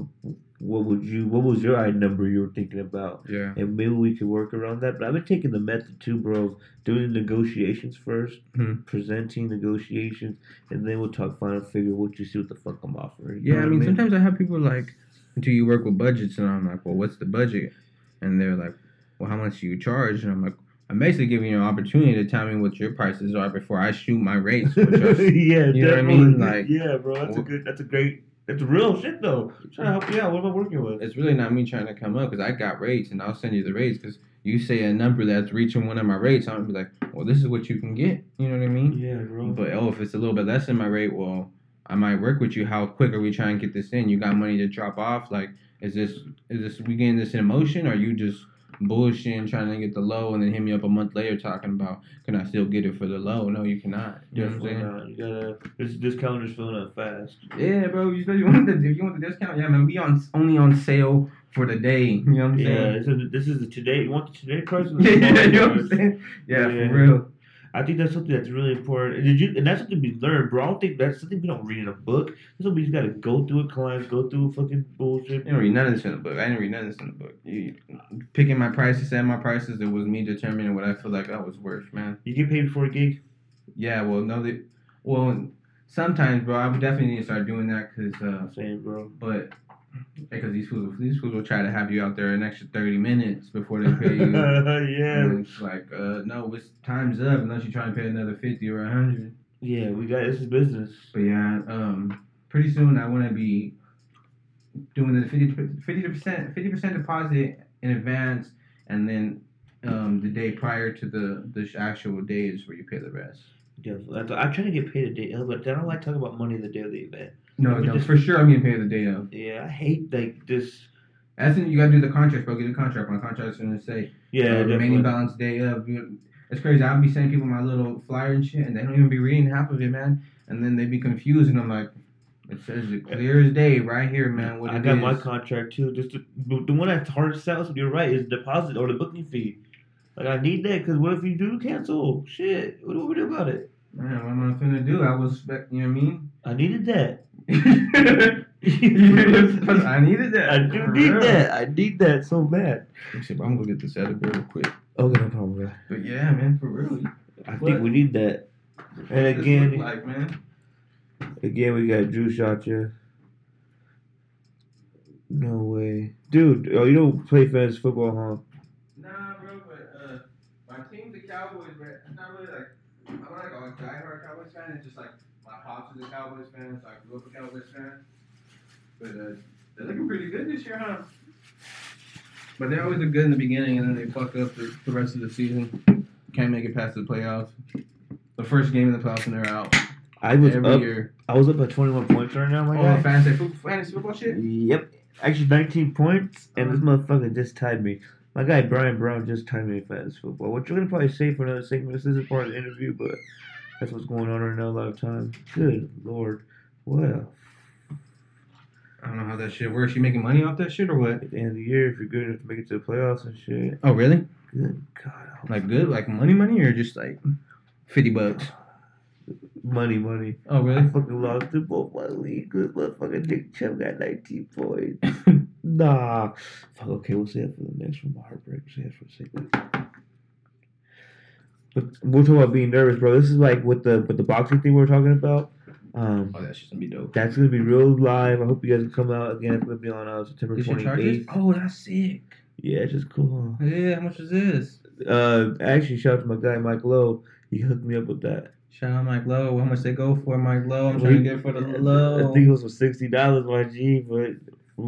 What would you? What was your eye number you were thinking about? Yeah. And maybe we could work around that. But I've been taking the method too, bro. Doing negotiations first, Hmm. presenting negotiations, and then we'll talk final figure. What you see what the fuck I'm offering. You Yeah. I mean, sometimes I have people like, "Do you work with budgets?" And I'm like, "Well, what's the budget?" And they're like, "Well, how much do you charge?" And I'm like. I'm basically giving you an opportunity to tell me what your prices are before I shoot my rates. Which are, yeah, You know what I mean? Like- yeah, bro. That's a good. That's a great. That's real shit though. I'm trying to help you out. What am I working with? it's really not me trying to come up because I got rates and I'll send you the rates because you say a number that's reaching one of my rates, I'm be like, well, this is what you can get. You know what I mean? Yeah, bro. But oh, if it's a little bit less than my rate, well, I might work with you. How quick are we trying to get this in? You got money to drop off? Like, is this is this we getting this in motion? Or are you just bullshitting trying to get the low and then hit me up a month later talking about can I still get it for the low? No, you cannot. You know what I'm saying? not. You gotta. This discount is filling up fast. Yeah, bro. You you want the if you want the discount, yeah, man. We on only on sale for the day. You know what I'm Yeah, saying? Yeah, this is this is the today. You want the today price? Yeah, you know what? I'm saying? Yeah, Yeah. for real. I think that's something that's really important. And did you? And that's something we learned, bro. I don't think that's something we don't read in a book. That's something we just gotta go through it. Clients go through fucking bullshit. I didn't read none of this in the book. I didn't read none of this in the book. You, picking my prices, setting my prices, it was me determining what I feel like that was worth, man. You get paid for a gig. Yeah, well, no, they, well, sometimes, bro, I would definitely need to start doing that because, uh, Same, bro. but because these fools, these fools will try to have you out there an extra thirty minutes before they pay you. yeah, And it's like, uh, no, it's time's up unless you're trying to pay another fifty or a hundred. yeah. We got this is business. But yeah, um, pretty soon I want to be doing the 50 percent, fifty percent deposit in advance, and then um, the day prior to the the actual day is where you pay the rest. Definitely. I'm trying to get paid a day but I don't like talking about money the day of the event. No, no, just- for sure I'm getting paid the day of. Yeah, I hate like this. That's in, you gotta do the contract, bro. Get a contract. My contract's gonna say Yeah, uh, remaining balance day of. It's crazy. I'll be sending people my little flyer and shit, and they don't even be reading half of it, man. And then they be confused, and I'm like, It says it clear as day right here, man. What I got my contract too. Just the, the one that's hard to sell. So you're right. Is deposit or the booking fee. Like I need that because what if you do cancel? Shit, what do we do about it? Man, what am I finna do? I was, you know what I mean? I needed that. I needed that. I do need real. that. I need that so bad. Let me see, but I'm gonna get this out of here real quick. Okay, no problem. bro. But yeah, man, for real. I What? think we need that. And again, like man. again, we got Drew shot. No way, dude. Oh, you don't play fantasy football, huh? Nah, bro, but uh, my team's the Cowboys, but it's not really like I'm not like a diehard Cowboys fan. It's just like my pops is a Cowboys fan, so I grew up a Cowboys fan. But uh, they're looking pretty good this year, huh? But they're always look good in the beginning, and then they fuck up the, the rest of the season. Can't make it past the playoffs. The first game in the playoffs, and they're out I was every up. year. I was up at 21 points right now, my Oh, guy. fantasy, fo- fantasy football shit. Yep. Actually, 19 points, and this Uh-huh. motherfucker just tied me. My guy Brian Brown just tied me in fantasy football, which we're gonna probably say for another segment. This isn't part of the interview, but that's what's going on right now. A lot of time. Good lord, what I don't know how that shit works. You making money off that shit or what? at the end of the year if you're good enough to make it to the playoffs and shit. Oh, really? Good God, Like good, like money, money, or just like fifty bucks? money, money. Oh, I really? fucking lost in both my leagues. Good motherfucker Nick Chubb got 19 points. Nah. Fuck, okay, we'll save it for the next one. My heartbreak. We'll save it for a second. But we're talking about being nervous, bro. This is like with the with the boxing thing we are talking about. Um, oh, that shit's gonna be dope. that's gonna be real live. I hope you guys can come out again. It's gonna be on uh, September twenty eighth. Oh, that's sick. Yeah, it's just cool. Yeah, how much is this? Uh, actually, shout out to my guy Mike Lowe. He hooked me up with that. Shout out Mike Lowe. How much they go for, Mike Lowe? I'm We- trying to get for the low. I think it was for sixty dollars, my G. But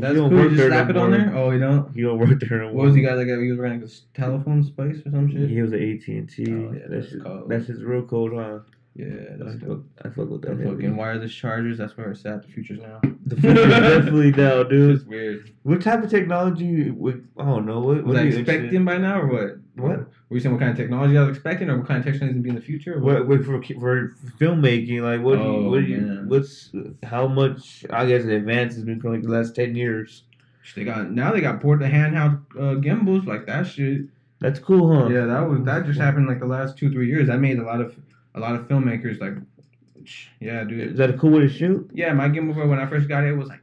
That's cool. You just slap it on there. Oh, you don't. He don't work there. What was he got? Like, he was running a telephone space or some shit. He was at AT and T. Oh, yeah, That's cold. that's his real code, huh? Yeah, I that's fuck, dope. I fuck with that. fucking wireless chargers. That's where it's at. The future's now. The future definitely now, dude. It's weird. What type of technology? Would, I don't know. What, Was what I are you expecting by now or what? What? Were you saying what kind of technology I was expecting, or what kind of technology is gonna be in the future? What, what for, for filmmaking? Like, what? do you, Oh, what you? What's how much? I guess advances has been coming like the last ten years. They got now they got port the handheld uh, gimbals like that shit. That's cool, huh? Yeah, that was that just happened like the last two three years. That made a lot of a lot of filmmakers like, yeah, dude. Is that a cool way to shoot? Yeah, my gimbal bro, when I first got it, it was like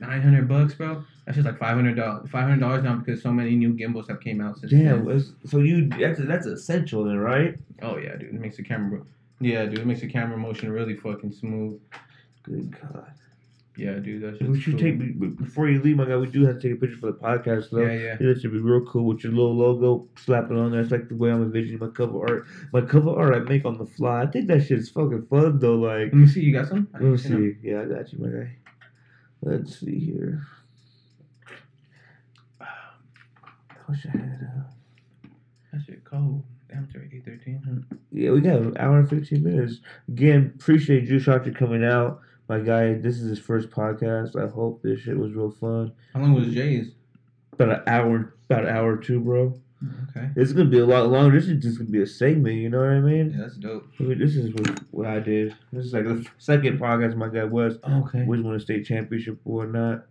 nine hundred bucks, bro. That's just like five hundred dollars. Five hundred dollars now because so many new gimbals have came out since. Damn. then. So you that's that's essential then, right? Oh yeah, dude. It makes the camera. Yeah, dude. It makes the camera motion really fucking smooth. Good God. Yeah, dude. That's We should take before you leave, my guy. We do have to take a picture for the podcast, though. Yeah, yeah. It should be real cool with your little logo, slapping on there. It's like the way I'm envisioning my cover art. My cover art I make on the fly. I think that shit is fucking fun though. Like, Let me see. You got some? Let me ain't seen 'em. see. Yeah, I got you, my guy. Let's see here. I wish I had. Uh... That shit cold. Already eight thirteen. Yeah, we got an hour and fifteen minutes. Again, appreciate Drew Shotcher coming out. My guy, this is his first podcast. I hope this shit was real fun. How long was Jay's? About an hour, about an hour or two, bro. Okay. It's gonna be a lot longer. This is just gonna be a segment. You know what I mean? Yeah, that's dope. I mean, This is what, what I did. This is like the second podcast my guy was. Okay. Which won a state championship or not.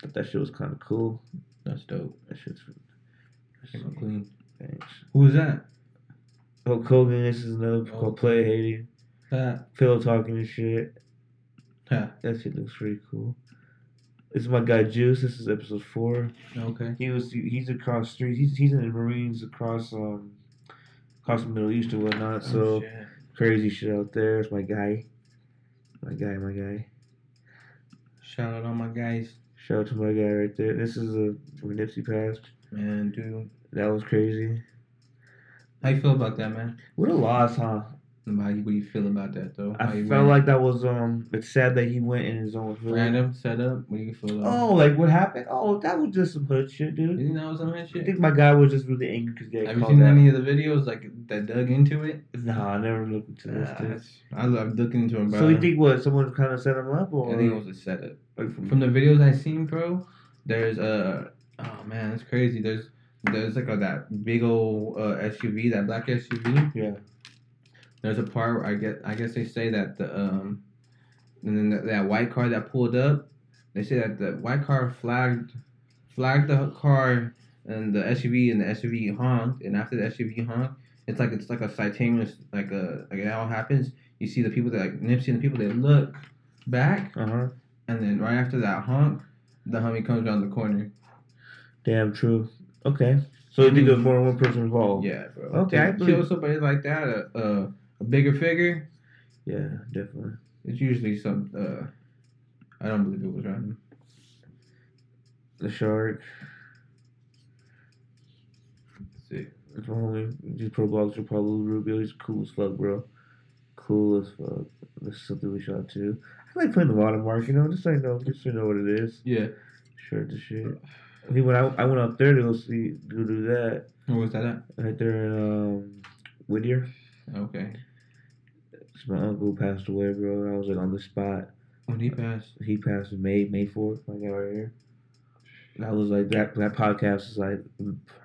But that shit was kind of cool. That's dope. That shit's Came out clean. thanks. Who was that? Hulk Hogan. This is another Oh. called Play Hating. That. Pillow talking and shit. Ha. That shit looks pretty cool. This is my guy Juice. This is episode four. Okay. He was he's across the street. He's he's in the Marines across um across the Middle East or whatnot. So Oh, shit. crazy shit out there. It's my guy. My guy, my guy. Shout out all my guys. Shout out to my guy right there. This is a when Nipsey passed. Man, dude. That was crazy. How you feel about that, man? What a loss, huh? How you, what do you feel about that, though? How I you felt went? like that was um. It's sad that he went in his own hood. random setup. What do you feel about? Oh, like what happened? Oh, that was just some hood shit, you dude. that was some of that I think my guy was just really angry because they Have you seen any of the videos like that dug into it? Nah, I never looked into this. Nah, dude. I love looking into them, bro. So you think what? Someone kind of set him up, or I think it was a setup. like from, From the videos I seen, bro, there's a oh man, it's crazy. There's there's like a, that big old uh, SUV, that black SUV. Yeah. There's a part where I get I guess they say that the um and then that, that white car that pulled up, they say that the white car flagged flagged the car and the SUV and the SUV honked, and after the SUV honked, it's like it's like a simultaneous like a like it all happens. You see the people that like Nipsey and the people that look back, Uh huh. and then right after that honk, the homie comes around the corner. Damn true. Okay. So you think there's more than one person involved? Yeah, bro. Okay, I kill somebody like that, a, a, a bigger figure, Yeah, definitely. it's usually some. Uh, I don't believe it was random. The shark. Let's see. My homie. These pro boxer Pablo Rubio. He's cool as fuck, bro. Cool as fuck. This is something we shot too. I like putting the watermark, you know, just so you know, just so you know what it is. Yeah. Shirt to shit. He went out. I went out there to go see, go do that. Where was that at? Right there in um, Whittier. Okay. 'Cause my uncle passed away, bro. I was like on the spot. When he passed. He passed May May fourth. Guy right here. That was like that. That podcast is like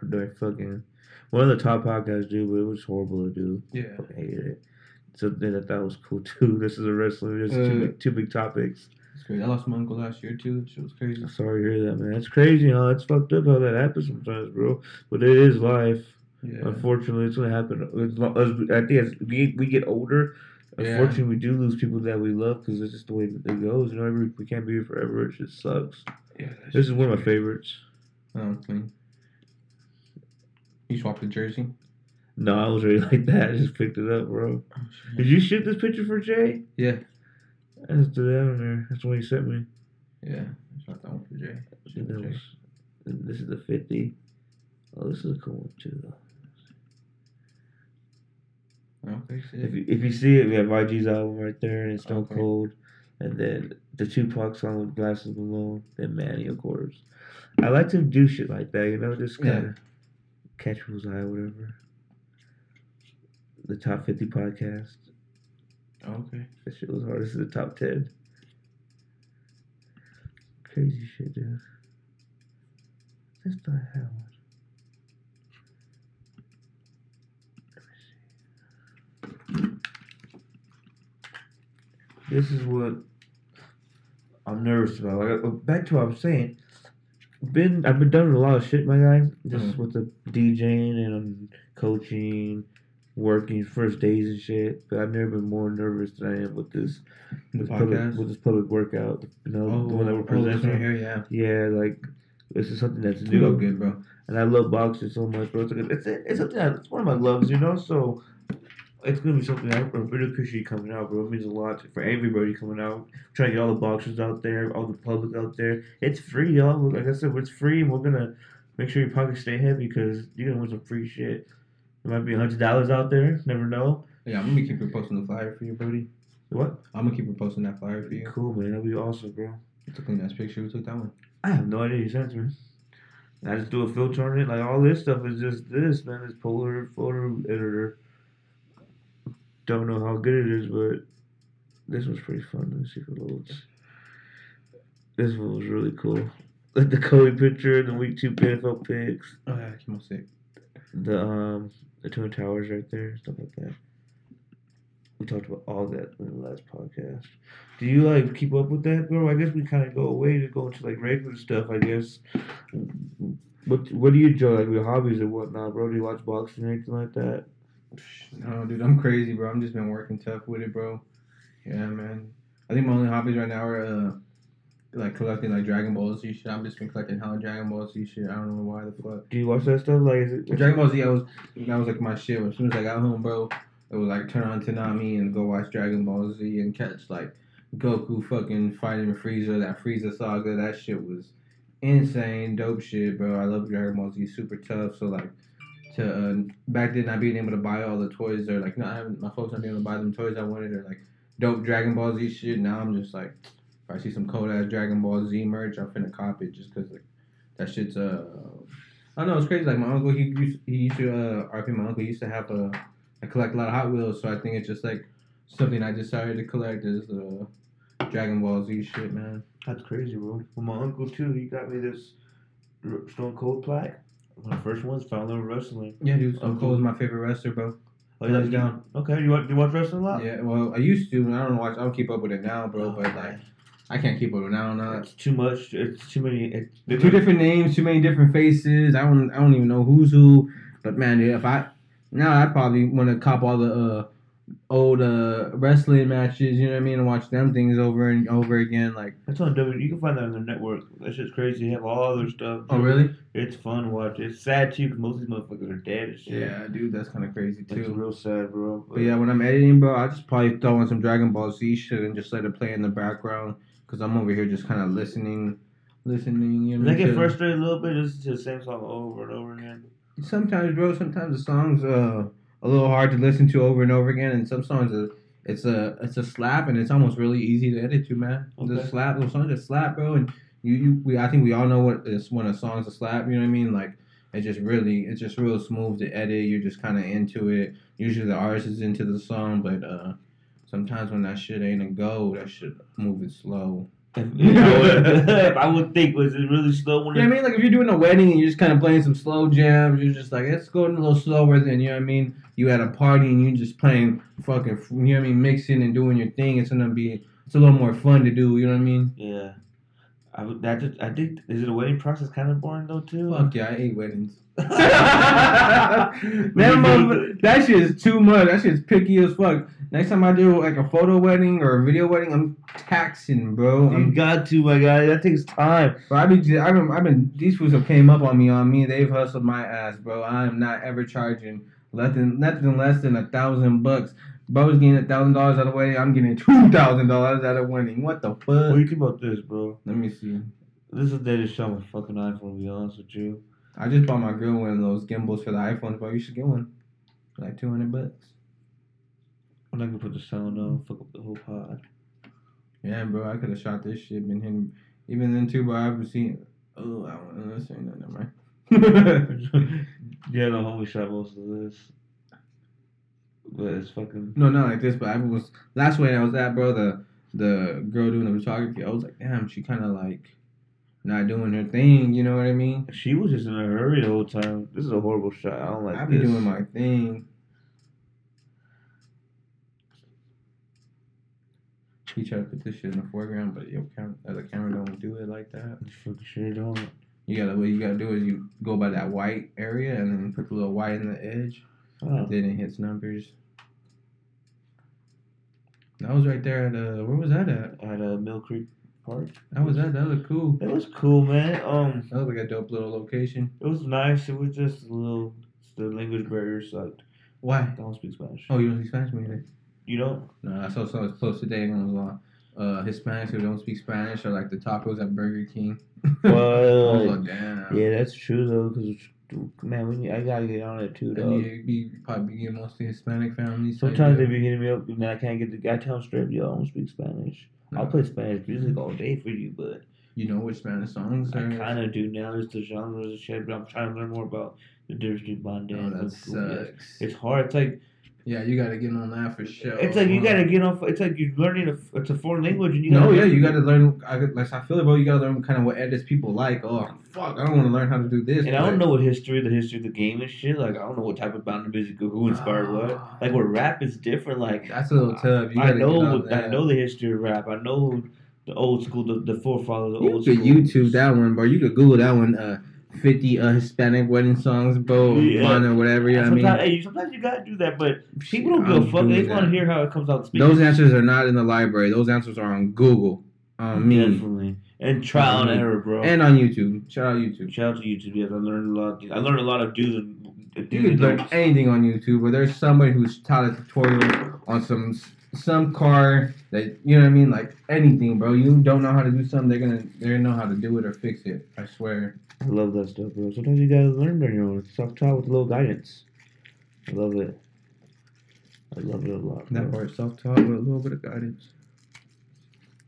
they're fucking one of the top podcasts, dude. But it was horrible to do. Yeah. fucking hated it. So then I thought it was cool too. This is a wrestler. There's two, Uh, big, two big topics. Crazy. I lost my uncle last year too. Shit was crazy. I'm sorry to hear that, man. It's crazy, how it's fucked up how that happens sometimes, bro. But it is life. Yeah. Unfortunately, it's gonna happen. As long as we- I think as we, we get older, Yeah. unfortunately, we do lose people that we love because it's just the way that it goes. You know, every, we can't be here forever. It just sucks. Yeah. This is one of my favorites. Oh, clean. You swapped the jersey. No, I was already like that. I just picked it up, bro. Oh, Did you shoot this picture for Jay? Yeah. I just threw that on there. That's what he sent me. Yeah. I swapped that one for Jay. Was, this is the 50. Oh, this is a cool one too, though. Okay. If you, if you see it, we have YG's album right there, and Stone Okay. Cold, and then the Tupac song with Glasses Malone, then Manny, of course. I like to do shit like that, you know, just kind of catch people's eye, whatever. The top 50 podcast. Okay. That shit was hard. This is the top 10. Crazy shit, dude. Just thought I had one. Let me see. This is what I'm nervous about. Like, uh, back to what I'm saying. Been I've been done a lot of shit, my guy. Just Mhm. with the DJing and coaching, working first days and shit. But I've never been more nervous than I am with this with public, with this public workout. You know, oh, the one that oh, we're oh, this presenting. here, yeah. Yeah, like this is something that's You new, look good, bro. and I love boxing so much, bro. It's like, it's, it's something that, it's one of my loves, you know. So it's gonna be something I I really appreciate you coming out, bro. It means a lot for everybody coming out. trying to get all the boxers out there, all the public out there. It's free, y'all. Like I said, it's free, and we're gonna make sure your pockets stay heavy because you're gonna win some free shit. There might be a hundred dollars out there. Never know. Yeah, I'm gonna keep reposting the flyer for you, Brody. What? I'm gonna keep reposting that flyer for you. Cool, man. That'd be awesome, bro. It's a clean ass picture. Who took that one? I have no idea. You sent it. I just do a filter on it. Like all this stuff is just this, man. This Polarr photo editor. Don't know how good it is, but this was pretty fun. Let me see if it loads. This one was really cool. Like the Kobe picture, the week two NFL picks, Oh yeah, came out sick. the um the Twin Towers right there, stuff like that. We talked about all that in the last podcast. Do you like keep up with that, bro? I guess we kind of go away to go into like regular stuff. I guess. What What do you enjoy, like your hobbies and whatnot, bro? Do you watch boxing or anything like that? No, dude, I'm crazy, bro. I'm just been working tough with it, bro. Yeah, man. I think my only hobbies right now are uh, like collecting like Dragon Ball Z shit. I've just been collecting hella Dragon Ball Z shit. I don't know why the fuck. Do you watch that stuff? Like, is it, Dragon Ball Z, I was that was like my shit. As soon as I got home, bro, it was like turn on Toonami and go watch Dragon Ball Z and catch like Goku fucking fighting Frieza. That Frieza saga, that shit was insane, dope shit, bro. I love Dragon Ball Z, super tough. So like. To uh, back then, not being able to buy all the toys, or like not having my folks not being able to buy them toys I wanted, or like dope Dragon Ball Z shit. Now I'm just like, if I see some cold ass Dragon Ball Z merch, I'm finna cop it just cause like that shit's uh, I don't know, it's crazy. Like my uncle, he used he used to uh, RP. My uncle used to have a, I collect a lot of Hot Wheels, so I think it's just like something I decided to collect is the Dragon Ball Z shit, man. That's crazy, bro. Well, my uncle too. He got me this Stone Cold plaque. One of the first ones. Found out wrestling. Yeah, dude, Stone Uncle- Cold's my favorite wrestler, bro. Oh, like down? Okay, you watch, you watch wrestling a lot? Yeah, well, I used to. And I don't watch. I don't keep up with it now, bro. But Okay. like, I can't keep up with now. It's too much. It's too many. It, They're two different names, too many different faces. I don't, I don't even know who's who. But man, dude, if I now, I probably want to cop all the uh, old uh, wrestling matches. You know what I mean, and watch them things over and over again. Like, That's on W. You can find that on their network. That shit's crazy. They have all their stuff. oh really? It's fun to watch. It's sad too because most of these motherfuckers are dead shit. Yeah, dude, that's kind of crazy It's too. real sad, bro. But yeah, when I'm editing, bro, I just probably throw in some Dragon Ball Z shit and just let it play in the background because I'm over here just kind of listening, listening. You know, that get to- frustrated a little bit? Just to the same song over and over again. Sometimes, bro. Sometimes the songs uh a little hard to listen to over and over again, and some songs uh, it's a it's a slap, and it's almost really easy to edit to, man. The slap, those songs just slap, bro, and you, you we I think we all know what is when a song's a slap. You know what I mean? Like it's just really it's just real smooth to edit. You're just kind of into it. Usually the artist is into the song, but uh sometimes when that shit ain't a go, that shit move it slow. I would think was it really slow when You know what I mean? Like if you're doing a wedding and you're just kind of playing some slow jams, you're just like, it's going a little slower than you know what I mean. You at a party and you're just playing fucking, you know what I mean, mixing and doing your thing. It's gonna be, it's a little more fun to do. You know what I mean? Yeah. I would that I think is it a wedding process kind of boring though too? Fuck yeah, I hate weddings. that motherfucker, that shit is too much. That shit's picky as fuck. Next time I do like a photo wedding or a video wedding, I'm taxing, bro. You I'm got to, my guy. That takes time. Bro, I be, I've been, I've been, these fools have came up on me, on me. They've hustled my ass, bro. I am not ever charging nothing, nothing less than a thousand bucks. Bro's getting a thousand dollars out of wedding. I'm getting two thousand dollars out of wedding. What the fuck? What do you think about this, bro? Let me see. This is the just shot my fucking iPhone. To be honest with you, I just bought my girl one of those gimbals for the iPhones, bro. You should get one. Like two hundred bucks. I'm not gonna put the sound on. Fuck up the whole pod. Yeah, bro. I could have shot this shit. Been hitting. Even then too, bro. I've seen. Oh, I don't know. This ain't nothing, right? yeah, the homie shot most of this. But it's fucking. No, not like this, but I was last wedding I was at, bro. The the girl doing the photography, I was like, damn, she kind of like not doing her thing. You know what I mean? She was just in a hurry the whole time. This is a horrible shot. I don't like this. I be this. doing my thing. He tried to put this shit in the foreground, but your camera, the camera don't do it like that. You sure don't. You gotta what you gotta do is you go by that white area and then put the little white in the edge. Oh. Then it hits numbers. That was right there at uh, where was that at? At uh, Mill Creek Park. That was that. That looked cool. It was cool, man. Um, That looked like a dope little location. it was nice. It was just a little. The language barrier sucked. Why? I don't speak Spanish. Oh, you don't speak Spanish, maybe? You don't? No, I saw someone close today when I was like, uh, Hispanics who don't speak Spanish are like the tacos at Burger King. Well, like, damn. yeah, that's true though. Cause man, we need, I gotta get on it too, though. to be probably get mostly Hispanic families. Sometimes they be hitting me up, and I can't get the guy tell 'em straight, yo, I don't speak Spanish. I'll play Spanish music all day for you, but You know which Spanish songs I kind of do now. There's the genres and shit, but I'm trying to learn more about the difference between Oh, that sucks. It's hard. It's like Yeah, you gotta get on that for sure. it's like you gotta get off. It's like you're learning a. It's a foreign language, and you No, gotta yeah, you gotta learn. I, like I feel it, bro. You gotta learn kind of what edits people like. Oh, fuck, I don't want to learn how to do this. And I don't know what history, the history of the game and shit. Like I don't know what type of banda music who inspired what. Like where rap is different. Like That's a little tough. You I know, I know the history of rap. I know the old school, the, the forefathers, the You old could. YouTube that one, bro. You could Google that one. Uh, fifty uh Hispanic wedding songs, bro. Yeah. Banda, whatever. You know what I mean? sometimes, hey, sometimes you gotta do that, but people don't give a fuck. They want to hear how it comes out. Speaking. Those answers are not in the library. Those answers are on Google, on me, Definitely. And trial and error, bro. and on YouTube. Shout out YouTube. shout out to YouTube. Yes, I learned a lot. I learned a lot of do's and You do's could learn don'ts. anything on YouTube, but there's somebody who's taught a tutorial on some some car that you know what I mean, like anything, bro. You don't know how to do something, they're gonna they're gonna know how to do it or fix it. I swear. I love that stuff, bro. Sometimes you gotta learn on your own. Self taught with a little guidance. I love it. I love it a lot. That bro. part self taught with a little bit of guidance.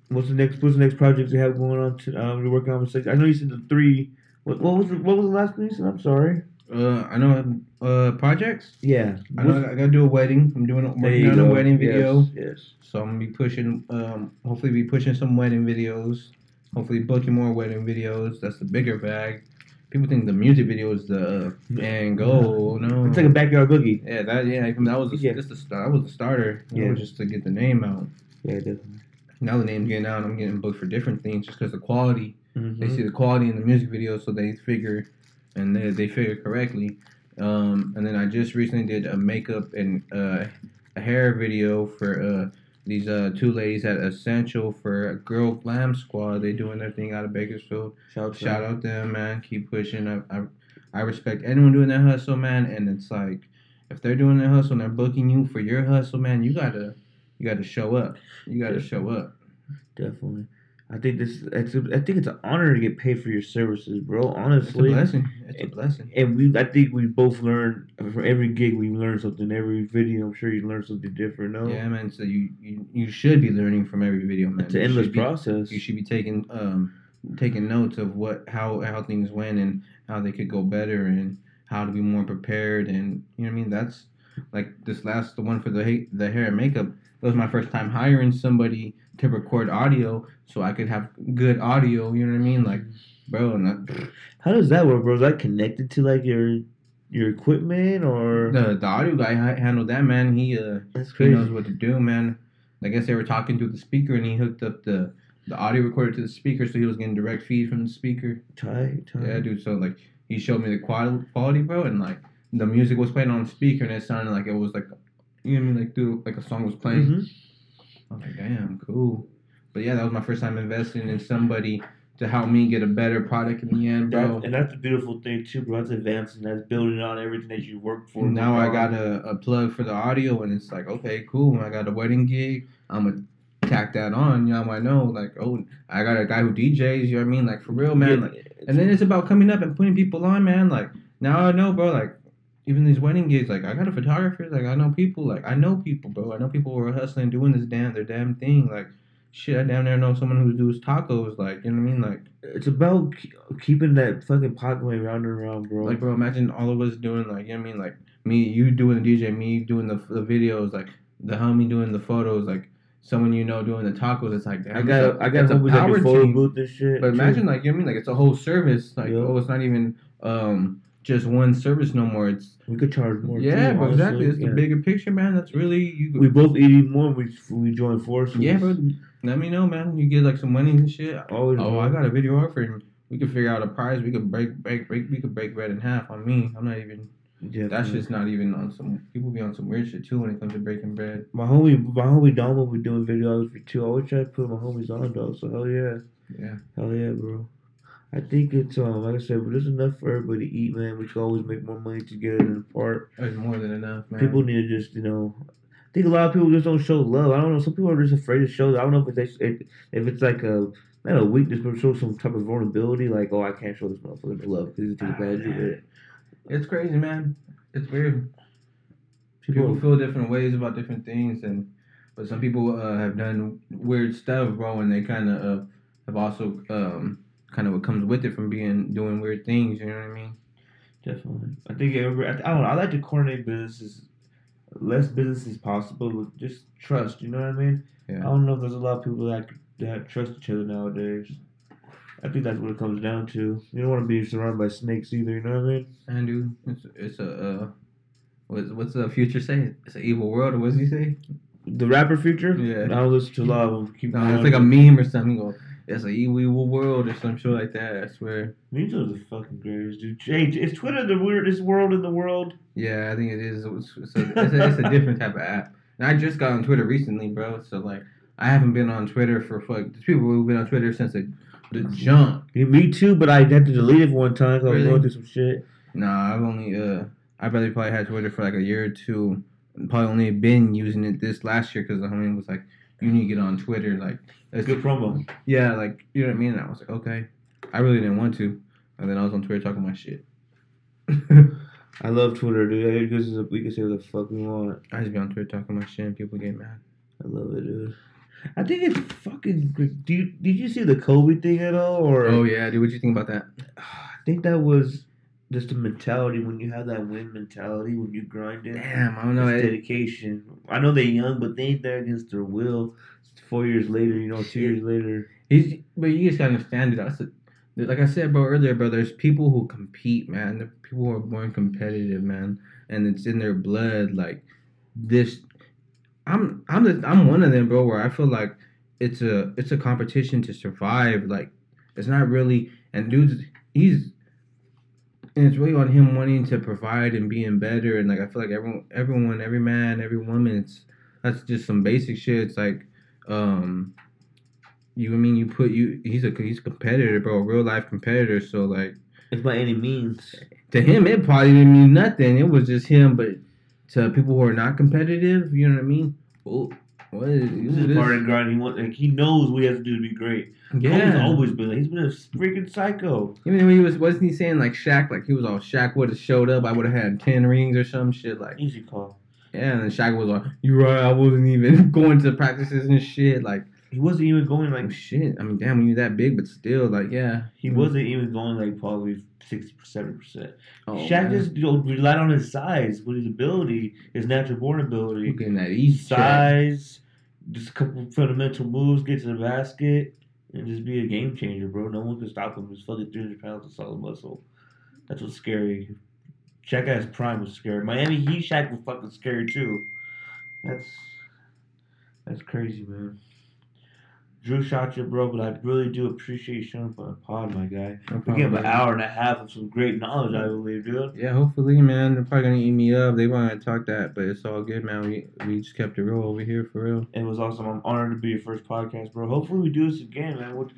What's the next? What's the next project you have going on? To, um, you're working on the six. I know you said the three. What, what was the, what was the last one you said? I'm sorry. Uh, I know uh projects. Yeah. I know I gotta do a wedding. I'm doing a, working on a wedding video. Yes. yes. So I'm gonna be pushing, um, hopefully be pushing some wedding videos. Hopefully booking more wedding videos. That's the bigger bag. people think the music video is the and go. No, It's like a backyard boogie. yeah, that yeah, that was the, Yeah. just start. That was the starter. You Yeah. know, just to get the name out. Yeah, definitely. Now the name's getting out. I'm getting booked for different things just because the quality. Mm-hmm. They see the quality in the music video, so they figure, and they they figure correctly. Um, and then I just recently did a makeup and uh, a hair video for uh, these uh, two ladies at Essential for a Girl Glam Squad. They doing their thing out of Bakersfield. Shout, Shout out them, man. Keep pushing. I, I I respect anyone doing that hustle, man. And it's like if they're doing their hustle and they're booking you for your hustle, man, you gotta you gotta show up. You gotta show up. Definitely. I think this. It's a, I think it's an honor to get paid for your services, bro. Honestly, it's a blessing. It's a blessing. and we. I think we both learn for every gig. We learn something. Every video, I'm sure you learn something different. No, Yeah, man. So you, you you should be learning from every video, man. it's an You endless be- process. You should be taking um taking notes of what how how things went and how they could go better and how to be more prepared and you know what I mean. That's like this last the one for the the hair and makeup. That was my first time hiring somebody to record audio so I could have good audio. You know what I mean? Like, bro, that, How does that work, bro? Is that connected to like your your equipment or? the the audio guy handled that man. He uh he knows what to do, man. I guess they were talking to the speaker, and he hooked up the the audio recorder to the speaker, so he was getting direct feed from the speaker. Tight, tight. Yeah, dude. So like, he showed me the quality, bro, and like the music was playing on the speaker, and it sounded like it was like, you know what I mean, like dude, like a song was playing. Mhm. I was like, damn, cool. But yeah, that was my first time investing in somebody to help me get a better product in the end, bro. That, and that's the beautiful thing too, bro. That's advancing. That's building on everything that you worked for. now I got a, a plug for the audio, and it's like, okay, cool. When I got a wedding gig, I'm gonna tack that on. Y'all might know, like, oh, I got a guy who DJs. You know what I mean? Like for real, man. Yeah, Like, and then it's about coming up and putting people on, man. Like now I know, bro. Like even these wedding gigs, like I got a photographer. Like I know people. Like I know people, bro. I know people who are hustling, doing this damn their damn thing. Like shit, I damn near know someone who does tacos. Like you know what I mean? Like it's about keeping that fucking pot going round and round, bro. like bro, imagine all of us doing like you know what I mean? Like me, you doing the DJ, me doing the the videos, like the homie doing the photos, like. Someone you know doing the tacos, it's like damn, I got a- I got a power do photo team. booth and shit. But imagine like you know what I mean like it's a whole service. Like Yeah. oh it's not even um just one service no more. It's we could charge more. yeah, too, bro, exactly. It's Yeah. the bigger picture, man. That's really you. We both eating more. We we join forces. yeah, bro. Let me know, man. You get like some money and shit. Always. Oh, bro. I got a video offering. We could figure out a price. We could break, break, break. We could break bread in half on me. I'm not even. Yeah, That's just not even on some. People be on some weird shit too when it comes to breaking bread. my homie. My homie Dom will be doing videos for two. I always try to put my homies on though. So hell yeah, Yeah. hell yeah, bro. I think it's um like I said, but there's enough for everybody to eat, man. We can always make more money together than apart. There's more than enough, man. People need to just you know. I think a lot of people just don't show love. I don't know. Some people are just afraid to show. I don't know if it's if, if it's like a not a weakness, but show some type of vulnerability. Like, oh, I can't show this motherfucker love because he takes advantage of it. It's crazy, man. It's weird. People, people feel different ways about different things and but some people uh, have done weird stuff bro and they kind of uh, have also um, kind of what comes with it from being doing weird things you know what i mean Definitely. I think every, I, I don't know. I like to coordinate businesses, less business as possible with just trust. You know what I mean? Yeah. I don't know if there's a lot of people that that trust each other nowadays. I think that's what it comes down to. You don't want to be surrounded by snakes either. You know what I mean? and dude it's, it's a uh, what's, what's the future say it's an evil world or what does he say The rapper Future. Yeah. I don't listen to a lot of them. Keep no, going it's like a meme or something goes it's an evil, world or some shit like that i swear These are the fucking greatest, dude. Hey, is Twitter the weirdest world in the world? yeah i think it is it's, it's, a, it's, a, it's a different type of app and i just got on twitter recently bro so like i haven't been on twitter for fuck there's people who've been on twitter since the, the jump Yeah, me too, but I had to delete it one time because I was Really? going through some shit. Nah, I've only uh, I barely probably had Twitter for like a year or two. Probably only been using it this last year because the homie was like, "You need to get on Twitter." Like, it's Good promo. Yeah, like you know what I mean. And I was like, okay. I really didn't want to, and then I was on Twitter talking my shit. I love Twitter, dude. Because we can say what the fuck we want. I just be on Twitter talking my shit, and people get mad. I love it, dude. I think it's fucking. Do you, did you see the Kobe thing at all? Or Oh yeah, dude. What did you think about that? I think that was just a mentality when you have that win mentality when you grind it. Damn, I don't know. It's dedication. I know they're young, but they ain't there against their will. Four years later, you know, two years later. he's, but you just gotta understand it. That's a, like I said, bro, earlier, bro, there's people who compete, man. The people who are born competitive, man, and it's in their blood. Like this, I'm, I'm, the, I'm one of them, bro. Where I feel like it's a, it's a competition to survive. Like it's not really, and dudes, he's, and it's really on him wanting to provide and being better. And like I feel like everyone, everyone, every man, every woman, it's that's just some basic shit. It's like, um, you I mean you put you he's a he's a competitor, bro, real life competitor. So like If by any means. to him it probably didn't mean nothing. It was just him, but to people who are not competitive, you know what I mean? Oh, what is, This is part of grind. He wants, like he knows what he has to do to be great. yeah. He's always been. Like, he's been a freaking psycho. Even when he was wasn't he saying like Shaq, like he was all Shaq would have showed up, I would have had ten rings or some shit like Easy call. yeah, and then Shaq was like, You right, I wasn't even going to practices and shit, like He wasn't even going like shit. I mean damn when you're that big, but still like yeah. he mm. wasn't even going like probably sixty seven percent. Oh, Shaq man. just you know, relied on his size, with his ability, his natural born ability, Look at that East check. size, just a couple fundamental moves, get to the basket, and just be a game changer, bro. No one can stop him. He's fucking three hundred pounds of solid muscle. That's what's scary. Shaq at his prime was scary. Miami Heat Shaq was fucking scary too. That's that's crazy, man. Drew shot you, bro, but I really do appreciate you showing up on the pod, my guy. No problem, We problem, an hour and a half of some great knowledge, I believe, dude. Yeah, hopefully, man. They're probably gonna eat me up. They want to talk that, but it's all good, man. We we just kept it real over here for real. It was awesome. I'm honored to be your first podcast, bro. Hopefully, we do this again, man. We'll,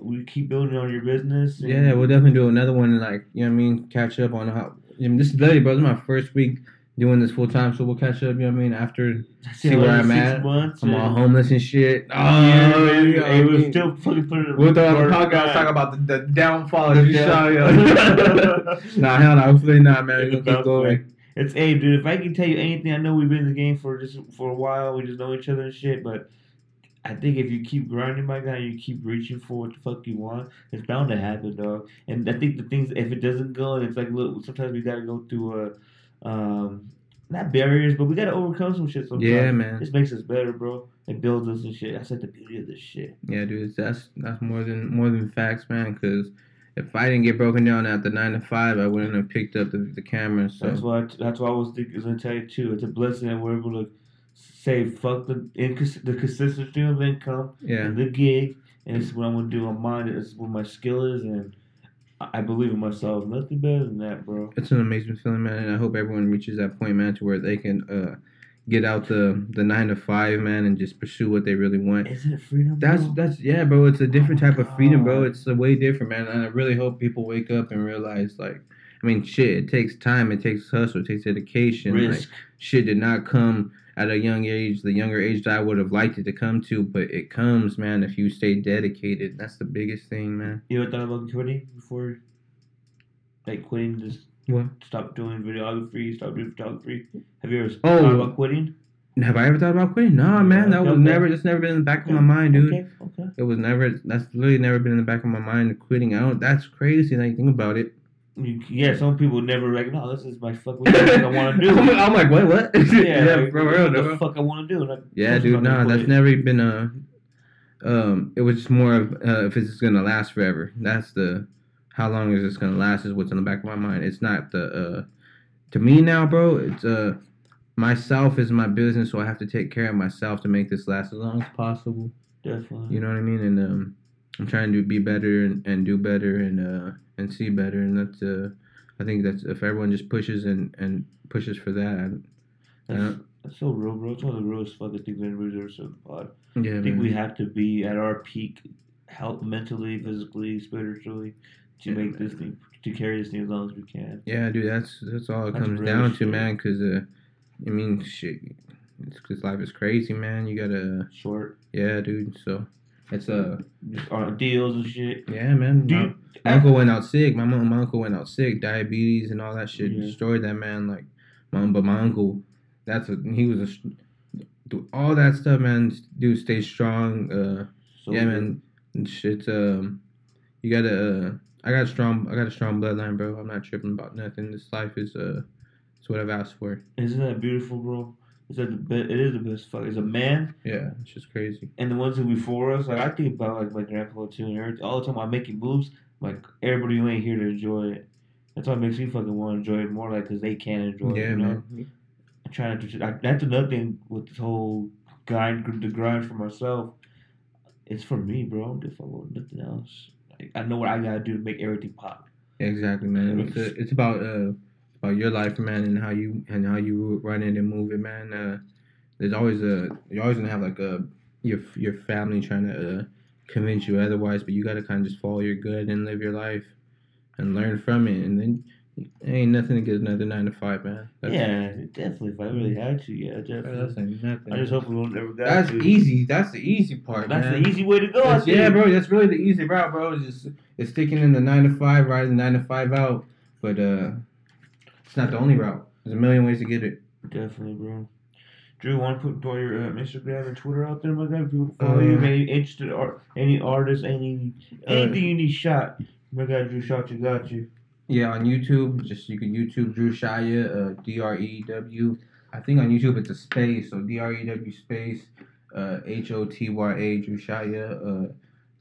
we keep building on your business. and- Yeah, we'll definitely do another one. and, Like you know, what I mean, catch up on how. I mean, this is literally, bro. This is my first week doing this full time, so we'll catch up. You know what I mean? After see where I'm at. Months, I'm all homeless and shit. Oh, yeah, man. you know Hey, we'll still fucking put it. We'll throw on the podcast talk about the, the downfall of Yeah. Deshaun. yo. nah, hell no. Hopefully not, man. We're It's gonna keep going. It's hey, dude. If I can tell you anything, I know we've been in the game for just for a while. We just know each other and shit. But I think if you keep grinding, my guy, you keep reaching for what the fuck you want, it's bound to happen, dog. And I think the things, if it doesn't go, and it's like, look, sometimes we gotta go through uh, um, not barriers, but we gotta overcome some shit. Sometimes. Yeah, man. This makes us better, bro. It builds us and shit. That's like the beauty of this shit. Yeah, dude, that's that's more than more than facts, man. Because if I didn't get broken down at the nine to five, I wouldn't have picked up the, the camera. So That's why. That's why I was thinking. Gonna tell you too. It's a blessing that we're able to say fuck the incons- the consistency of income, yeah, and the gig, and this is what I'm gonna do on mine. This is what my skill is, and I believe in myself. Nothing better than that, bro. it's an amazing feeling, man. And I hope everyone reaches that point, man, to where they can uh, get out the the nine to five, man, and just pursue what they really want. Isn't it freedom? That's bro? that's yeah, bro. It's a different Oh type of freedom, bro. It's a way different, man. And I really hope people wake up and realize, like, I mean, shit. It takes time. It takes hustle. It takes dedication. Like, risk. shit did not come at a young age, the younger age that I would have liked it to come to, but it comes, man, if you stay dedicated. That's the biggest thing, man. You ever thought about quitting before? Like quitting, just What? stop doing videography, stop doing photography. Have you ever Oh. thought about quitting? Have I ever thought about quitting? Nah, man, that was Okay. never, that's never been in the back of my mind, dude. Okay, okay. It was never, that's literally never been in the back of my mind, quitting. I don't, that's crazy now you think about it. You, yeah, some people never like, no, this is my fuck. What I want to do. I'm, like, what, what? yeah, like, for real, what the bro. fuck I want to do. I, Yeah, dude, nah, that's quit. never been a. Um, it was just more of uh, if it's gonna last forever. That's the how long is this gonna last is what's in the back of my mind. It's not the uh, to me now, bro. It's uh, myself is my business, so I have to take care of myself to make this last as long as possible. definitely. You know what I mean? And um, I'm trying to be better and, and do better and uh and see better, and that's uh, I think that's if everyone just pushes and and pushes for that. that's, uh, that's so real, bro. It's one of the realest fucking things said on the pod. Yeah, I think man. we have to be at our peak, health, mentally, physically, spiritually, to Yeah, make man. this thing, to carry this thing as long as we can. Yeah, dude, that's that's all it That's comes down to, man. Cause uh, I mean, shit, it's cause life is crazy, man. You gotta, Short, yeah, dude. So it's uh, just deals and shit. yeah, man. My, my uncle went out sick. My mom, my uncle went out sick. Diabetes and all that shit Yeah. destroyed that man. Like, mom, but my uncle, that's a he was A, dude, all that stuff, man. Dude, stay strong. Uh, so yeah, man. Shit, um, you gotta. Uh, I got a strong. I got a strong bloodline, bro. I'm not tripping about nothing. This life is uh, it's what I've asked for. Isn't that beautiful, bro? Is that the best? It is the best fuck. As a man, Yeah, it's just crazy. and the ones who before us, like I think about like my grandpa too, and everything. All the time I'm making moves, like everybody who ain't here to enjoy it. That's what makes me fucking want to enjoy it more, like because they can't enjoy it. Yeah, you know? man. I'm trying to. I, that's another thing with this whole grind, the grind for myself. It's for me, bro. I don't give a nothing else. Like, I know what I gotta do to make everything pop. Exactly, man. It's, it's about uh about your life, man, and how you and how you run it and move it, man. Uh, there's always a you're always gonna have like a your your family trying to uh, convince you otherwise, but you gotta kind of just follow your gut and live your life and learn from it, and then ain't nothing to get another nine to five, man. That's, yeah, definitely. If I really had to, yeah, definitely. I just hope we don't ever got that's to. easy. That's the easy part, That's man. the easy way to go. That's- yeah, bro. That's really the easy route, bro. It's just it's sticking in the nine to five, riding the nine to five out. But uh, it's not the only route. There's a million ways to get it. Definitely, bro. Drew, want to put throw your um, Instagram and Twitter out there, my guy? If people follow you, Uh, any interested art, any artist, any Uh, anything you need shot, my guy Drew shot you, got you. Yeah, on YouTube, just you can YouTube Drew Shaya, uh, D R E W. I think on YouTube it's a space, so D R E W space, uh, H O T Y A Drew Shaya. Uh,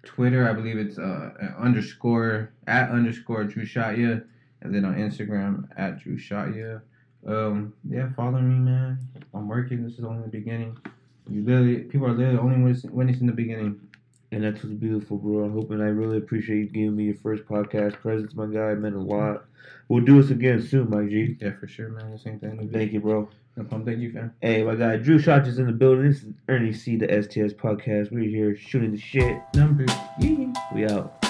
Twitter, I believe it's uh, underscore at underscore Drew Shaya, and then on Instagram at Drew Shaya. Um, yeah, follow me, man. I'm working. This is only the beginning. You literally, people are literally only witness- witnessing the beginning. And that's what's beautiful, bro. I hope and I really appreciate you giving me your first podcast presence, my guy. It meant a lot. We'll do this again soon, my G. Yeah, for sure, man. This ain't the end. Thank you, bro. No problem. Thank you, fam. Hey, my guy Drew Shot is in the building. This is Ernie C, the STS podcast. We're here shooting the shit. Number. Yeah. We out.